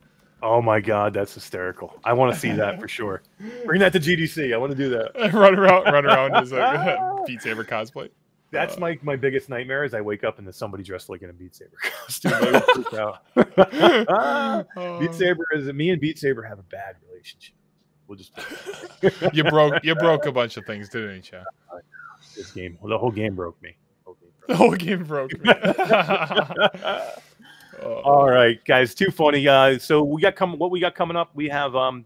Oh my god, that's hysterical! I want to see that for sure. Bring that to GDC. I want to do that. [LAUGHS] run around, run around as a [LAUGHS] Beat Saber cosplay. That's Uh, my my biggest nightmare. Is I wake up and there's somebody dressed like in a Beat Saber [LAUGHS] costume. I would freak out. Ah, Beat Oh. Saber is me and Beat Saber have a bad relationship. We'll just you broke you broke a bunch of things, didn't you? this game. The whole game broke me. The whole game broke me. Oh. All right, guys, too funny. Uh, so we got come what we got coming up. We have um,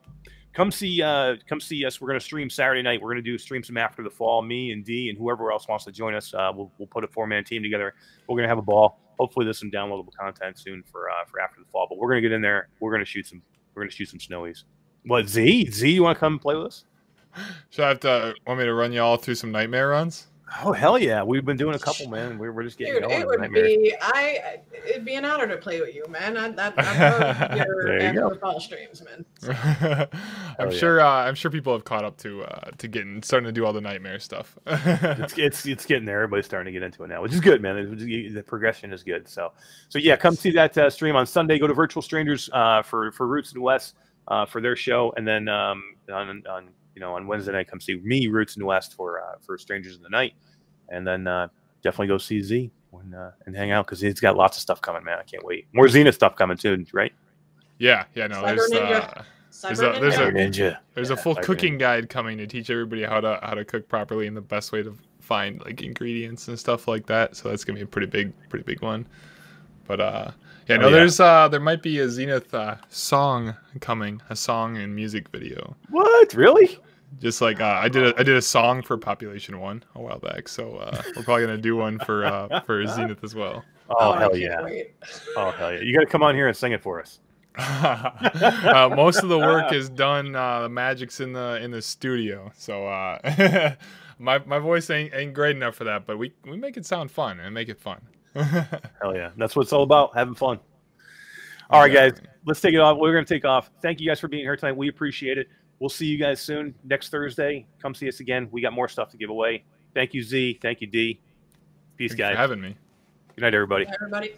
come see uh, come see us. We're gonna stream Saturday night. We're gonna do stream some after the fall. Me and D and whoever else wants to join us. Uh, we'll we'll put a four man team together. We're gonna have a ball. Hopefully, there's some downloadable content soon for uh, for after the fall. But we're gonna get in there. We're gonna shoot some. We're gonna shoot some snowies. What Z Z? You want to come play with us? Should I have to want me to run you all through some nightmare runs? Oh hell yeah! We've been doing a couple, man. We're, we're just getting Dude, going. it on would be I. It'd be an honor to play with you, man. I, that, I'd love [LAUGHS] your There you after go. the fall streams, man. [LAUGHS] I'm yeah. sure. Uh, I'm sure people have caught up to uh, to getting starting to do all the nightmare stuff. it's, [LAUGHS] it's it's getting there. Everybody's starting to get into it now, which is good, man. It- the progression is good. So so yeah, come see that uh, stream on Sunday. Go to Virtual Strangers uh, for for Roots and West uh, for their show, and then um, on on you know on Wednesday night, come see me Roots and West for uh, for Strangers in the Night, and then uh, definitely go see Z when, uh, and hang out because he's got lots of stuff coming, man. I can't wait. More Xena stuff coming too, right? yeah, yeah. No, Cyber there's Ninja. uh, There's a- there's Ninja. a- Ninja. there's a full Cyber cooking Ninja. guide coming to teach everybody how to how to cook properly and the best way to find like ingredients and stuff like that. So that's gonna be a pretty big pretty big one. But uh, yeah, Oh, no, yeah. there's uh, there might be a Zenith uh, song coming, a song and music video. What really? Just like uh, I did, a, I did a song for Population One a while back, so uh, we're probably gonna do one for uh, for [LAUGHS] Zenith as well. Oh, I hell yeah! wait. Oh hell yeah! You got to come on here and sing it for us. [LAUGHS] uh, most of the work is done. Uh, the magic's in the in the studio, so uh, [LAUGHS] my my voice ain't ain't great enough for that. But we we make it sound fun and make it fun. [LAUGHS] Hell yeah. That's what it's all about, having fun. All right, guys, let's take it off. We're going to take off. Thank you guys for being here tonight. We appreciate it. We'll see you guys soon next Thursday. Come see us again. We got more stuff to give away. Thank you, Z. Thank you, D. Peace, Thanks for guys. having me. Good night, everybody. Everybody.